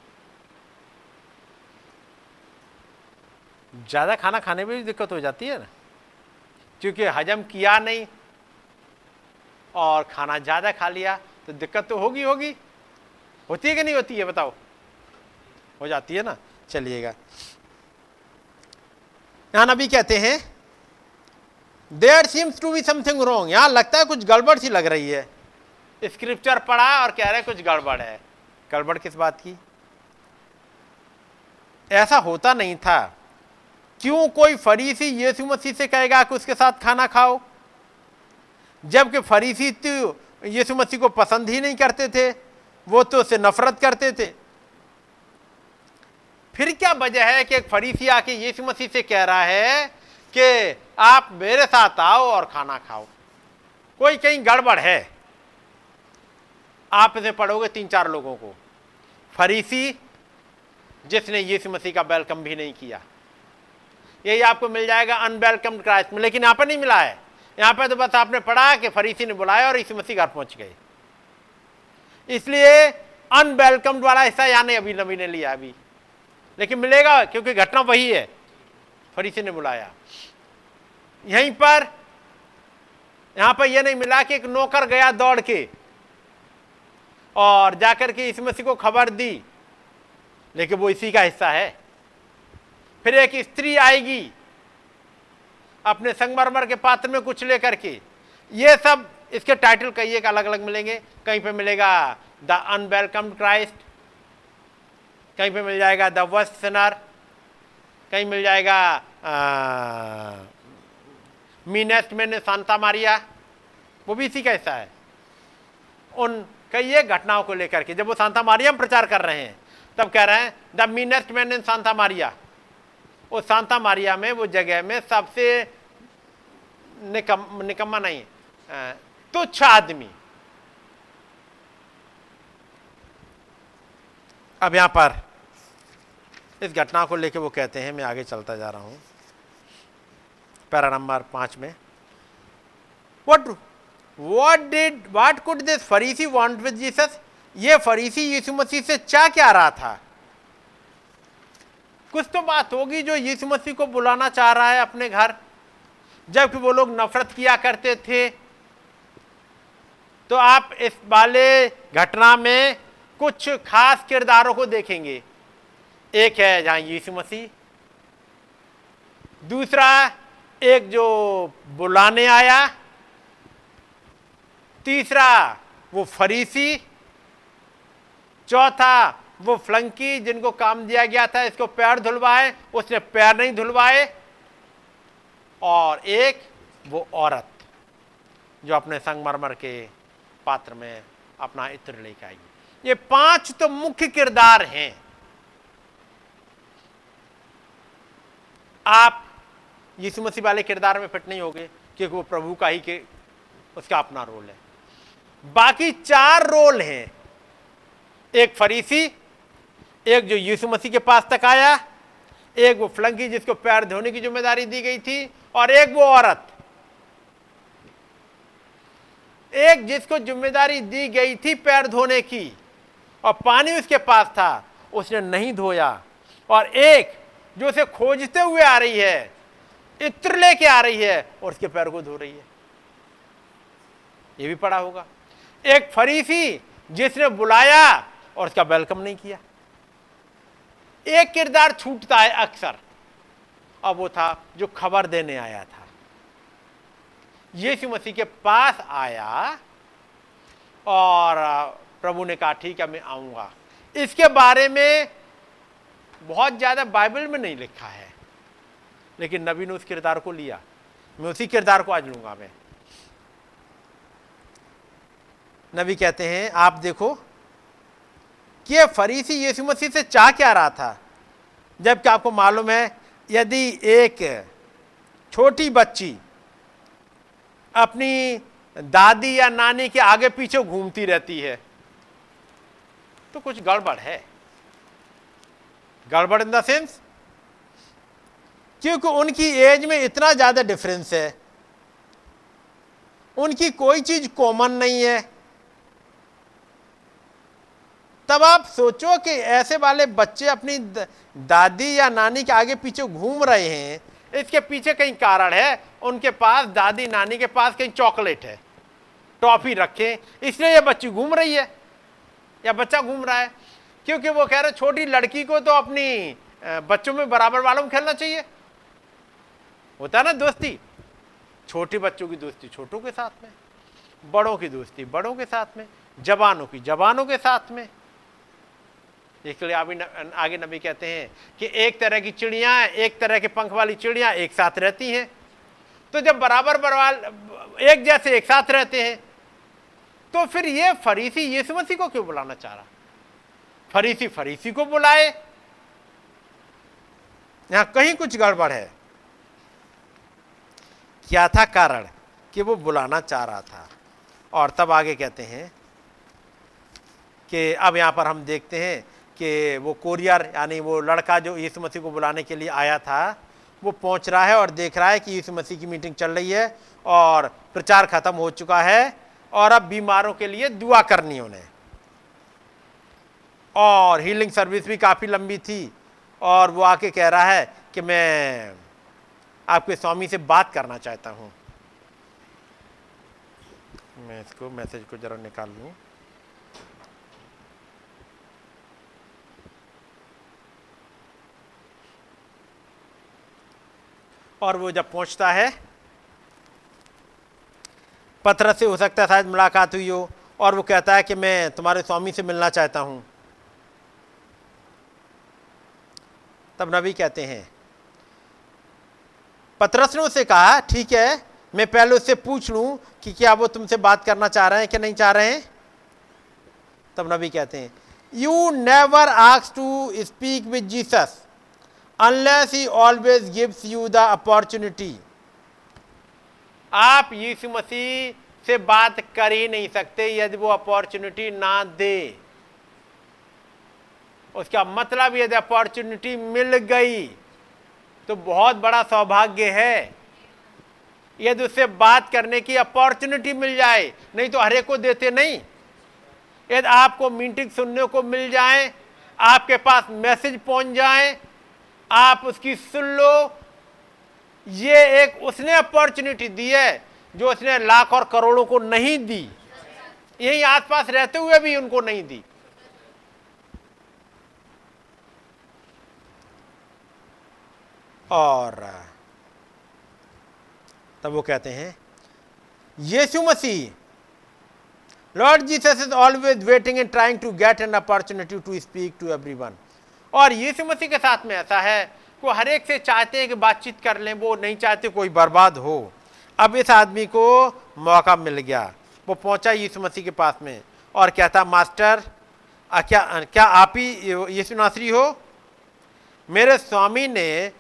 ज़्यादा खाना खाने में भी दिक्कत हो जाती है ना? क्योंकि हजम किया नहीं और खाना ज़्यादा खा लिया तो दिक्कत तो होगी होगी। होती है कि नहीं होती है, बताओ? हो जाती है ना? चलिएगा। यहाँ नबी कहते हैं there seems to be something wrong यहाँ लगता है कुछ गड़बड़ सी लग रही है। स्क्रिप्चर पढ़ा और कह रहे कुछ गड़बड़ है। गड़बड़ किस बात की? ऐसा होता नहीं था। क्यों कोई फरीसी यीशु मसीह से कहेगा कि उसके साथ खाना खाओ? जबकि फरीसी तो यीशु मसीह को पसंद ही नहीं करते थे, वो तो उससे नफरत करते थे। फिर क्या वजह है कि एक फरीसी आके यीशु मसीह से कह रहा है कि आप मेरे साथ आओ और खाना खाओ? कोई कहीं गड़बड़ है? आप इसे पढ़ोगे तीन चार लोगों को। फरीसी, जिसने यीशु मसीह का वेलकम भी नहीं किया। यही आपको मिल जाएगा अनवेलकम क्राइस्ट में। लेकिन यहाँ पर नहीं मिला है। यहाँ पर तो बस आपने पढ़ा कि फरीसी ने बुलाया और यीशु मसीह घर पहुँच गए। इसलिए अनवेलकम्ड वाला हिस्सा यहाँ नहीं, अभी नबी ने लिया अभी। लेकिन मिलेगा, क्योंकि घटना वही है। फरीसी ने बुलाया। यहीं पर, यहाँ पर यह नहीं मिला कि एक नौकर गया दौड़ के और जाकर के इस मसीह को खबर दी। लेकिन वो इसी का हिस्सा है। फिर एक स्त्री आएगी अपने संगमरमर के पात्र में कुछ लेकर के। ये सब इसके टाइटल कई एक अलग अलग मिलेंगे। कहीं पे मिलेगा द अनवेलकम क्राइस्ट कहीं पे मिल जाएगा द वस्ट सिनर कहीं मिल जाएगा मीनेस्ट में सांता मारिया वो भी इसी का हिस्सा है। उन कई एक घटनाओं को लेकर के, जब वो सांता मारिया में प्रचार कर रहे हैं, तब कह रहे हैं the meanest man in Santa Maria वो सांता मारिया में, वो जगह में सबसे निकम, निकम्मा नहीं तुच्छ आदमी। अब यहाँ पर इस घटना को लेकर वो कहते हैं, मैं आगे चलता जा रहा हूँ। पैरा नंबर पाँच में। What what did what could this फरीसी वॉन्ट विद जीसस ये फरीसी यीशु मसीह से क्या क्या रहा था? कुछ तो बात होगी जो यीशु मसीह को बुलाना चाह रहा है अपने घर। जबकि वो लोग नफरत किया करते थे। तो आप इस वाले घटना में कुछ खास किरदारों को देखेंगे। एक है जहाँ यीशु मसीह। दूसरा, एक जो बुलाने आया। तीसरा, वो फरीसी। चौथा वो फ्लंकी जिनको काम दिया गया था, इसको पैर धुलवाए, उसने पैर नहीं धुलवाए। और एक वो औरत जो अपने संगमरमर के पात्र में अपना इत्र लेकर आई। ये पाँच तो मुख्य किरदार हैं। आप यीशु मसीह वाले किरदार में फिट नहीं होगे, क्योंकि वो प्रभु का ही के, उसका अपना रोल है। बाकी चार रोल हैं। एक फरीसी एक जो यीशु मसीह के पास तक आया, एक वो फ्लंकी जिसको पैर धोने की ज़िम्मेदारी दी गई थी, और एक वो औरत। एक जिसको ज़िम्मेदारी दी गई थी पैर धोने की, और पानी उसके पास था, उसने नहीं धोया। और एक जो उसे खोजते हुए आ रही है, इत्र लेके आ रही है, और उसके पैर को धो रही है। ये भी पड़ा होगा। एक फरीसी जिसने बुलाया, और उसका वेलकम नहीं किया। एक किरदार छूटता है अक्सर। अब वो था जो खबर देने आया था। यीशु मसीह के पास आया और प्रभु ने कहा, ठीक है, मैं आऊँगा। इसके बारे में बहुत ज़्यादा बाइबल में नहीं लिखा है। लेकिन नबी ने उस किरदार को लिया। मैं उसी किरदार को आज लूँगा मैं। नबी कहते हैं, आप देखो कि यह फरीसी यीशु मसीह से चाह क्या रहा था? जबकि आपको मालूम है, यदि एक छोटी बच्ची अपनी दादी या नानी के आगे पीछे घूमती रहती है तो कुछ गड़बड़ है। गड़बड़ इन द सेंस, क्योंकि उनकी एज में इतना ज़्यादा डिफरेंस है। उनकी कोई चीज़ कॉमन नहीं है। तब आप सोचो कि ऐसे वाले बच्चे अपनी दादी या नानी के आगे पीछे घूम रहे हैं। इसके पीछे कहीं कारण है? उनके पास दादी नानी के पास कहीं चॉकलेट है। टॉफी रखे, इसलिए ये बच्ची घूम रही है। या बच्चा घूम रहा है। क्योंकि वो कह रहे छोटी लड़की को तो अपनी बच्चों में बराबर वालों में खेलना चाहिए। होता है ना दोस्ती? छोटे बच्चों की दोस्ती छोटों के साथ में, बड़ों की दोस्ती बड़ों के साथ में, जवानों की जवानों के साथ में। इसलिए अभी न, आगे नबी कहते हैं कि एक तरह की चिड़िया एक तरह के पंख वाली चिड़िया एक साथ रहती हैं। तो जब बराबर बराबर एक जैसे एक साथ रहते हैं तो फिर ये फरीसी यीशु मसीह को क्यों बुलाना चाह रहा? फरीसी फरीसी को बुलाए। यहाँ कहीं कुछ गड़बड़ है। क्या था कारण कि वो बुलाना चाह रहा था? और तब आगे कहते हैं कि अब यहाँ पर हम देखते हैं कि वो कोरियर, यानी वो लड़का जो यीशु मसीह को बुलाने के लिए आया था, वो पहुँच रहा है और देख रहा है कि यीशु मसीह की मीटिंग चल रही है और प्रचार खत्म हो चुका है और अब बीमारों के लिए दुआ करनी उन्हें। और हीलिंग सर्विस भी काफ़ी लंबी थी और वो आके कह रहा है कि मैं आपके स्वामी से बात करना चाहता हूँ। मैं इसको मैसेज को ज़रा निकाल लूँ। और वो जब पहुँचता है पत्र से हो सकता है शायद मुलाकात हुई हो, और वो कहता है कि मैं तुम्हारे स्वामी से मिलना चाहता हूँ। तब नबी कहते हैं पत्रस ने उसे कहा, ठीक है, मैं पहले उससे पूछ लूँ कि क्या वो तुमसे बात करना चाह रहे हैं कि नहीं चाह रहे हैं? तब नबी कहते हैं you never ask to speak with Jesus unless he always gives you the opportunity. आप यीशु मसीह से बात कर ही नहीं सकते यदि वो अपॉर्चुनिटी ना दे। उसका मतलब यदि अपॉर्चुनिटी मिल गई तो बहुत बड़ा सौभाग्य है। यदि उससे बात करने की अपॉर्चुनिटी मिल जाए, नहीं तो हरेक को देते नहीं। यदि आपको मीटिंग सुनने को मिल जाए, आपके पास मैसेज पहुँच जाए आप उसकी सुन लो। ये एक उसने अपॉर्चुनिटी दी है, जो उसने लाख और करोड़ों को नहीं दी। यही आसपास रहते हुए भी उनको नहीं दी। और, तब वो कहते हैं, यीशु मसीह lord Jesus is always waiting and trying to get an opportunity to speak to everyone और यीशु मसीह के साथ में ऐसा है वो हर एक से चाहते हैं कि बातचीत कर लें वो नहीं चाहते कोई बर्बाद हो। अब इस आदमी को मौका मिल गया। वो पहुँचा यीशु मसीह के पास में। और कहता मास्टर? आ, क्या क्या आप ही यीशु नासरी हो? मेरे स्वामी ने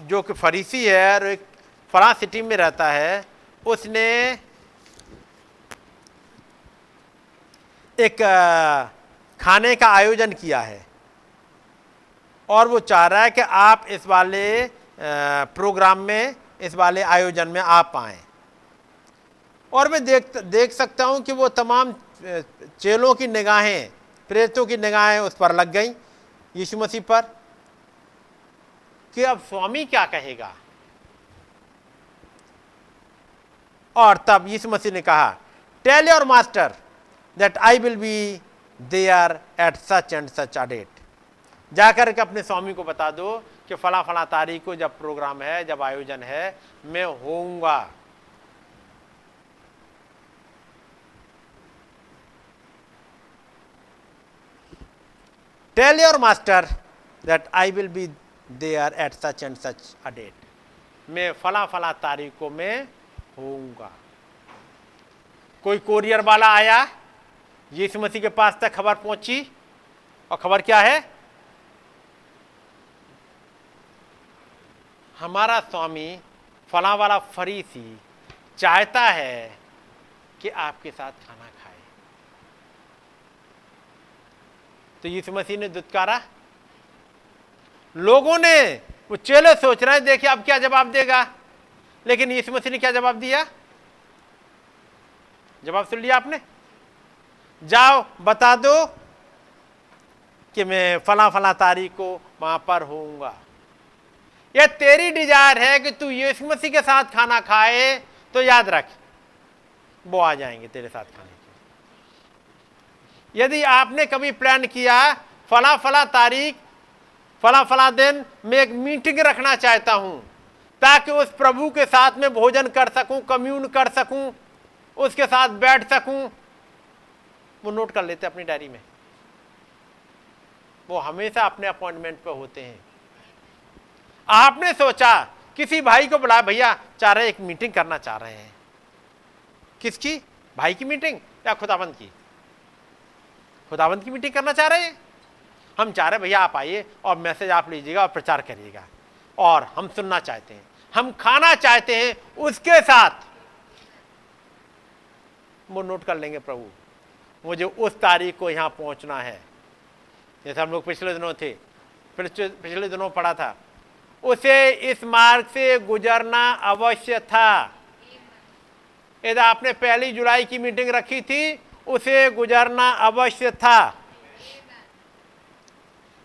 जो कि फरीसी है और एक फला सिटी में रहता है उसने एक खाने का आयोजन किया है। और वो चाह रहा है कि आप इस वाले प्रोग्राम में, इस वाले आयोजन में आप आए। और मैं देख देख सकता हूँ कि वो तमाम चेलों की निगाहें प्रेतों की निगाहें उस पर लग गई, यीशु मसीह पर, कि अब स्वामी क्या कहेगा? और तब यीशु मसीह ने कहा tell your master that I will be there at such and such a date जाकर के अपने स्वामी को बता दो कि फला फला तारीख को जब प्रोग्राम है, जब आयोजन है, मैं होऊँगा। Tell your master that I will be there at such and such a date मैं फला फला तारीख को मैं होऊँगा। कोई कोरियर वाला आया, यीशु मसीह के पास तक खबर पहुँची? और खबर क्या है? हमारा स्वामी फला वाला फरीसी चाहता है कि आपके साथ खाना खाए। तो यीशु मसीह ने दुत्कारा। लोगों ने वो चेले सोच रहे हैं, देखिए अब क्या जवाब देगा। लेकिन यीशु मसीह ने क्या जवाब दिया? जवाब सुन लिया आपने? जाओ, बता दो कि मैं फला फला तारीख को वहाँ पर होऊँगा। यह तेरी डिज़ायर है कि तू यीशु मसीह के साथ खाना खाए तो याद रख, वो आ जाएँगे तेरे साथ खाने के यदि आपने कभी प्लान किया, फला फला तारीख, फला फला दिन, मैं एक मीटिंग रखना चाहता हूँ, ताकि उस प्रभु के साथ में भोजन कर सकूँ, कम्यून कर सकूँ, उसके साथ बैठ सकूँ, वो नोट कर लेते अपनी डायरी में। वो हमेशा अपने अपॉइंटमेंट पर होते हैं। आपने सोचा किसी भाई को बुलाया भैया, चाह रहे एक मीटिंग करना चाह रहे हैं। किसकी? भाई की मीटिंग या खुदाबंद की? खुदाबंद की मीटिंग करना चाह रहे हैं? हम चाह रहे भैया, आप आइए और मैसेज आप लीजिएगा और प्रचार करिएगा और हम सुनना चाहते हैं। हम खाना चाहते हैं उसके साथ। वो नोट कर लेंगे प्रभु। मुझे उस तारीख को यहाँ पहुँचना है। जैसे हम लोग पिछले दिनों थे पिछले दिनों पढ़ा था। उसे इस मार्ग से गुजरना अवश्य था। यदि आपने पहली जुलाई की मीटिंग रखी थी, उसे गुजरना अवश्य था।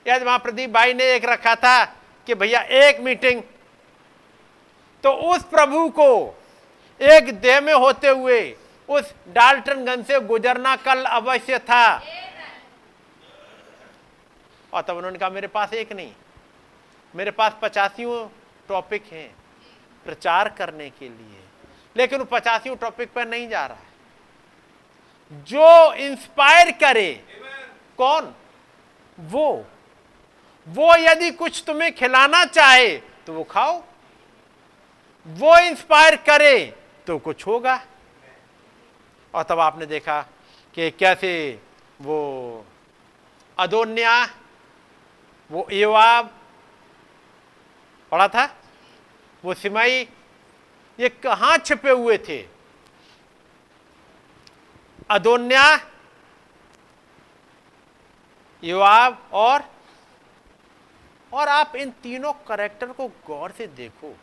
यदि वहाँ प्रदीप भाई ने एक रखा था कि भैया एक मीटिंग तो उस प्रभु को एक देह में होते हुए उस डाल्टनगंज से गुजरना कल अवश्य था। और तब उन्होंने कहा, मेरे पास एक नहीं। मेरे पास पचासियों टॉपिक हैं प्रचार करने के लिए, लेकिन वो पचासियों टॉपिक पर नहीं जा रहा है। जो इंस्पायर करे, कौन? वो। वो यदि कुछ तुम्हें खिलाना चाहे तो वो खाओ। वो इंस्पायर करे तो कुछ होगा। और तब आपने देखा कि कैसे वो अदोन्या, वो युवाब पढ़ा था? वो सिमाई ये कहाँ छिपे हुए थे? अदोन्या युवाब और और आप इन तीनों करेक्टर को गौर से देखो।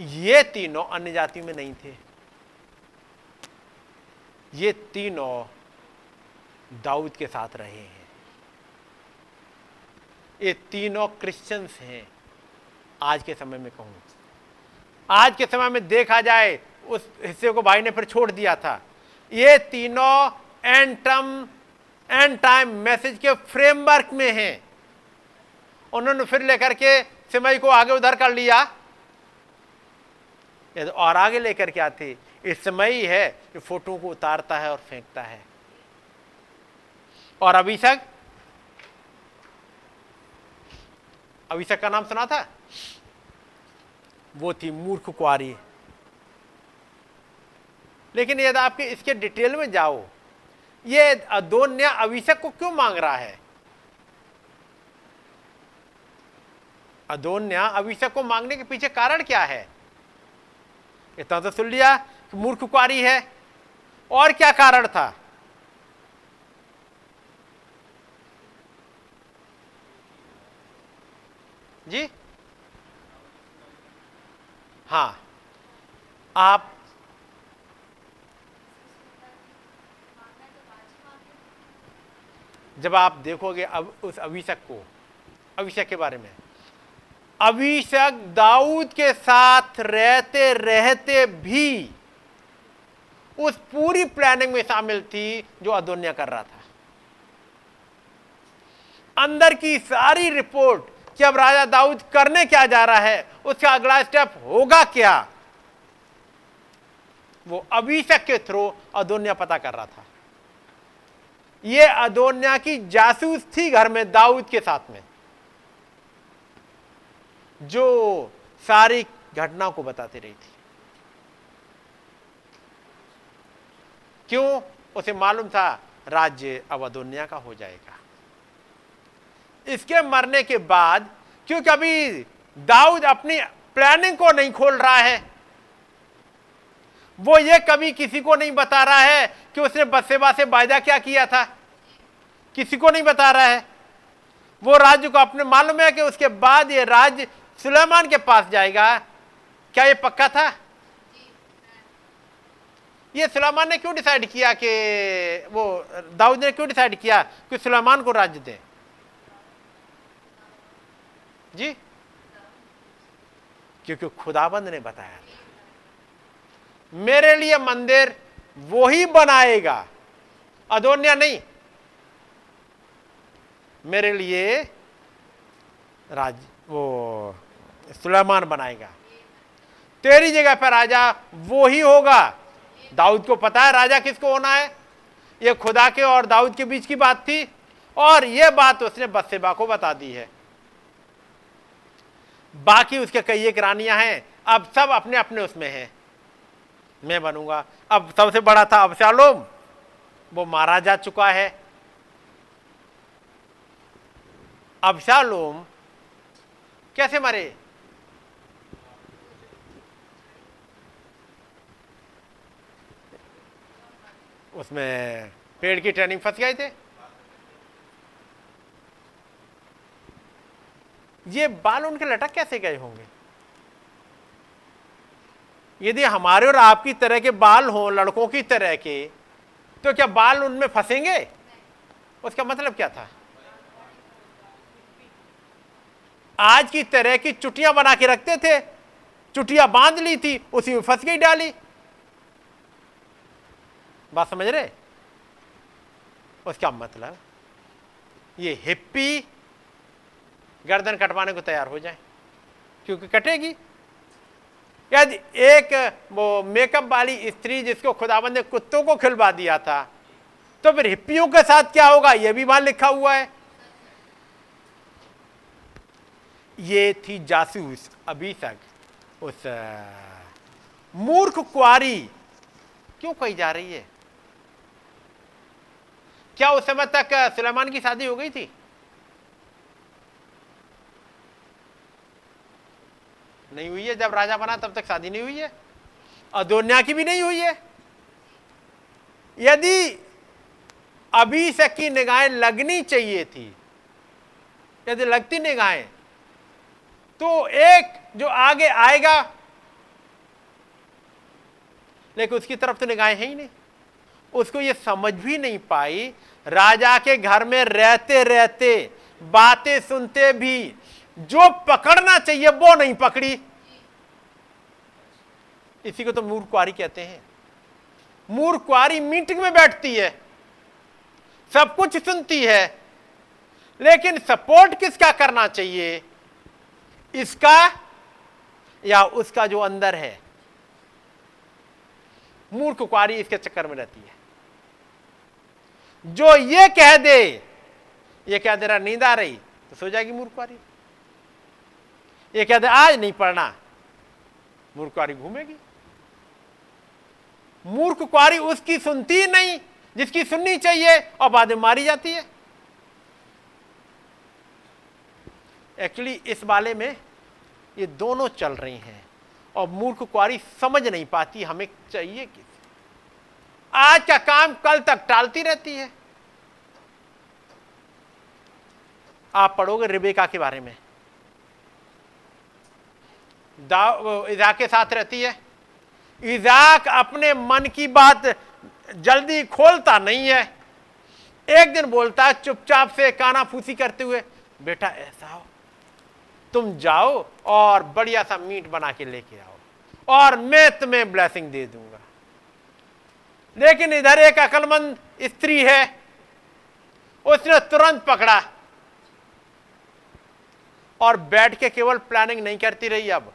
ये तीनों अन्य जातियों में नहीं थे। ये तीनों दाऊद के साथ रहे हैं। ये तीनों क्रिश्चियंस हैं। आज के समय में कहूँ। आज के समय में देखा जाए, उस हिस्से को भाई ने फिर छोड़ दिया था। ये तीनों end term and time message के फ्रेमवर्क में हैं। उन्होंने फिर लेकर के सिमई को आगे उधर कर लिया। और आगे लेकर के आते। इस समय ही कि फ़ोटो को उतारता है और फेंकता है। और अभिषेक अभिषेक का नाम सुना था? वो थी मूर्ख कुआरी। लेकिन यदि आपके इसके डिटेल में जाओ, ये अदोन्या अभिषेक को क्यों मांग रहा है? अदोन्या अभिषेक को मांगने के पीछे कारण क्या है? इतना तो सुन लिया मूर्ख कुआरी है। और क्या कारण था? जी? हाँ। आप जब आप देखोगे अब उस अभिषेक को, अभिषेक के बारे में, अभिषेक दाऊद के साथ रहते रहते भी उस पूरी प्लानिंग में शामिल थी जो अदोन्या कर रहा था। अंदर की सारी रिपोर्ट कि अब राजा दाऊद करने क्या जा रहा है? उसका अगला स्टेप होगा क्या? वो अभिषेक के थ्रू अदोन्या पता कर रहा था। ये अदोन्या की जासूस थी घर में दाऊद के साथ में। जो सारी घटना को बताती रही थी। क्यों? उसे मालूम था राज्य अब अदोन्या का हो जाएगा। इसके मरने के बाद, क्योंकि अभी दाऊद अपनी प्लानिंग को नहीं खोल रहा है, वो ये कभी किसी को नहीं बता रहा है कि उसने बसेबा से वायदा क्या किया था। किसी को नहीं बता रहा है। वो राज्य को अपने, मालूम है कि उसके बाद ये राज्य सुलेमान के पास जाएगा। क्या ये पक्का था? ये सुलेमान ने क्यों डिसाइड किया कि वो, दाऊद ने क्यों डिसाइड किया कि सुलेमान को राज्य दे? जी? क्योंकि खुदाबंद ने बताया मेरे लिए मंदिर वो ही बनाएगा। अदोन्या नहीं। मेरे लिए राज वो सुलेमान बनाएगा। तेरी जगह पर राजा वो ही होगा। दाऊद को पता है राजा किसको होना है? ये खुदा के और दाऊद के बीच की बात थी। और ये बात उसने बसेबा को बता दी है। बाकी उसके कई एक रानियाँ हैं। अब सब अपने अपने उसमें हैं। मैं बनूँगा। अब सबसे बड़ा था अबशालोम। वो मारा जा चुका है। अबशालोम कैसे मरे? उसमें पेड़ की ट्रेनिंग फंस गए थे। ये बाल उनके लटक कैसे गए होंगे? यदि हमारे और आपकी तरह के बाल हो, लड़कों की तरह के तो क्या बाल उनमें फंसेंगे? उसका मतलब क्या था? आज की तरह की चुटियाँ बना के रखते थे, चुटियाँ बाँध ली थी, उसी में फंस गई डाली। बात समझ रहे? उसका मतलब ये हिप्पी गर्दन कटवाने को तैयार हो जाए, क्योंकि कटेगी। यदि एक, वो मेकअप वाली स्त्री जिसको खुदाबंद ने कुत्तों को खिलवा दिया था तो फिर हिप्पियों के साथ क्या होगा? यह भी वहाँ लिखा हुआ है। ये थी जासूस अभी तक उस मूर्ख कुआरी। क्यों कही जा रही है? क्या उस समय तक सुलेमान की शादी हो गई थी? नहीं हुई है। जब राजा बना, तब तक शादी नहीं हुई है। अदोन्या की भी नहीं हुई है। यदि अभी की निगाहें लगनी चाहिए थी, यदि लगती निगाहें तो एक जो आगे आएगा, लेकिन उसकी तरफ़ तो निगाहें है ही नहीं। उसको ये समझ भी नहीं पाई। राजा के घर में रहते रहते बातें सुनते भी जो पकड़ना चाहिए, वो नहीं पकड़ी। इसी को तो मूर्खवारी कहते हैं। मूर्ख कुआरी मीटिंग में बैठती है, सब कुछ सुनती है, लेकिन सपोर्ट किसका करना चाहिए? इसका या उसका जो अंदर है? मूर्ख कुआरी इसके चक्कर में रहती है। जो ये कह दे, ये कह दे, रहा नींद आ रही। तो सो जाएगी मूर्ख कुआरी। ये कह दे आज नहीं पढ़ना। मूर्ख कुआरी घूमेगी। मूर्ख कुआरी उसकी सुनती नहीं, जिसकी सुननी चाहिए, और बाद में मारी जाती है। एक्चुअली इस वाले में ये दोनों चल रही हैं, और मूर्ख कुआरी समझ नहीं पाती हमें चाहिए किस। आज का काम कल तक टालती रहती है। आप पढ़ोगे रिबेका के बारे में। इजाक के साथ रहती है। इजाक अपने मन की बात जल्दी खोलता नहीं है। एक दिन बोलता है, चुपचाप से काना फूसी करते हुए, बेटा, ऐसा हो। तुम जाओ और बढ़िया सा मीट बना के लेके आओ और मैं तुम्हें ब्लेसिंग दे दूँगा। लेकिन इधर एक अकलमंद स्त्री है, उसने तुरंत पकड़ा और बैठ के केवल प्लानिंग नहीं करती रही अब।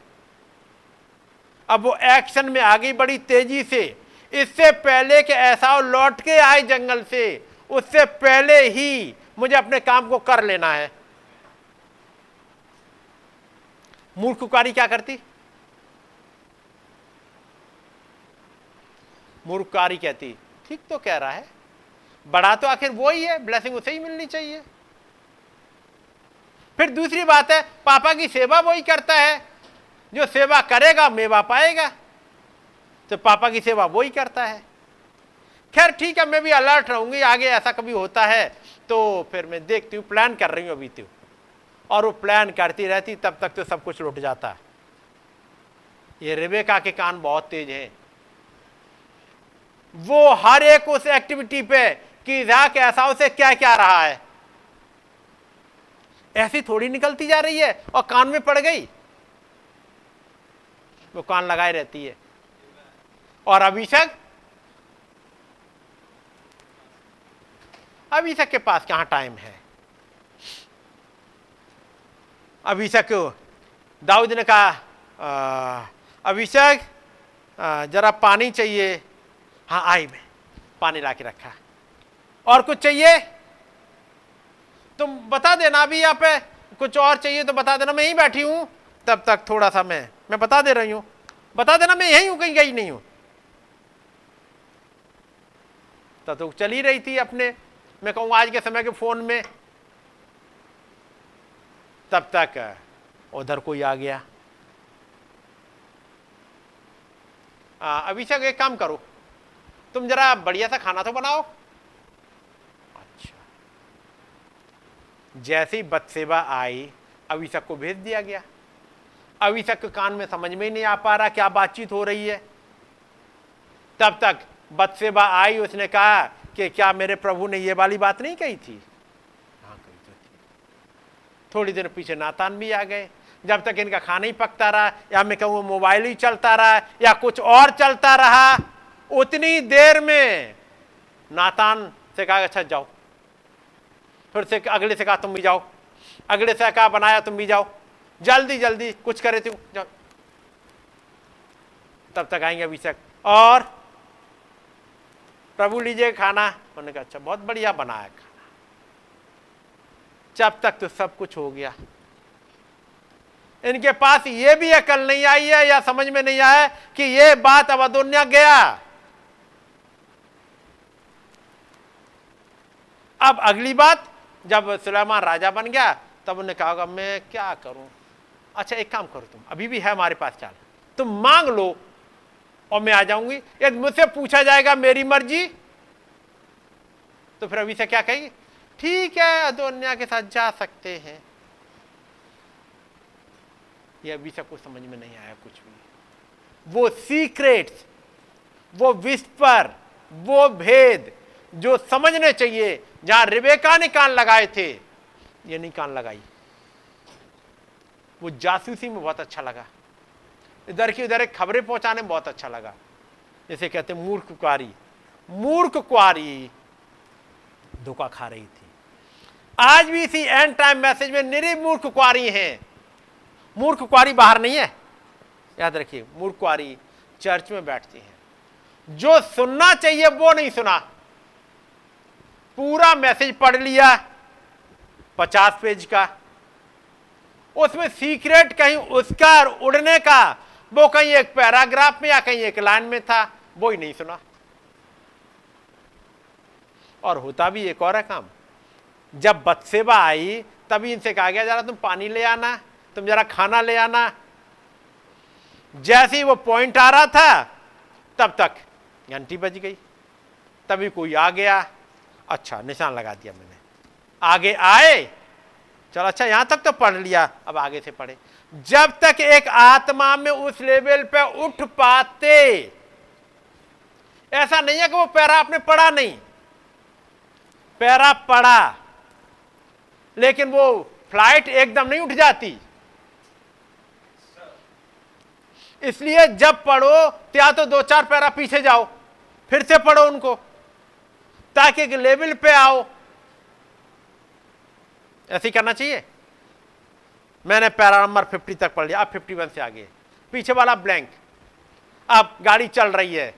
अब वो एक्शन में आ गई बड़ी तेज़ी से। इससे पहले कि ऐसा लौट के आए जंगल से, उससे पहले ही मुझे अपने काम को कर लेना है। मूर्ख मूर्खकारी क्या करती? मूर्ख मूर्खकारी कहती, ठीक तो कह रहा है, बड़ा तो आखिर वो ही है ब्लेसिंग उसे ही मिलनी चाहिए। फिर दूसरी बात है, पापा की सेवा वही करता है। जो सेवा करेगा, मेवा पाएगा। तो पापा की सेवा वो ही करता है। खैर, ठीक है, मैं भी अलर्ट रहूँगी, आगे ऐसा कभी होता है तो फिर मैं देखती हूँ प्लान कर रही हूँ अभी तो। और वो प्लान करती रहती, तब तक तो सब कुछ लुट जाता। ये रेबेका के कान बहुत तेज हैं। वो हर एक उस एक्टिविटी पे कि जाक ऐसा उसे क्या क्या रहा है। ऐसी थोड़ी निकलती जा रही है और कान में पड़ गई। वो कान लगाए रहती है। और अभिषेक? अभिषेक के पास कहाँ टाइम है? अभिषेक, दाऊद ने कहा अभिषेक जरा पानी चाहिए। हाँ आई मैं, पानी ला के रखा। और कुछ चाहिए? तुम बता देना अभी यहाँ पे, कुछ और चाहिए तो बता देना, मैं यहीं बैठी हूँ। तब तक थोड़ा सा मैं मैं बता दे रही हूँ। बता देना, मैं यही हूँ, कहीं गई नहीं हूँ। तब तो चल रही थी अपने, मैं कहूँ आज के समय के फ़ोन में। तब तक उधर कोई आ गया। अभिषेक, एक काम करो, तुम जरा बढ़िया सा खाना तो बनाओ। अच्छा। जैसे ही बदसेवा आई, अभिषेक को भेज दिया गया। अभिषेक के कान में समझ में ही नहीं आ पा रहा क्या बातचीत हो रही है। तब तक बदसेबा आई, उसने कहा कि क्या मेरे प्रभु ने ये वाली बात नहीं कही थी? हाँ कही तो थी। थोड़ी देर पीछे नातान भी आ गए। जब तक इनका खाना ही पकता रहा, या मैं कहूँ मोबाइल ही चलता रहा, या कुछ और चलता रहा, उतनी देर में नातान से कहा अच्छा जाओ। फिर से अगले से कहा, तुम भी जाओ। अगले से कहा, बनाया, तुम भी जाओ। जल्दी जल्दी, कुछ करे तू तब तक आएँगे अभिषेक। और प्रभु लीजिए खाना। उन्होंने कहा अच्छा बहुत बढ़िया बनाया खाना। जब तक तो सब कुछ हो गया। इनके पास ये भी अकल नहीं आई है या समझ में नहीं आया कि ये बात अब अदोन्या गया। अब अगली बात, जब सुलेमान राजा बन गया, तब उन्हें कहा होगा, मैं क्या करूँ? अच्छा एक काम करो तुम, अभी भी है हमारे पास चाल। तुम मांग लो और मैं आ जाऊँगी। यदि मुझसे पूछा जाएगा मेरी मर्ज़ी तो फिर अभी से क्या कहेगी? ठीक है, अदोन्या के साथ जा सकते हैं। ये अभी से कुछ समझ में नहीं आया कुछ भी। वो सीक्रेट्स वो विस्पर वो भेद, जो समझने चाहिए, जहाँ रिबेका ने कान लगाए थे, ये नहीं कान लगाई। वो जासूसी में बहुत अच्छा लगा। इधर की उधर खबरें पहुँचाने में बहुत अच्छा लगा। जैसे कहते मूर्ख कुआरी। मूर्ख कुआरी धोखा खा रही थी। आज भी इसी एंड टाइम मैसेज में निरी मूर्ख कुआरी हैं। मूर्ख कुआरी बाहर नहीं है। याद रखिए, मूर्ख कुआरी चर्च में बैठती हैं। जो सुनना चाहिए, वो नहीं सुना। पूरा मैसेज पढ़ लिया, पचास पेज का उसमें सीक्रेट कहीं उसका उड़ने का। वो कहीं एक पैराग्राफ में या कहीं एक लाइन में था, वो ही नहीं सुना। और होता भी एक और है काम। जब बदसेबा आई, तभी इनसे कहा गया, जरा तुम पानी ले आना, तुम जरा खाना ले आना। जैसे ही वो पॉइंट आ रहा था, तब तक घंटी बज गई। तभी कोई आ गया। अच्छा निशान लगा दिया मैंने। आगे आए चलो अच्छा यहाँ तक तो पढ़ लिया, अब आगे से पढ़े। जब तक एक आत्मा में उस लेवल पे उठ पाते, ऐसा नहीं है कि वो पैरा आपने पढ़ा नहीं। पैरा पढ़ा, लेकिन वो फ़्लाइट एकदम नहीं उठ जाती। इसलिए जब पढ़ो त्या तो दो चार पैरा पीछे जाओ, फिर से पढ़ो उनको, ताकि एक लेवल पे आओ ऐसे ही करना चाहिए। मैंने पैरा नंबर 50 तक पढ़ लिया, अब 51 से आगे। पीछे वाला ब्लैंक अब गाड़ी चल रही है।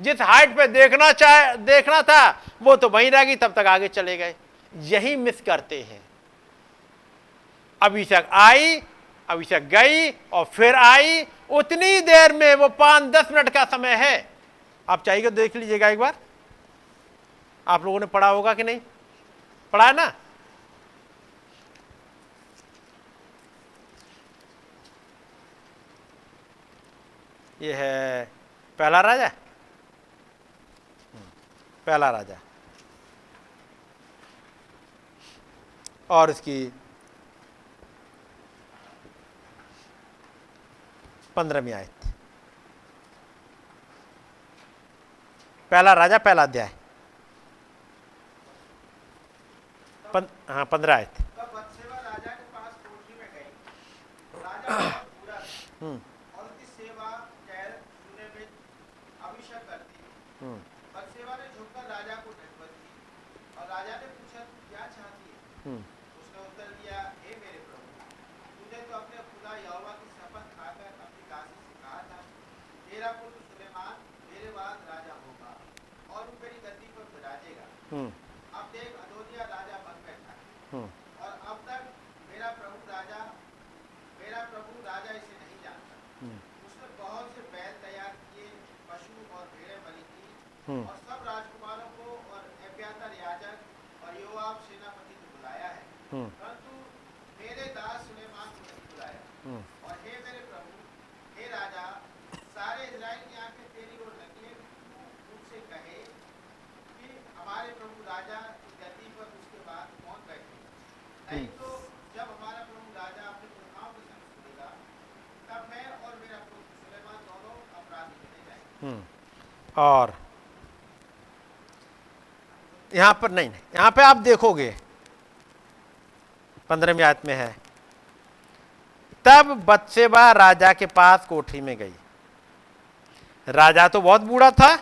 जिस हाइट पे देखना चाहे, देखना था, वो तो वहीं रह गई, तब तक आगे चले गए। यही मिस करते हैं। अभी तक आई अभी तक गई और फिर आई। उतनी देर में वो पाँच दस मिनट का समय है। आप चाहिए देख लीजिएगा एक बार। आप लोगों ने पढ़ा होगा कि नहीं? पढ़ा है ना? ये है पहला राजा? पहला राजा। और इसकी पंद्रहवीं आयत। पहला राजा पहला अध्याय। पन, हाँ पंद्रह आयत। राजा के पास में गई। राजा (clears throat) पूरा हम्म और उसकी सेवा खैर सुने में अभिषेक करती हम्म बदसेवा ने झुककर राजा को दंडवत की और राजा ने पूछा तू क्या चाहती है हम्म उसने उत्तर दिया हे मेरे प्रभु तुझे तो अपने खुदा यहोवा की शपथ खाकर अपनी दासी से कहा था तेरा पुत्र सुलेमान मेरे बाद राजा होगा और वो मेरी गद्दी पर विराजेगा हम्म अब देख अदोनिया राजा बन बैठा है हम्म और अब तक मेरा प्रभु राजा मेरा प्रभु राजा इसे नहीं जानता हम्म उसने बहुत से बैल तैयार किए पशु और भेड़ें बलि की हम्म और सब राजकुमारों को और अभ्यातर याजक और योआब सेनापति को बुलाया है हम्म परंतु मेरे दास सुलेमान को नहीं बुलाया। हम्म। और हे मेरे प्रभु हे राजा सारे इजराइल की आँखें तेरी ओर लगी तू कहे कि हमारे प्रभु राजा की गद्दी पर उसके बाद कौन बैठे। नहीं तो जब हमारा प्रभु राजा अपने पुरखाओं के संग सुनेगा तब मैं और मेरा पुत्र सुलेमान दोनों अपराधी चले जाएँगे। हम्म। और यहाँ पर नहीं नहीं यहाँ पे आप देखोगे पंद्रहवीं आयत में है। तब बत्सेबा राजा के पास कोठरी में गई। राजा तो बहुत बूढ़ा था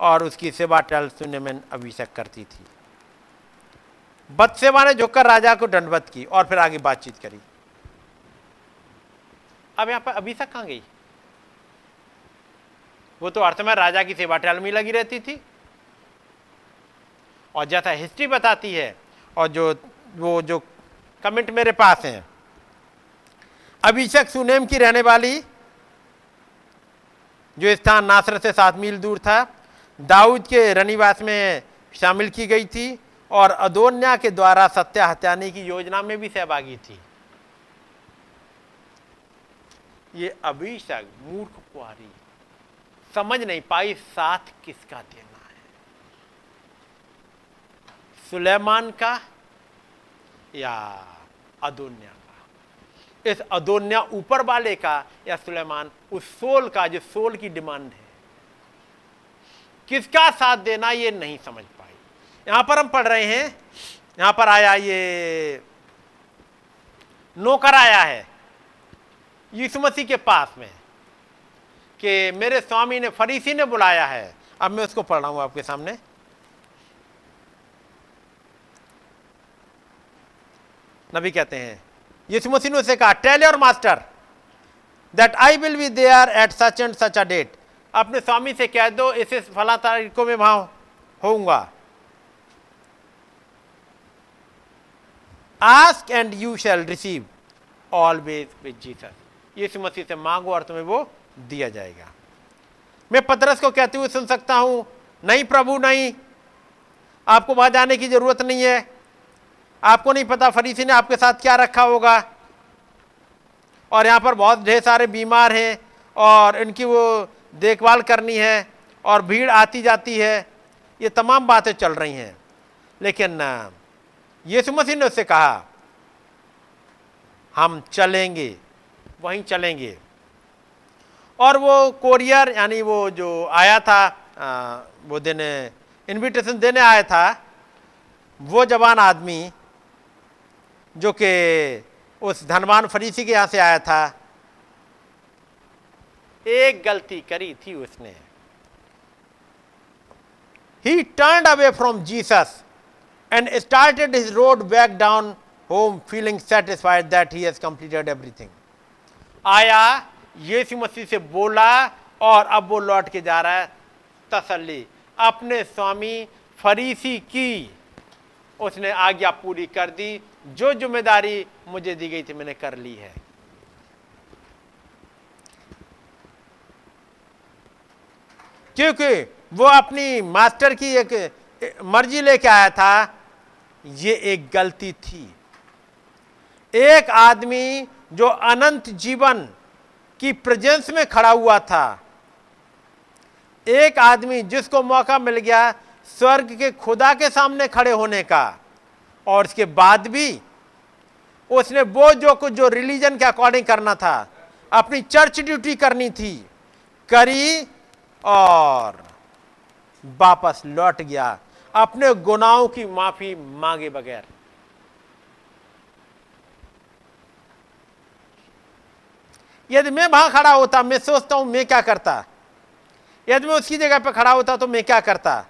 और उसकी सेवा टल में अभिषेक करती थी। बदसेवा ने झुककर राजा को दंडवत की और फिर आगे बातचीत करी। अब यहाँ पर अभिषेक कहाँ गई? वो तो अर्थ में राजा की सेवा टहल में लगी रहती थी। और जैसा हिस्ट्री बताती है और जो, वो जो कमेंट मेरे पास हैं। अभिषेक सुनेम की रहने वाली, जो स्थान नासर से सात मील दूर था, दाऊद के रनिवास में शामिल की गई थी और अदोन्या के द्वारा सत्य हत्याने की योजना में भी सहभागी थी। ये अभिषेक मूर्ख कुआरी समझ नहीं पाई साथ किसका देना है। सुलेमान का या अदोन्या का। इस अदोन्या ऊपर वाले का, या सुलेमान, उस सोल का, जो सोल की डिमांड है। किसका साथ देना ये नहीं समझ पाई। यहाँ पर हम पढ़ रहे हैं, यहाँ पर आया ये, नौकर आया है, यीशु मसीह के पास में, कि मेरे स्वामी ने, फरीसी ने बुलाया है। अब मैं उसको पढ़ रहा हूँ आपके सामने। नबी कहते हैं। यीशु मसीह ने उसे कहा tell your master that I will be there at such and such a date अपने स्वामी से कह दो, इस फला तारीख को मैं वहाँ होऊँगा। Ask and you shall receive always with Jesus यीशु मसीह से मांगो और तुम्हें वो दिया जाएगा। मैं पतरस को कहते हुए सुन सकता हूँ, नहीं प्रभु, नहीं। आपको वहाँ जाने की ज़रूरत नहीं है। आपको नहीं पता फरीसी ने आपके साथ क्या रखा होगा। और यहाँ पर बहुत ढेर सारे बीमार हैं और इनकी वो देखभाल करनी है और भीड़ आती जाती है, ये तमाम बातें चल रही हैं। लेकिन यीशु मसीह ने उससे कहा, हम चलेंगे, वहीं चलेंगे। और वो कोरियर, यानी वो जो आया था वो देने, इनविटेशन देने आया था, वो जवान आदमी जो कि उस धनवान फरीसी के यहाँ से आया था। एक गलती करी थी उसने। He turn away from Jesus and started his road back down home feeling satisfied that he has completed everything आया, यीशु मसीह से बोला और अब वो लौट के जा रहा है तसल्ली। अपने स्वामी फरीसी की उसने आज्ञा पूरी कर दी जो ज़िम्मेदारी मुझे दी गई थी, मैंने कर ली है। क्योंकि वो अपनी मास्टर की एक मर्ज़ी लेके आया था, ये एक गलती थी। एक आदमी जो अनंत जीवन की प्रेजेंस में खड़ा हुआ था, एक आदमी जिसको मौका मिल गया स्वर्ग के खुदा के सामने खड़े होने का और उसके बाद भी उसने वो जो कुछ, जो रिलीजन के अकॉर्डिंग करना था, अपनी चर्च ड्यूटी करनी थी, करी और वापस लौट गया, अपने गुनाहों की माफ़ी मांगे बगैर। यदि मैं वहाँ खड़ा होता, मैं सोचता हूँ मैं क्या करता। यदि मैं उसकी जगह पर खड़ा होता तो मैं क्या करता।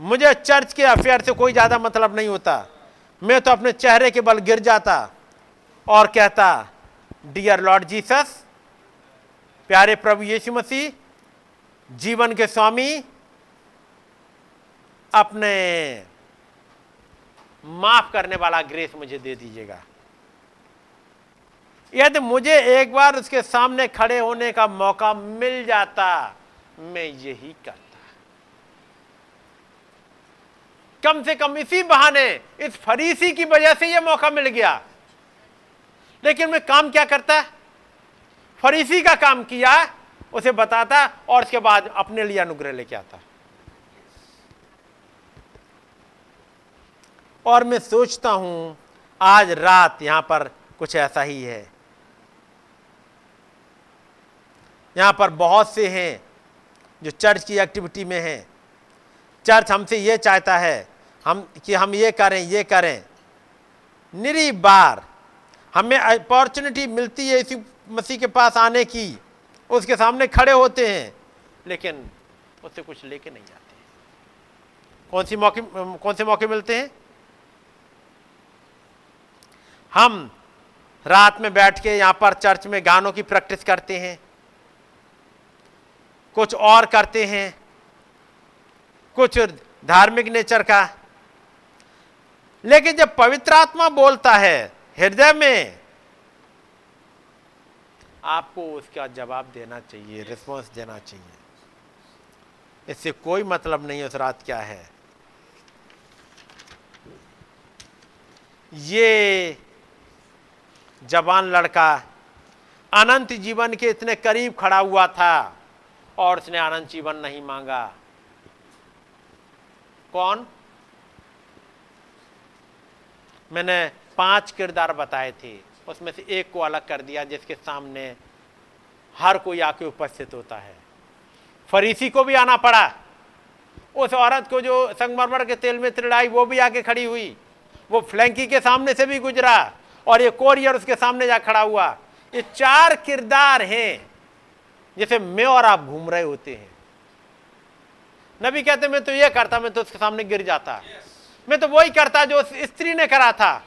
मुझे चर्च के अफेयर से कोई ज़्यादा मतलब नहीं होता। मैं तो अपने चेहरे के बल गिर जाता और कहता डियर लॉर्ड जीसस प्यारे प्रभु यीशु मसीह, जीवन के स्वामी, अपने माफ़ करने वाला ग्रेस मुझे दे दीजिएगा। यदि मुझे एक बार उसके सामने खड़े होने का मौका मिल जाता, मैं यही करता। कम से कम इसी बहाने, इस फरीसी की वजह से यह मौका मिल गया। लेकिन मैं काम क्या करता? फरीसी का काम किया, उसे बताता और उसके बाद अपने लिए अनुग्रह लेके आता। और मैं सोचता हूँ, आज रात यहाँ पर कुछ ऐसा ही है। यहाँ पर बहुत से हैं जो चर्च की एक्टिविटी में हैं। चर्च हमसे यह चाहता है हम कि हम ये करें ये करें। निरी बार हमें अपॉर्चुनिटी मिलती है इसी मसीह के पास आने की। उसके सामने खड़े होते हैं, लेकिन उससे कुछ लेके नहीं आते कौन सी मौके, कौन से मौके मिलते हैं? हम रात में बैठ के यहाँ पर चर्च में गानों की प्रैक्टिस करते हैं। कुछ और करते हैं। कुछ धार्मिक नेचर का लेकिन जब पवित्र आत्मा बोलता है, हृदय में, आपको उसका जवाब देना चाहिए रिस्पॉन्स देना चाहिए। इससे कोई मतलब नहीं उस रात क्या है। ये जवान लड़का अनंत जीवन के इतने करीब खड़ा हुआ था और उसने अनंत जीवन नहीं मांगा। कौन? मैंने पाँच किरदार बताए थे, उसमें से एक को अलग कर दिया, जिसके सामने हर कोई आके उपस्थित होता है। फरीसी को भी आना पड़ा। उस औरत को जो संगमरमर के तेल में त्रिड़ाई वो भी आके खड़ी हुई। वो फ्लैंकी के सामने से भी गुजरा और ये कोरियर उसके सामने जा खड़ा हुआ। ये चार किरदार हैं, जैसे मैं और आप घूम रहे होते हैं। नबी कहते, मैं तो ये करता, मैं तो उसके सामने गिर जाता। मैं तो वही करता जो स्त्री ने करा था।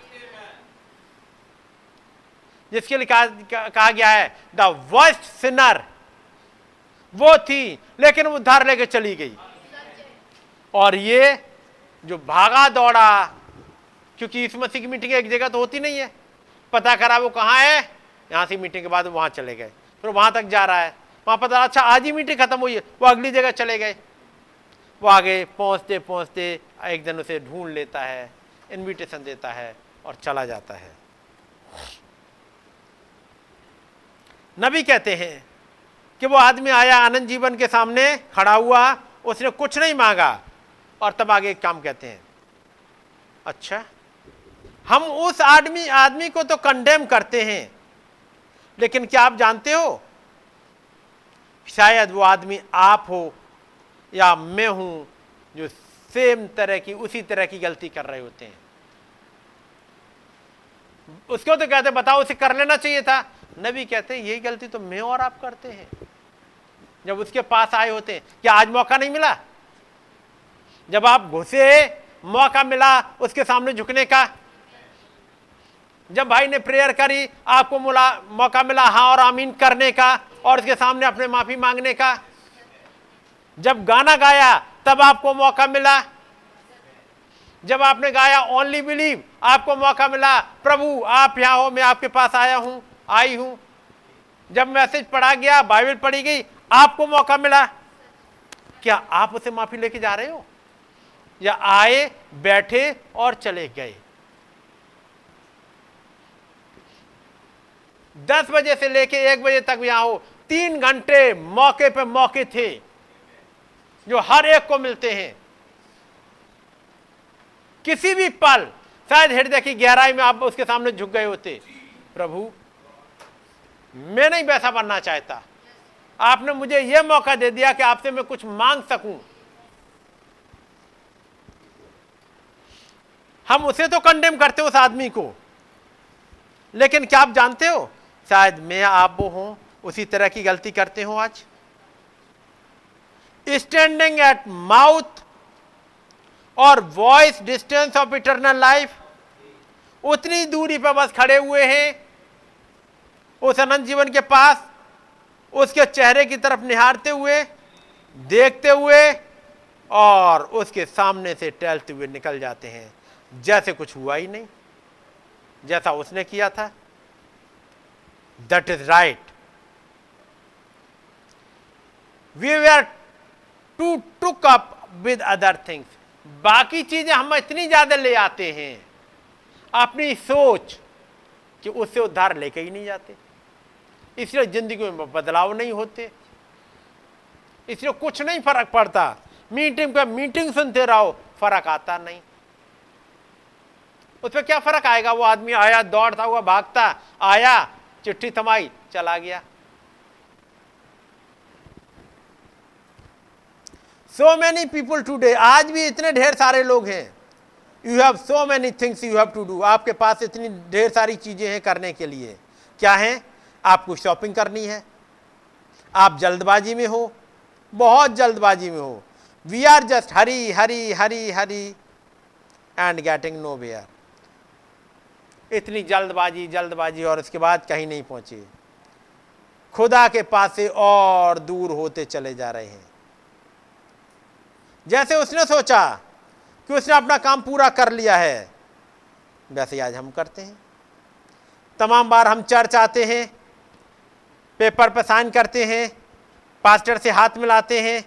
जिसके लिए कहा, कहा गया है द वर्स्ट सिनर। वो थी लेकिन उद्धार लेके चली गई। और ये जो भागा दौड़ा क्योंकि इस मसीह की मीटिंग एक जगह तो होती नहीं है। पता करा वो कहाँ है यहाँ से मीटिंग के बाद वहाँ चले गए। फिर वहाँ तक जा रहा है। वहाँ पता अच्छा आज ही मीटिंग खत्म हुई है वो अगली जगह चले गए। वो आगे पहुँचते पहुँचते एक दिन उसे ढूंढ लेता है इनविटेशन देता है और चला जाता है। नबी कहते हैं कि वो आदमी आया, आनंद जीवन के सामने खड़ा हुआ, उसने कुछ नहीं मांगा और तब आगे एक काम कहते हैं अच्छा हम उस आदमी आदमी को तो कंडेम करते हैं, लेकिन क्या आप जानते हो? शायद वो आदमी आप हो या मैं हूँ जो सेम तरह की, उसी तरह की गलती कर रहे होते हैं। उसको तो कहते बताओ, उसे कर लेना चाहिए था। नबी कहते हैं, यही गलती तो मैं और आप करते हैं। जब उसके पास आए होते हैं, क्या आज मौका नहीं मिला? जब आप घुसे, मौका मिला उसके सामने झुकने का। जब भाई ने प्रेयर करी, आपको मौका मिला हाँ और आमीन करने का और उसके सामने अपने माफ़ी मांगने का। जब गाना गाया, तब आपको मौका मिला। जब आपने गाया ओनली बिलीव आपको मौका मिला, प्रभु, आप यहाँ हो, मैं आपके पास आया हूँ, आई हूँ। जब मैसेज पढ़ा गया बाइबल पढ़ी गई, आपको मौका मिला। क्या आप उसे माफ़ी लेके जा रहे हो? या आए, बैठे और चले गए? दस बजे से लेके एक बजे तक यहाँ हो, तीन घंटे मौके पे मौके थे। जो हर एक को मिलते हैं। किसी भी पल, शायद हृदय की गहराई में आप उसके सामने झुक गए होते। प्रभु, मैं नहीं वैसा बनना चाहता। आपने मुझे यह मौका दे दिया कि आपसे मैं कुछ मांग सकूँ। हम उसे तो कंडेम करते उस आदमी को। लेकिन क्या आप जानते हो? शायद मैं आप वो हूँ, उसी तरह की गलती करते हो आज। स्टैंडिंग एट माउथ और voice distance of eternal life उतनी दूरी पर बस खड़े हुए हैं, उस अनंत जीवन के पास, उसके चेहरे की तरफ़ निहारते हुए, देखते हुए और उसके सामने से टहलते हुए निकल जाते हैं। जैसे कुछ हुआ ही नहीं, जैसा उसने किया था। That is right we were too took up with other things बाकी चीज़ें हम इतनी ज़्यादा ले आते हैं। अपनी सोच कि उससे उद्धार लेके ही नहीं जाते। इसलिए ज़िंदगी में बदलाव नहीं होते। इसलिए कुछ नहीं फ़र्क पड़ता। मीटिंग पे मीटिंग सुनते रहो, फ़र्क आता नहीं। उसमें क्या फ़र्क आएगा? वो आदमी आया, दौड़ता हुआ भागता, आया, चिट्ठी थमाई, चला गया। सो मैनी पीपल टूडे आज भी इतने ढेर सारे लोग हैं। You have so many things you have to do आपके पास इतनी ढेर सारी चीज़ें हैं करने के लिए। क्या है? आपको शॉपिंग करनी है। आप जल्दबाजी में हो। बहुत जल्दबाजी में हो। We are just hurry hurry hurry hurry and getting nowhere इतनी जल्दबाजी जल्दबाजी और उसके बाद कहीं नहीं पहुँचे। खुदा के पास से और दूर होते चले जा रहे हैं। जैसे उसने सोचा कि उसने अपना काम पूरा कर लिया है, वैसे आज हम करते हैं। तमाम बार हम चर्च आते हैं, पेपर पर साइन करते हैं, पास्टर से हाथ मिलाते हैं,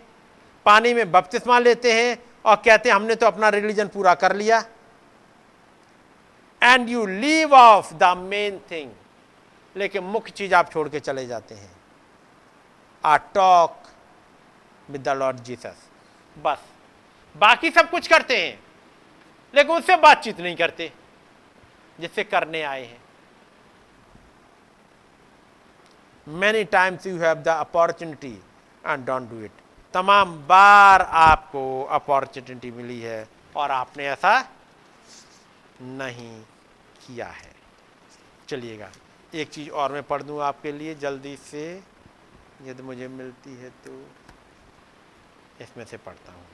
पानी में बपतिस्मा लेते हैं और कहते हैं, हमने तो अपना रिलीजन पूरा कर लिया। And you leave off the main thing लेकिन मुख्य चीज़ आप छोड़ के चले जाते हैं। A talk with the lord Jesus बस। बाकी सब कुछ करते हैं, लेकिन उससे बातचीत नहीं करते, जिससे करने आए हैं। Many times you have the opportunity and don't do it तमाम बार आपको अपॉर्चुनिटी मिली है और आपने ऐसा नहीं किया है। चलिएगा, एक चीज़ और मैं पढ़ दूँ आपके लिए जल्दी से। यदि मुझे मिलती है तो इसमें से पढ़ता हूँ।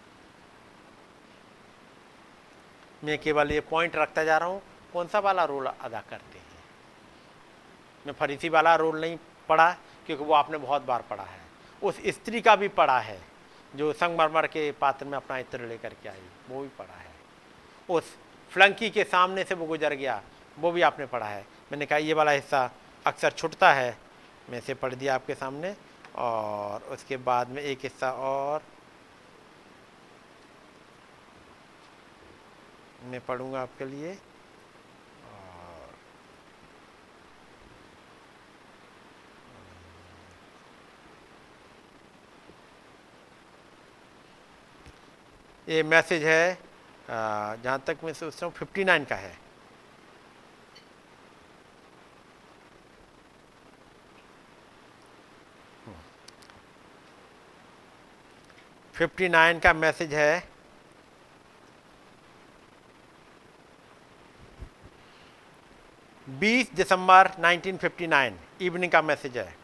मैं केवल ये पॉइंट रखता जा रहा हूँ, कौन सा वाला रोल अदा करते हैं? मैं फरीसी वाला रोल नहीं पढ़ा, क्योंकि वो आपने बहुत बार पढ़ा है। उस स्त्री का भी पढ़ा है, जो संगमरमर के पात्र में अपना इत्र लेकर के आई, वो भी पढ़ा है। उस फ्लंकी के सामने से वो गुजर गया, वो भी आपने पढ़ा है। मैंने कहा, ये वाला हिस्सा अक्सर छुटता है। मैं इसे पढ़ दिया आपके सामने, और उसके बाद में एक हिस्सा और मैं पढ़ूँगा आपके लिए। और ये मैसेज है जहाँ तक मैं सोचता हूँ, फिफ्टी नाइन का है। फिफ्टी नाइन का मैसेज है बीस दिसंबर 1959 इवनिंग का मैसेज है।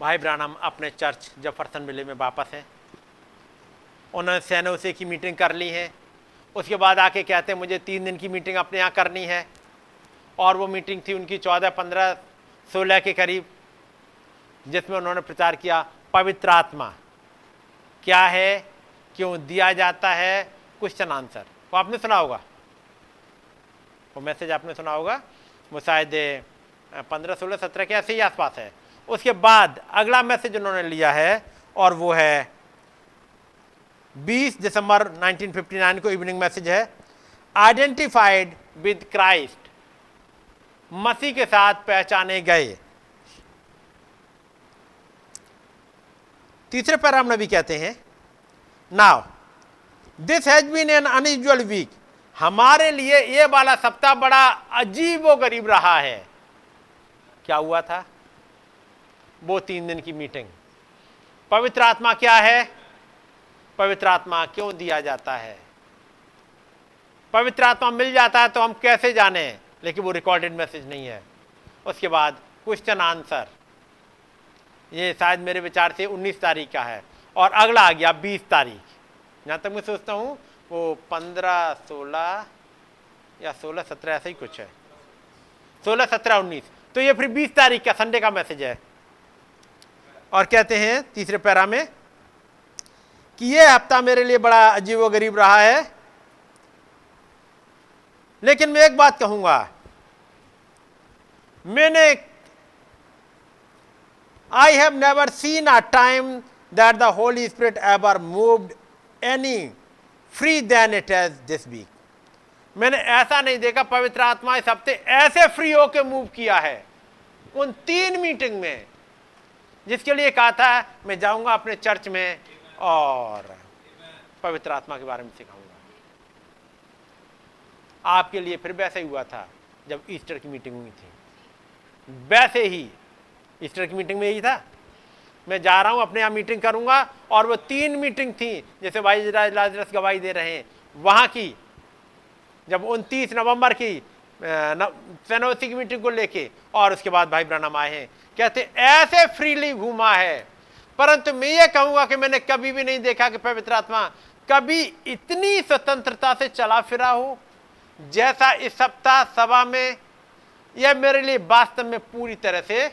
भाई ब्रानम, अपने चर्च जफरसन विले में वापस हैं। उन्होंने सैनोसे की मीटिंग कर ली है। उसके बाद आके कहते हैं, मुझे तीन दिन की मीटिंग अपने यहाँ करनी है। और वो मीटिंग थी उनकी चौदह पंद्रह सोलह के करीब। जिसमें उन्होंने प्रचार किया, पवित्र आत्मा। क्या है? क्यों दिया जाता है? क्वेश्चन आंसर वो आपने सुना होगा। वो मैसेज आपने सुना होगा। वो शायद पंद्रह, सोलह, सत्रह के ऐसे ही आसपास है। उसके बाद अगला मैसेज उन्होंने लिया है, और वो है 20 दिसंबर 1959 को इवनिंग मैसेज है। आइडेंटिफाइड विद क्राइस्ट मसीह के साथ पहचाने गए। तीसरे पैराम नबी कहते हैं, now this has been an unusual week हमारे लिए ये वाला सप्ताह बड़ा अजीब व गरीब रहा है। क्या हुआ था? वो तीन दिन की मीटिंग पवित्र आत्मा क्या है? पवित्र आत्मा क्यों दिया जाता है? पवित्र आत्मा मिल जाता है तो हम कैसे जाने? लेकिन वो रिकॉर्डेड मैसेज नहीं है। उसके बाद क्वेश्चन आंसर ये शायद मेरे विचार से 19 तारीख का है। और अगला आ गया 20 तारीख। जहाँ तक मैं सोचता हूँ, वो 15 16 या 16 17 ऐसा ही कुछ है। 16 17 19 तो ये फिर 20 तारीख का संडे का मैसेज है। और कहते हैं तीसरे पैरा में कि ये हफ़्ता मेरे लिए बड़ा अजीब गरीब रहा है। लेकिन मैं एक बात कहूँगा, मैंने I have never seen a time that the Holy Spirit ever moved any free than it has this week. मैंने ऐसा नहीं देखा, पवित्र आत्मा इस हफ़्ते ऐसे फ्री होके मूव किया है। उन तीन मीटिंग में, जिसके लिए कहा था, मैं जाऊँगा अपने चर्च में और पवित्र आत्मा के बारे में सिखाऊँगा। आपके लिए फिर वैसे ही हुआ था, जब ईस्टर की मीटिंग हुई थी। वैसे ही ईस्टर की मीटिंग में यही था। मैं जा रहा हूँ, अपने यहाँ मीटिंग करूँगा और वो तीन मीटिंग थी, जैसे भाई लाजरस गवाही दे रहे हैं, वहाँ की, जब उनतीस नवंबर की सैनोसी की मीटिंग को लेके और उसके बाद भाई ब्रनम आए हैं। कहते, ऐसे फ्रीली घूमा है। परंतु मैं ये कहूँगा कि मैंने कभी भी नहीं देखा कि पवित्र आत्मा कभी इतनी स्वतंत्रता से चला फिरा हो, जैसा इस सप्ताह सभा में, यह मेरे लिए वास्तव में पूरी तरह से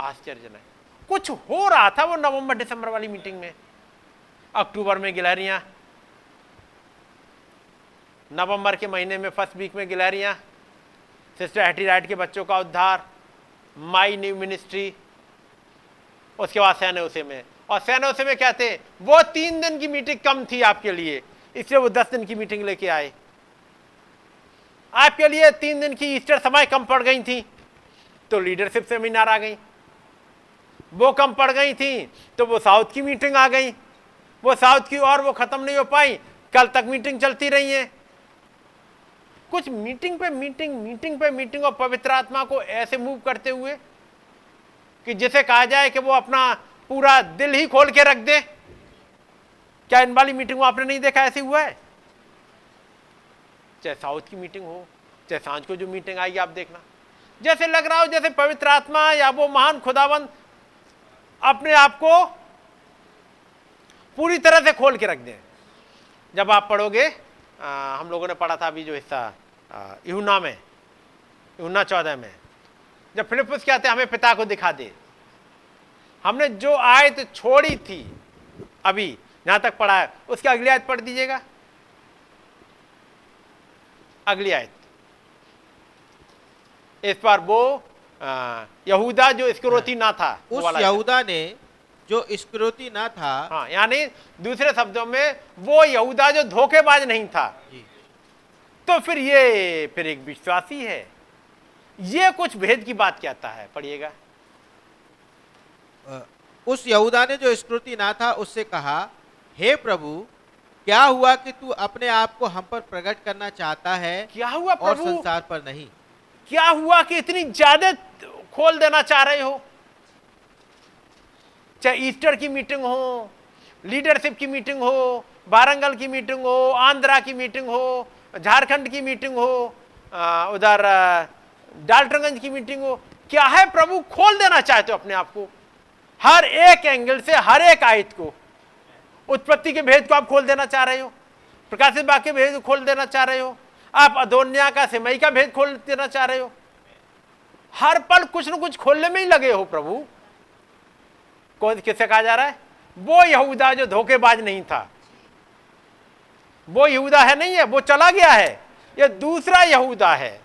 आश्चर्यजनक। कुछ हो रहा था वो नवंबर, दिसंबर वाली मीटिंग में? अक्टूबर में गिलहरियाँ। नवंबर के महीने में फ़र्स्ट वीक में गिलहरियाँ। सिस्टर हेटी राइट के बच्चों का उद्धार। My new ministry. उसके बाद सैनोसे में। और सैनोसे में कहते वो तीन दिन की मीटिंग कम थी आपके लिए। इसलिए वो दस दिन की मीटिंग लेके आए। आपके लिए तीन दिन की ईस्टर समय कम पड़ गई थी। तो लीडरशिप सेमिनार आ गई। वो कम पड़ गई थी तो वो साउथ की मीटिंग आ गई। वो साउथ की और वो खत्म नहीं हो पाई। कल तक मीटिंग चलती रही है। कुछ मीटिंग पे मीटिंग मीटिंग पे मीटिंग और पवित्र आत्मा को ऐसे मूव करते हुए कि जिसे कहा जाए कि वो अपना पूरा दिल ही खोल के रख दे। क्या इन वाली मीटिंग आपने नहीं देखा? ऐसे हुआ है। चाहे साउथ की मीटिंग हो, चाहे साँझ को जो मीटिंग आएगी आप देखना। जैसे लग रहा हो जैसे पवित्र आत्मा या वो महान खुदाबंद अपने आप को पूरी तरह से खोल के रख दें। जब आप पढ़ोगे आ, हम लोगों ने पढ़ा था अभी जो हिस्सा यूना में यूना चौदह में। जब फिलिपस क्या थे? हमें पिता को दिखा दे। हमने जो आयत छोड़ी थी अभी यहाँ तक पढ़ा है उसकी अगली आयत पढ़ दीजिएगा। अगली आयत। इस बार वो यहूदा जो स्क्रोती ना था उस यहूदा ने जो स्क्रोती ना था हाँ यानी दूसरे शब्दों में वो यहूदा जो धोखेबाज नहीं था। तो फिर ये फिर एक विश्वासी है। ये कुछ भेद की बात कहता है पढ़िएगा। उस यहूदा ने जो स्क्रोती ना था उससे कहा हे प्रभु क्या हुआ कि तू अपने आप को हम पर प्रकट करना चाहता है क्या हुआ प्रभु? और संसार पर नहीं? क्या हुआ कि इतनी ज़्यादा खोल देना चाह रहे हो? चाहे ईस्टर की मीटिंग हो, लीडरशिप की मीटिंग हो वारंगल की मीटिंग हो, आंध्रा की मीटिंग हो, झारखंड की मीटिंग हो उधर डाल्टनगंज की मीटिंग हो, क्या है प्रभु? खोल देना चाहते हो अपने आप को। हर एक एंगल से, हर एक आयत को। उत्पत्ति के भेद को आप खोल देना चाह रहे हो। प्रकाशित बाकी भेद को खोल देना चाह रहे हो। आप अदोन्या का, सिमई का भेद खोल देना चाह रहे हो? हर पल कुछ न कुछ खोलने में ही लगे हो प्रभु। कौन किससे कहा जा रहा है? वो यहूदा जो धोखेबाज नहीं था। वो यहूदा है नहीं है, वो चला गया है। ये दूसरा यहूदा है।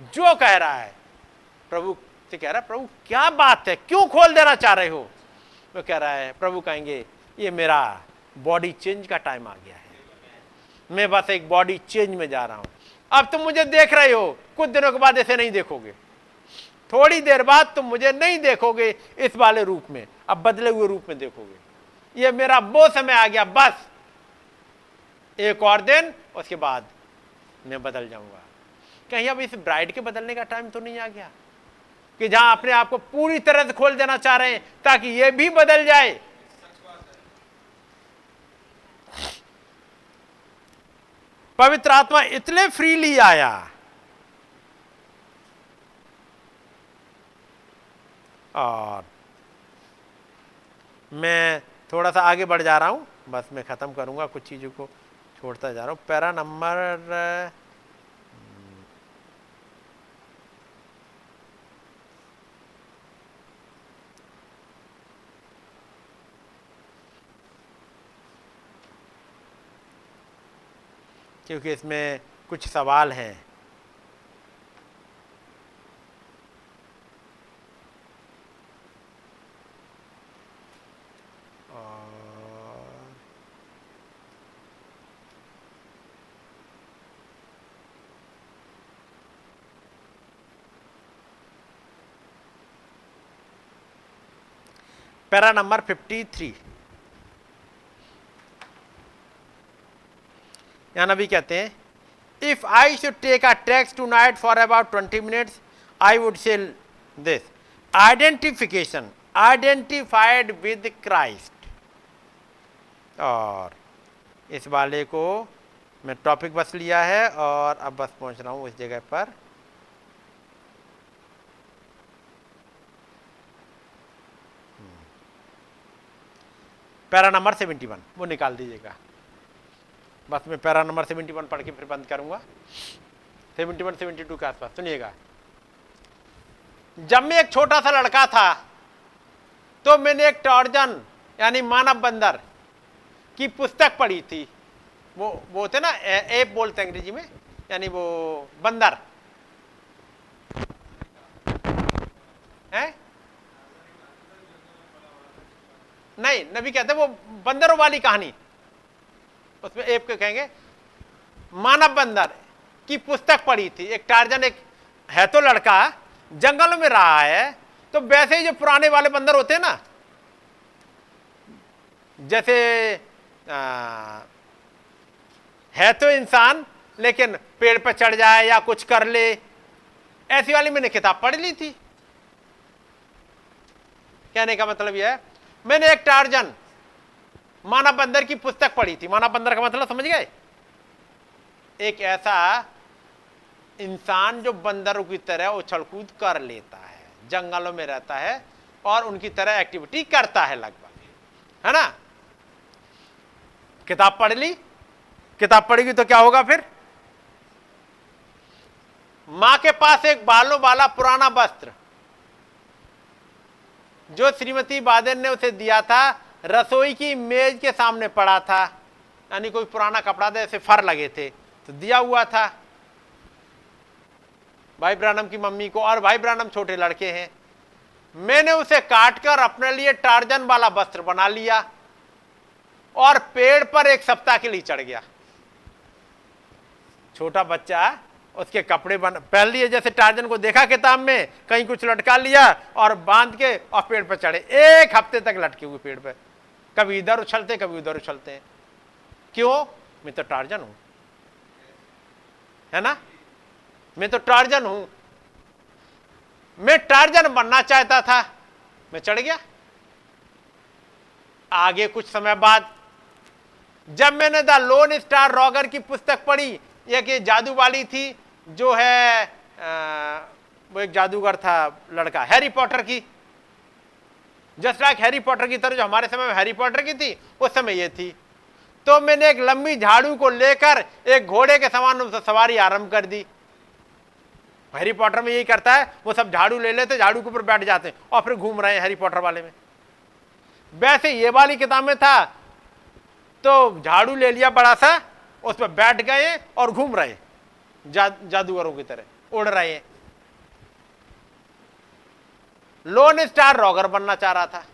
जो कह रहा है। प्रभु से कह रहा है, प्रभु, क्या बात है? क्यों खोल देना चाह रहे हो? वो कह रहा है, प्रभु कहेंगे, ये मेरा बॉडी चेंज का टाइम आ गया है। मैं बस एक बॉडी चेंज में जा रहा हूँ। अब तुम मुझे देख रहे हो, कुछ दिनों के बाद ऐसे नहीं देखोगे। थोड़ी देर बाद तुम मुझे नहीं देखोगे इस वाले रूप में, अब बदले हुए रूप में देखोगे। ये मेरा वो समय आ गया, बस। एक और दिन, उसके बाद मैं बदल जाऊँगा। कहीं अब इस ब्राइड के बदलने का टाइम तो नहीं आ गया। कि जहाँ अपने आप को पूरी तरह से खोल देना चाह रहे हैं, ताकि ये भी बदल जाए। पवित्र आत्मा इतने फ्रीली आया। और मैं थोड़ा सा आगे बढ़ जा रहा हूँ, बस मैं ख़त्म करूँगा, कुछ चीज़ों को छोड़ता जा रहा हूँ। पैरा नंबर क्योंकि इसमें कुछ सवाल हैं। Para number fifty three. या नबी कहते हैं if I should take a text tonight for about twenty minutes I would say this identification identified with Christ और इस वाले को मैं टॉपिक बस लिया है और अब बस पहुँच रहा हूँ उस जगह पर। पैरा नंबर सेवेंटी वन, वो निकाल दीजिएगा। बस मैं पैरा नंबर सेवेंटी वन पढ़ के फिर बंद करूँगा। सेवेंटी वन, सेवेंटी टू के आसपास, सुनिएगा। जब मैं एक छोटा सा लड़का था तो मैंने एक टॉर्जन, यानी मानव बंदर, की पुस्तक पढ़ी थी। वो वो होते ना एप बोलते हैं अंग्रेज़ी में, यानी वो बंदर। है? नहीं, नबी कहते वो बंदरों वाली कहानी। उसमें एक को कहेंगे मानव बंदर की पुस्तक पढ़ी थी। एक टार्जन एक है तो लड़का जंगल में रहा है तो वैसे ही जो पुराने वाले बंदर होते हैं ना जैसे आ, है तो इंसान लेकिन पेड़ पर चढ़ जाए या कुछ कर ले ऐसी वाली मैंने किताब पढ़ ली थी। कहने का मतलब यह है मैंने एक टार्जन माना बंदर की पुस्तक पढ़ी थी। माना बंदर का मतलब समझ गए? एक ऐसा इंसान जो बंदरों की तरह उछल कूद कर लेता है, जंगलों में रहता है और उनकी तरह एक्टिविटी करता है लगभग। है ना? किताब पढ़ ली? किताब पढ़ेगी तो क्या होगा फिर? माँ के पास एक बालों वाला पुराना वस्त्र, जो श्रीमती बादल ने उसे दिया था रसोई की मेज के सामने पड़ा था। यानी कोई पुराना कपड़ा था, ऐसे फर लगे थे। तो दिया हुआ था। भाई ब्रानम की मम्मी को, और भाई ब्रानम छोटे लड़के हैं। मैंने उसे काटकर अपने लिए टार्जन वाला वस्त्र बना लिया, और पेड़ पर एक सप्ताह के लिए चढ़ गया। छोटा बच्चा उसके कपड़े बन, पहन लिए, जैसे टार्जन को देखा किताब में कहीं कुछ लटका लिया, और बाँध के और पेड़ पर चढ़े। एक हफ़्ते तक लटके हुए पेड़ पर। कभी इधर उछलते कभी उधर उछलते। क्यों? मैं तो टार्जन हूँ। है ना? मैं तो टार्जन हूँ। मैं टार्जन बनना चाहता था। मैं चढ़ गया। आगे कुछ समय बाद जब मैंने द लोन स्टार रॉगर की पुस्तक पढ़ी एक ये जादू वाली थी जो है आ, वो एक जादूगर था लड़का हैरी पॉटर की। जस्ट लाइक हैरी पॉटर की तरह जो हमारे समय में हैरी पॉटर की थी उस समय ये थी। तो मैंने एक लंबी झाड़ू को लेकर एक घोड़े के समान सवारी आरंभ कर दी। हैरी पॉटर में यही करता है वो सब झाड़ू ले लेते झाड़ू के ऊपर बैठ जाते हैं और फिर घूम रहे हैं हैरी पॉटर वाले में। वैसे ये वाली किताब में था तो झाड़ू ले लिया बड़ा सा उस पर बैठ गए और घूम रहे जा, जादूगरों की तरह उड़ रहे हैं। लोन स्टार रॉगर बनना चाह रहा था।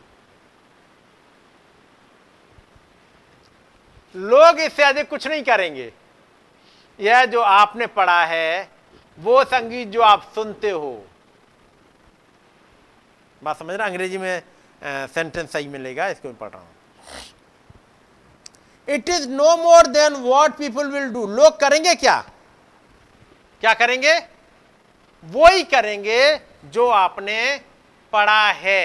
लोग इससे अधिक कुछ नहीं करेंगे। यह जो आपने पढ़ा है, वो संगीत जो आप सुनते हो। बात समझ रहा अंग्रेज़ी में सेंटेंस सही मिलेगा, इसको पढ़ रहा हूँ। It is no more than what people will do लोग करेंगे क्या? क्या करेंगे? वो ही करेंगे जो आपने पढ़ा है।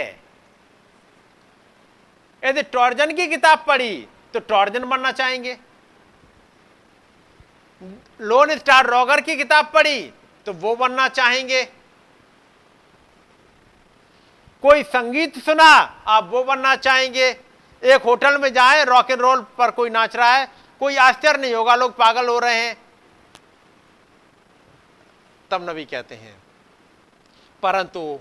यदि टॉर्जन की किताब पढ़ी तो टॉर्जन बनना चाहेंगे। लोन स्टार रॉगर की किताब पढ़ी तो वो बनना चाहेंगे। कोई संगीत सुना, आप वो बनना चाहेंगे। एक होटल में जाए रॉक एंड रोल पर कोई नाच रहा है, कोई आश्चर्य नहीं होगा, लोग पागल हो रहे हैं। तब नबी कहते हैं, परंतु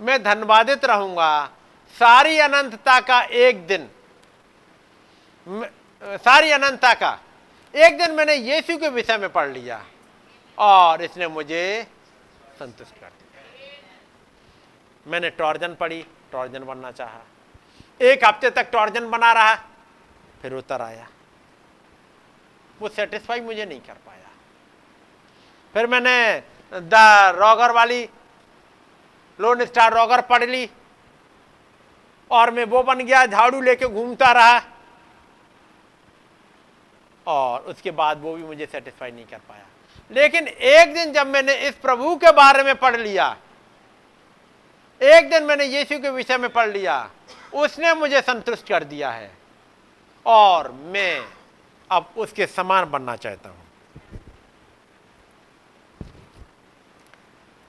मैं धन्यवादित रहूँगा। सारी अनंतता का एक दिन। सारी अनंतता का। एक दिन मैंने यीशु के विषय में पढ़ लिया और इसने मुझे संतुष्ट कर दिया। मैंने टॉर्जन पढ़ी, टॉर्जन बनना चाहा। एक हफ़्ते तक टॉर्जन बना रहा, फिर उतर आया। वो सेटिस्फाई मुझे नहीं कर पाया। फिर मैंने द रॉगर वाली लोन स्टार रॉगर पढ़ ली, और मैं वो बन गया, झाड़ू लेके घूमता रहा, और उसके बाद वो भी मुझे सेटिस्फाई नहीं कर पाया। लेकिन एक दिन जब मैंने इस प्रभु के बारे में पढ़ लिया, एक दिन मैंने यीशु के विषय में पढ़ लिया, उसने मुझे संतुष्ट कर दिया है, और मैं अब उसके समान बनना चाहता हूँ।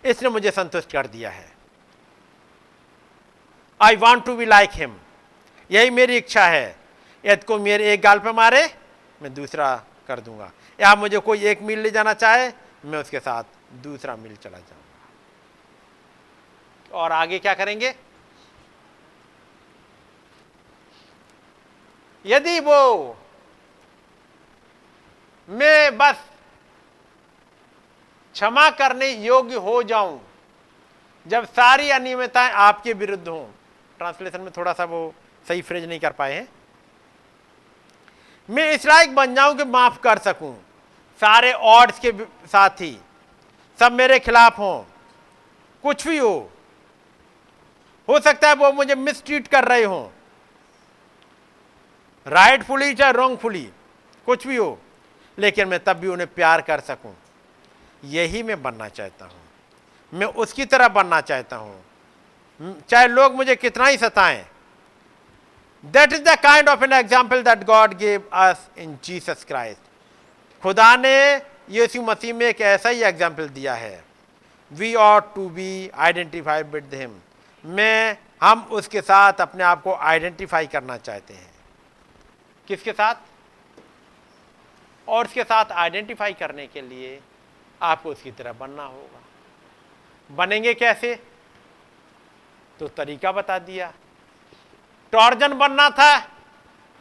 इसने मुझे संतुष्ट कर दिया है। I want to be like him यही मेरी इच्छा है। यदि को मेरे एक गाल पे मारे, मैं दूसरा कर दूँगा। या मुझे कोई एक मील ले जाना चाहे, मैं उसके साथ दूसरा मील चला जाऊँगा। और आगे क्या करेंगे? यदि वो मैं बस क्षमा करने योग्य हो जाऊँ, जब सारी अनियमितताएँ आपके विरुद्ध हों ट्रांसलेशन में थोड़ा सा वो सही फ्रेज नहीं कर पाए हैं। मैं इस लायक बन जाऊँ कि माफ़ कर सकूँ। सारे ऑर्ड्स के साथ ही सब मेरे खिलाफ हों। कुछ भी हो। हो सकता है वो मुझे मिसट्रीट कर रहे हो। राइटफुली चाहे रॉन्गफुली कुछ भी हो। लेकिन मैं तब भी उन्हें प्यार कर सकूँ। यही मैं बनना चाहता हूँ। मैं उसकी तरह बनना चाहता हूँ। चाहे लोग मुझे कितना ही सताएँ। That is the kind of an example that God gave us in Jesus Christ खुदा ने यीशु मसीह में एक ऐसा ही एग्ज़ाम्पल दिया है। We ought to be identified with him मैं, हम उसके साथ अपने आप को आइडेंटिफाई करना चाहते हैं। किसके साथ? और उसके साथ आइडेंटिफाई करने के लिए आपको उसकी तरह बनना होगा। बनेंगे कैसे? तो तरीका बता दिया। टॉर्जन बनना था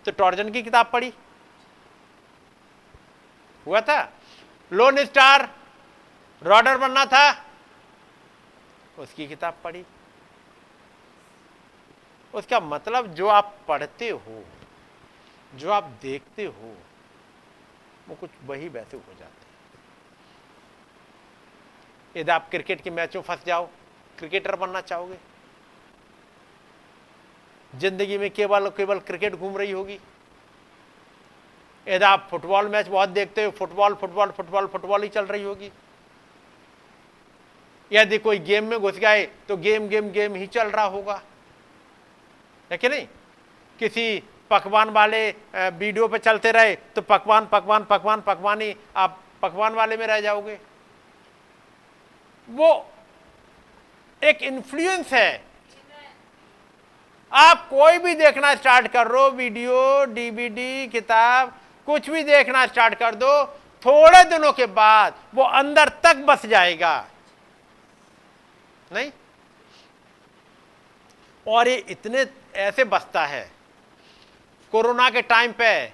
तो टॉर्जन की किताब पढ़ी। हुआ था? लोन स्टार रॉडर बनना था, उसकी किताब पढ़ी। उसका मतलब जो आप पढ़ते हो, जो आप देखते हो, वो कुछ वही वैसे हो जाते यदि आप क्रिकेट के मैच में फंस जाओ, क्रिकेटर बनना चाहोगे? ज़िंदगी में केवल केवल क्रिकेट घूम रही होगी। यदि आप फुटबॉल मैच बहुत देखते हो, फुटबॉल फुटबॉल फुटबॉल फुटबॉल ही चल रही होगी। यदि कोई गेम में घुस गए तो गेम गेम गेम ही चल रहा होगा। है कि नहीं? किसी पकवान वाले वीडियो पे चलते रहे तो पकवान पकवान पकवान पकवान ही आप पकवान वाले में रह जाओगे। वो एक इन्फ्लुएंस है। आप कोई भी देखना स्टार्ट कर रो वीडियो डीवीडी किताब, कुछ भी देखना स्टार्ट कर दो, थोड़े दिनों के बाद वो अंदर तक बस जाएगा। नहीं? और ये इतने ऐसे बसता है। कोरोना के टाइम पे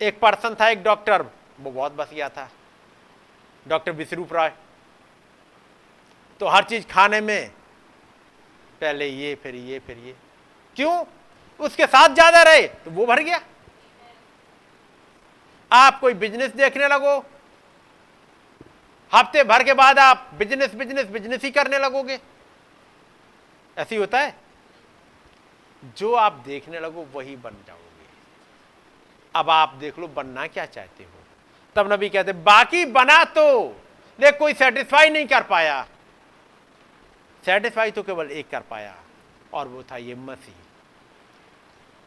एक पर्सन था, एक डॉक्टर, वो बहुत बस गया था। डॉक्टर विश्वरूप राय। तो हर चीज़ खाने में, पहले ये, फिर ये फिर ये। क्यों? उसके साथ ज़्यादा रहे तो वो भर गया। आप कोई बिज़नेस देखने लगो। हफ़्ते भर के बाद आप बिज़नेस बिज़नेस बिज़नेस ही करने लगोगे। ऐसी होता है। जो आप देखने लगो, वही बन जाओगे। अब आप देख लो, बनना क्या चाहते हो। तब नबी कहते, बाकी बना तो। देख कोई सेटिस्फाई नहीं कर पाया। सेटिस्फाई तो केवल एक कर पाया, और वो था ये मसीह।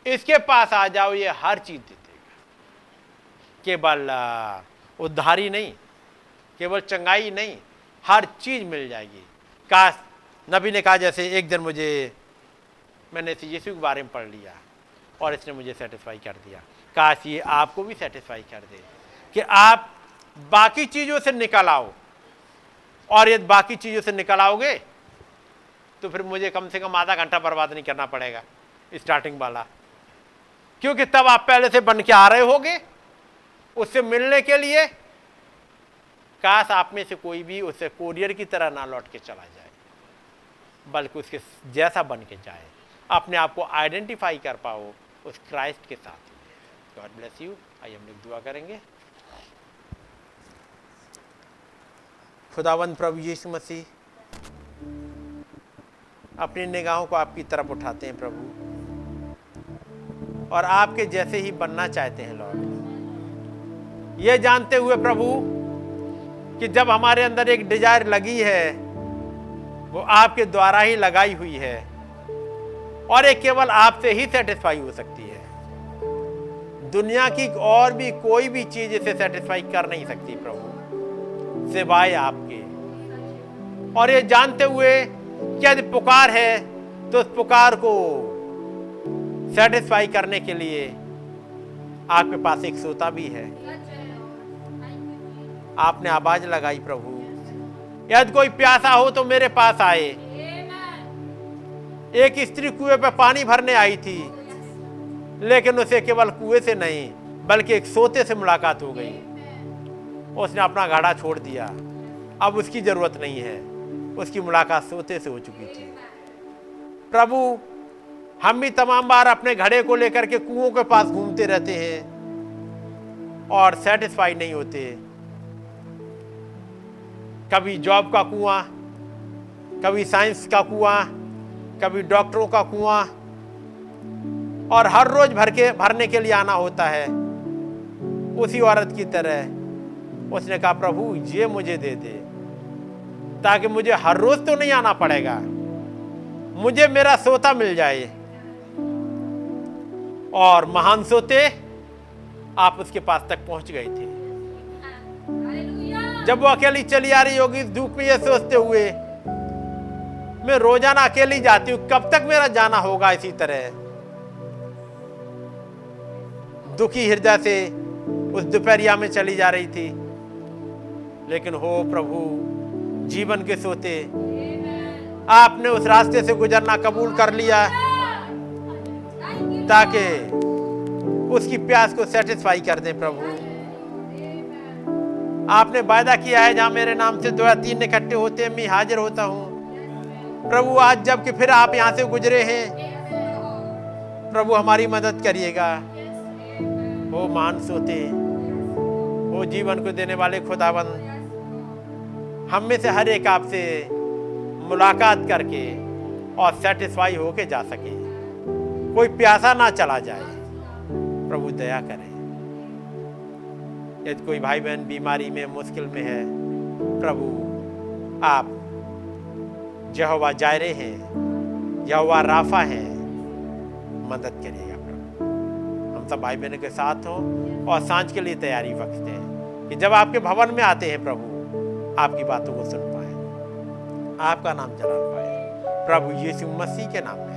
इसके पास आ जाओ, ये हर चीज़ दे देगा। केवल उद्धारी नहीं, केवल चंगाई नहीं, हर चीज़ मिल जाएगी। काश नबी ने कहा, जैसे एक दिन मुझे, मैंने इस यीशु के बारे में पढ़ लिया और इसने मुझे सेटिस्फाई कर दिया। काश ये आपको भी सेटिस्फाई कर दे कि आप बाकी चीज़ों से निकल आओ। और यदि बाकी चीज़ों से निकल आओगे तो फिर मुझे कम से कम आधा घंटा बर्बाद नहीं करना पड़ेगा स्टार्टिंग वाला। क्योंकि तब आप पहले से बन के आ रहे होगे। उससे मिलने के लिए काश आप में से कोई भी उसे कोरियर की तरह ना लौट के चला जाए, बल्कि उसके जैसा बन के जाए। अपने आप को आइडेंटिफाई कर पाओ उस क्राइस्ट के साथ। गॉड ब्लेस यू आइए हम लोग दुआ करेंगे। खुदावंद प्रभु यीशु मसीह, अपनी निगाहों को आपकी तरफ़ उठाते हैं प्रभु। और आपके जैसे ही बनना चाहते हैं लॉर्ड। ये जानते हुए प्रभु, कि जब हमारे अंदर एक डिज़ायर लगी है, वो आपके द्वारा ही लगाई हुई है, और एक केवल आपसे ही सेटिस्फाई हो सकती है। दुनिया की और भी कोई भी चीज़ इसे सेटिस्फाई कर नहीं सकती प्रभु, सिवाय आपके। और ये जानते हुए कि यदि पुकार है तो उस पुकार को सेटिस्फाई करने के लिए आपके पास एक सोता भी है। आपने आवाज़ लगाई प्रभु। यदि कोई प्यासा हो तो मेरे पास आए। एक स्त्री कुएँ पर पानी भरने आई थी, लेकिन उसे केवल कुएँ से नहीं, बल्कि एक सोते से मुलाकात हो गई। उसने अपना घड़ा छोड़ दिया। अब उसकी ज़रूरत नहीं है। उसकी मुलाकात सोते से हो चुकी थी। प्रभु हम भी तमाम बार अपने घड़े को लेकर के कुओं के पास घूमते रहते हैं और सेटिस्फाई नहीं होते। कभी जॉब का कुआँ, कभी साइंस का कुआँ, कभी डॉक्टरों का कुआँ, और हर रोज भर के, भरने के लिए आना होता है। उसी औरत की तरह उसने कहा, प्रभु, ये मुझे दे दे, ताकि मुझे हर रोज तो नहीं आना पड़ेगा। मुझे मेरा सोता मिल जाए और महान सोते आप उसके पास तक पहुँच गए थे। जब वो अकेली चली आ रही होगी धूप में ये सोचते हुए मैं रोज़ाना अकेली जाती हूँ कब तक मेरा जाना होगा इसी तरह? दुखी हृदय से उस दोपहरिया में चली जा रही थी। लेकिन हो प्रभु जीवन के सोते आपने उस रास्ते से गुजरना कबूल कर लिया। ताकि उसकी प्यास को सेटिस्फाई कर दे प्रभु। आपने वायदा किया है, जहाँ मेरे नाम से दो या तीन इकट्ठे होते हैं, मैं हाजिर होता हूँ। प्रभु, आज जबकि फिर आप यहाँ से गुजरे हैं, प्रभु, हमारी मदद करिएगा। वो मान सोते वो जीवन को देने वाले खुदाबंद हम में से हर एक आपसे मुलाकात करके और सेटिस्फाई होके जा सके। कोई प्यासा ना चला जाए। प्रभु दया करें। यदि कोई भाई बहन बीमारी में, मुश्किल में है, प्रभु, आप जहवा जायरे हैं, यहोवा राफा हैं, मदद करिएगा प्रभु। हम सब भाई बहनों के साथ हों और साँझ के लिए तैयारी रखते हैं कि जब आपके भवन में आते हैं प्रभु, आपकी बातों को सुन पाए। आपका नाम जला पाए प्रभु यीशु मसीह के नाम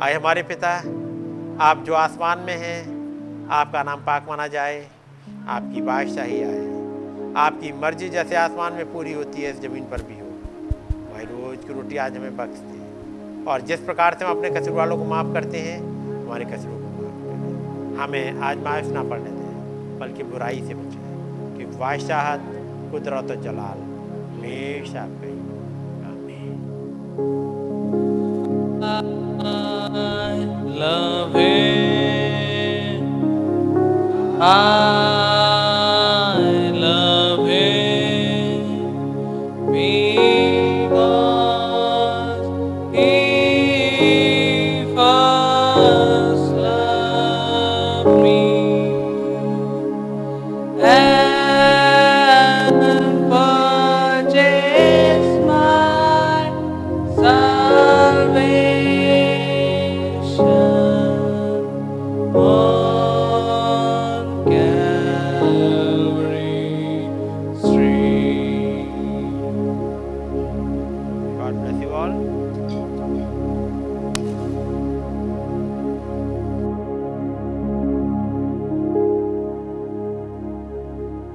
आए हमारे पिता, आप जो आसमान में हैं, आपका नाम पाक माना जाए, आपकी बादशाही आए। आपकी मर्ज़ी जैसे आसमान में पूरी होती है, इस ज़मीन पर भी हो। भाई रोज की रोटी आज हमें बख्श दे और जिस प्रकार से हम अपने कसूर वालों को माफ़ करते हैं, हमारे कसूरों को माफ़ करें हमें आज मायूस ना पड़ने दें, बल्कि बुराई से बचाएँ कि बादशाहत कुदरत जलाल, हमेशा आमीन। I love him. I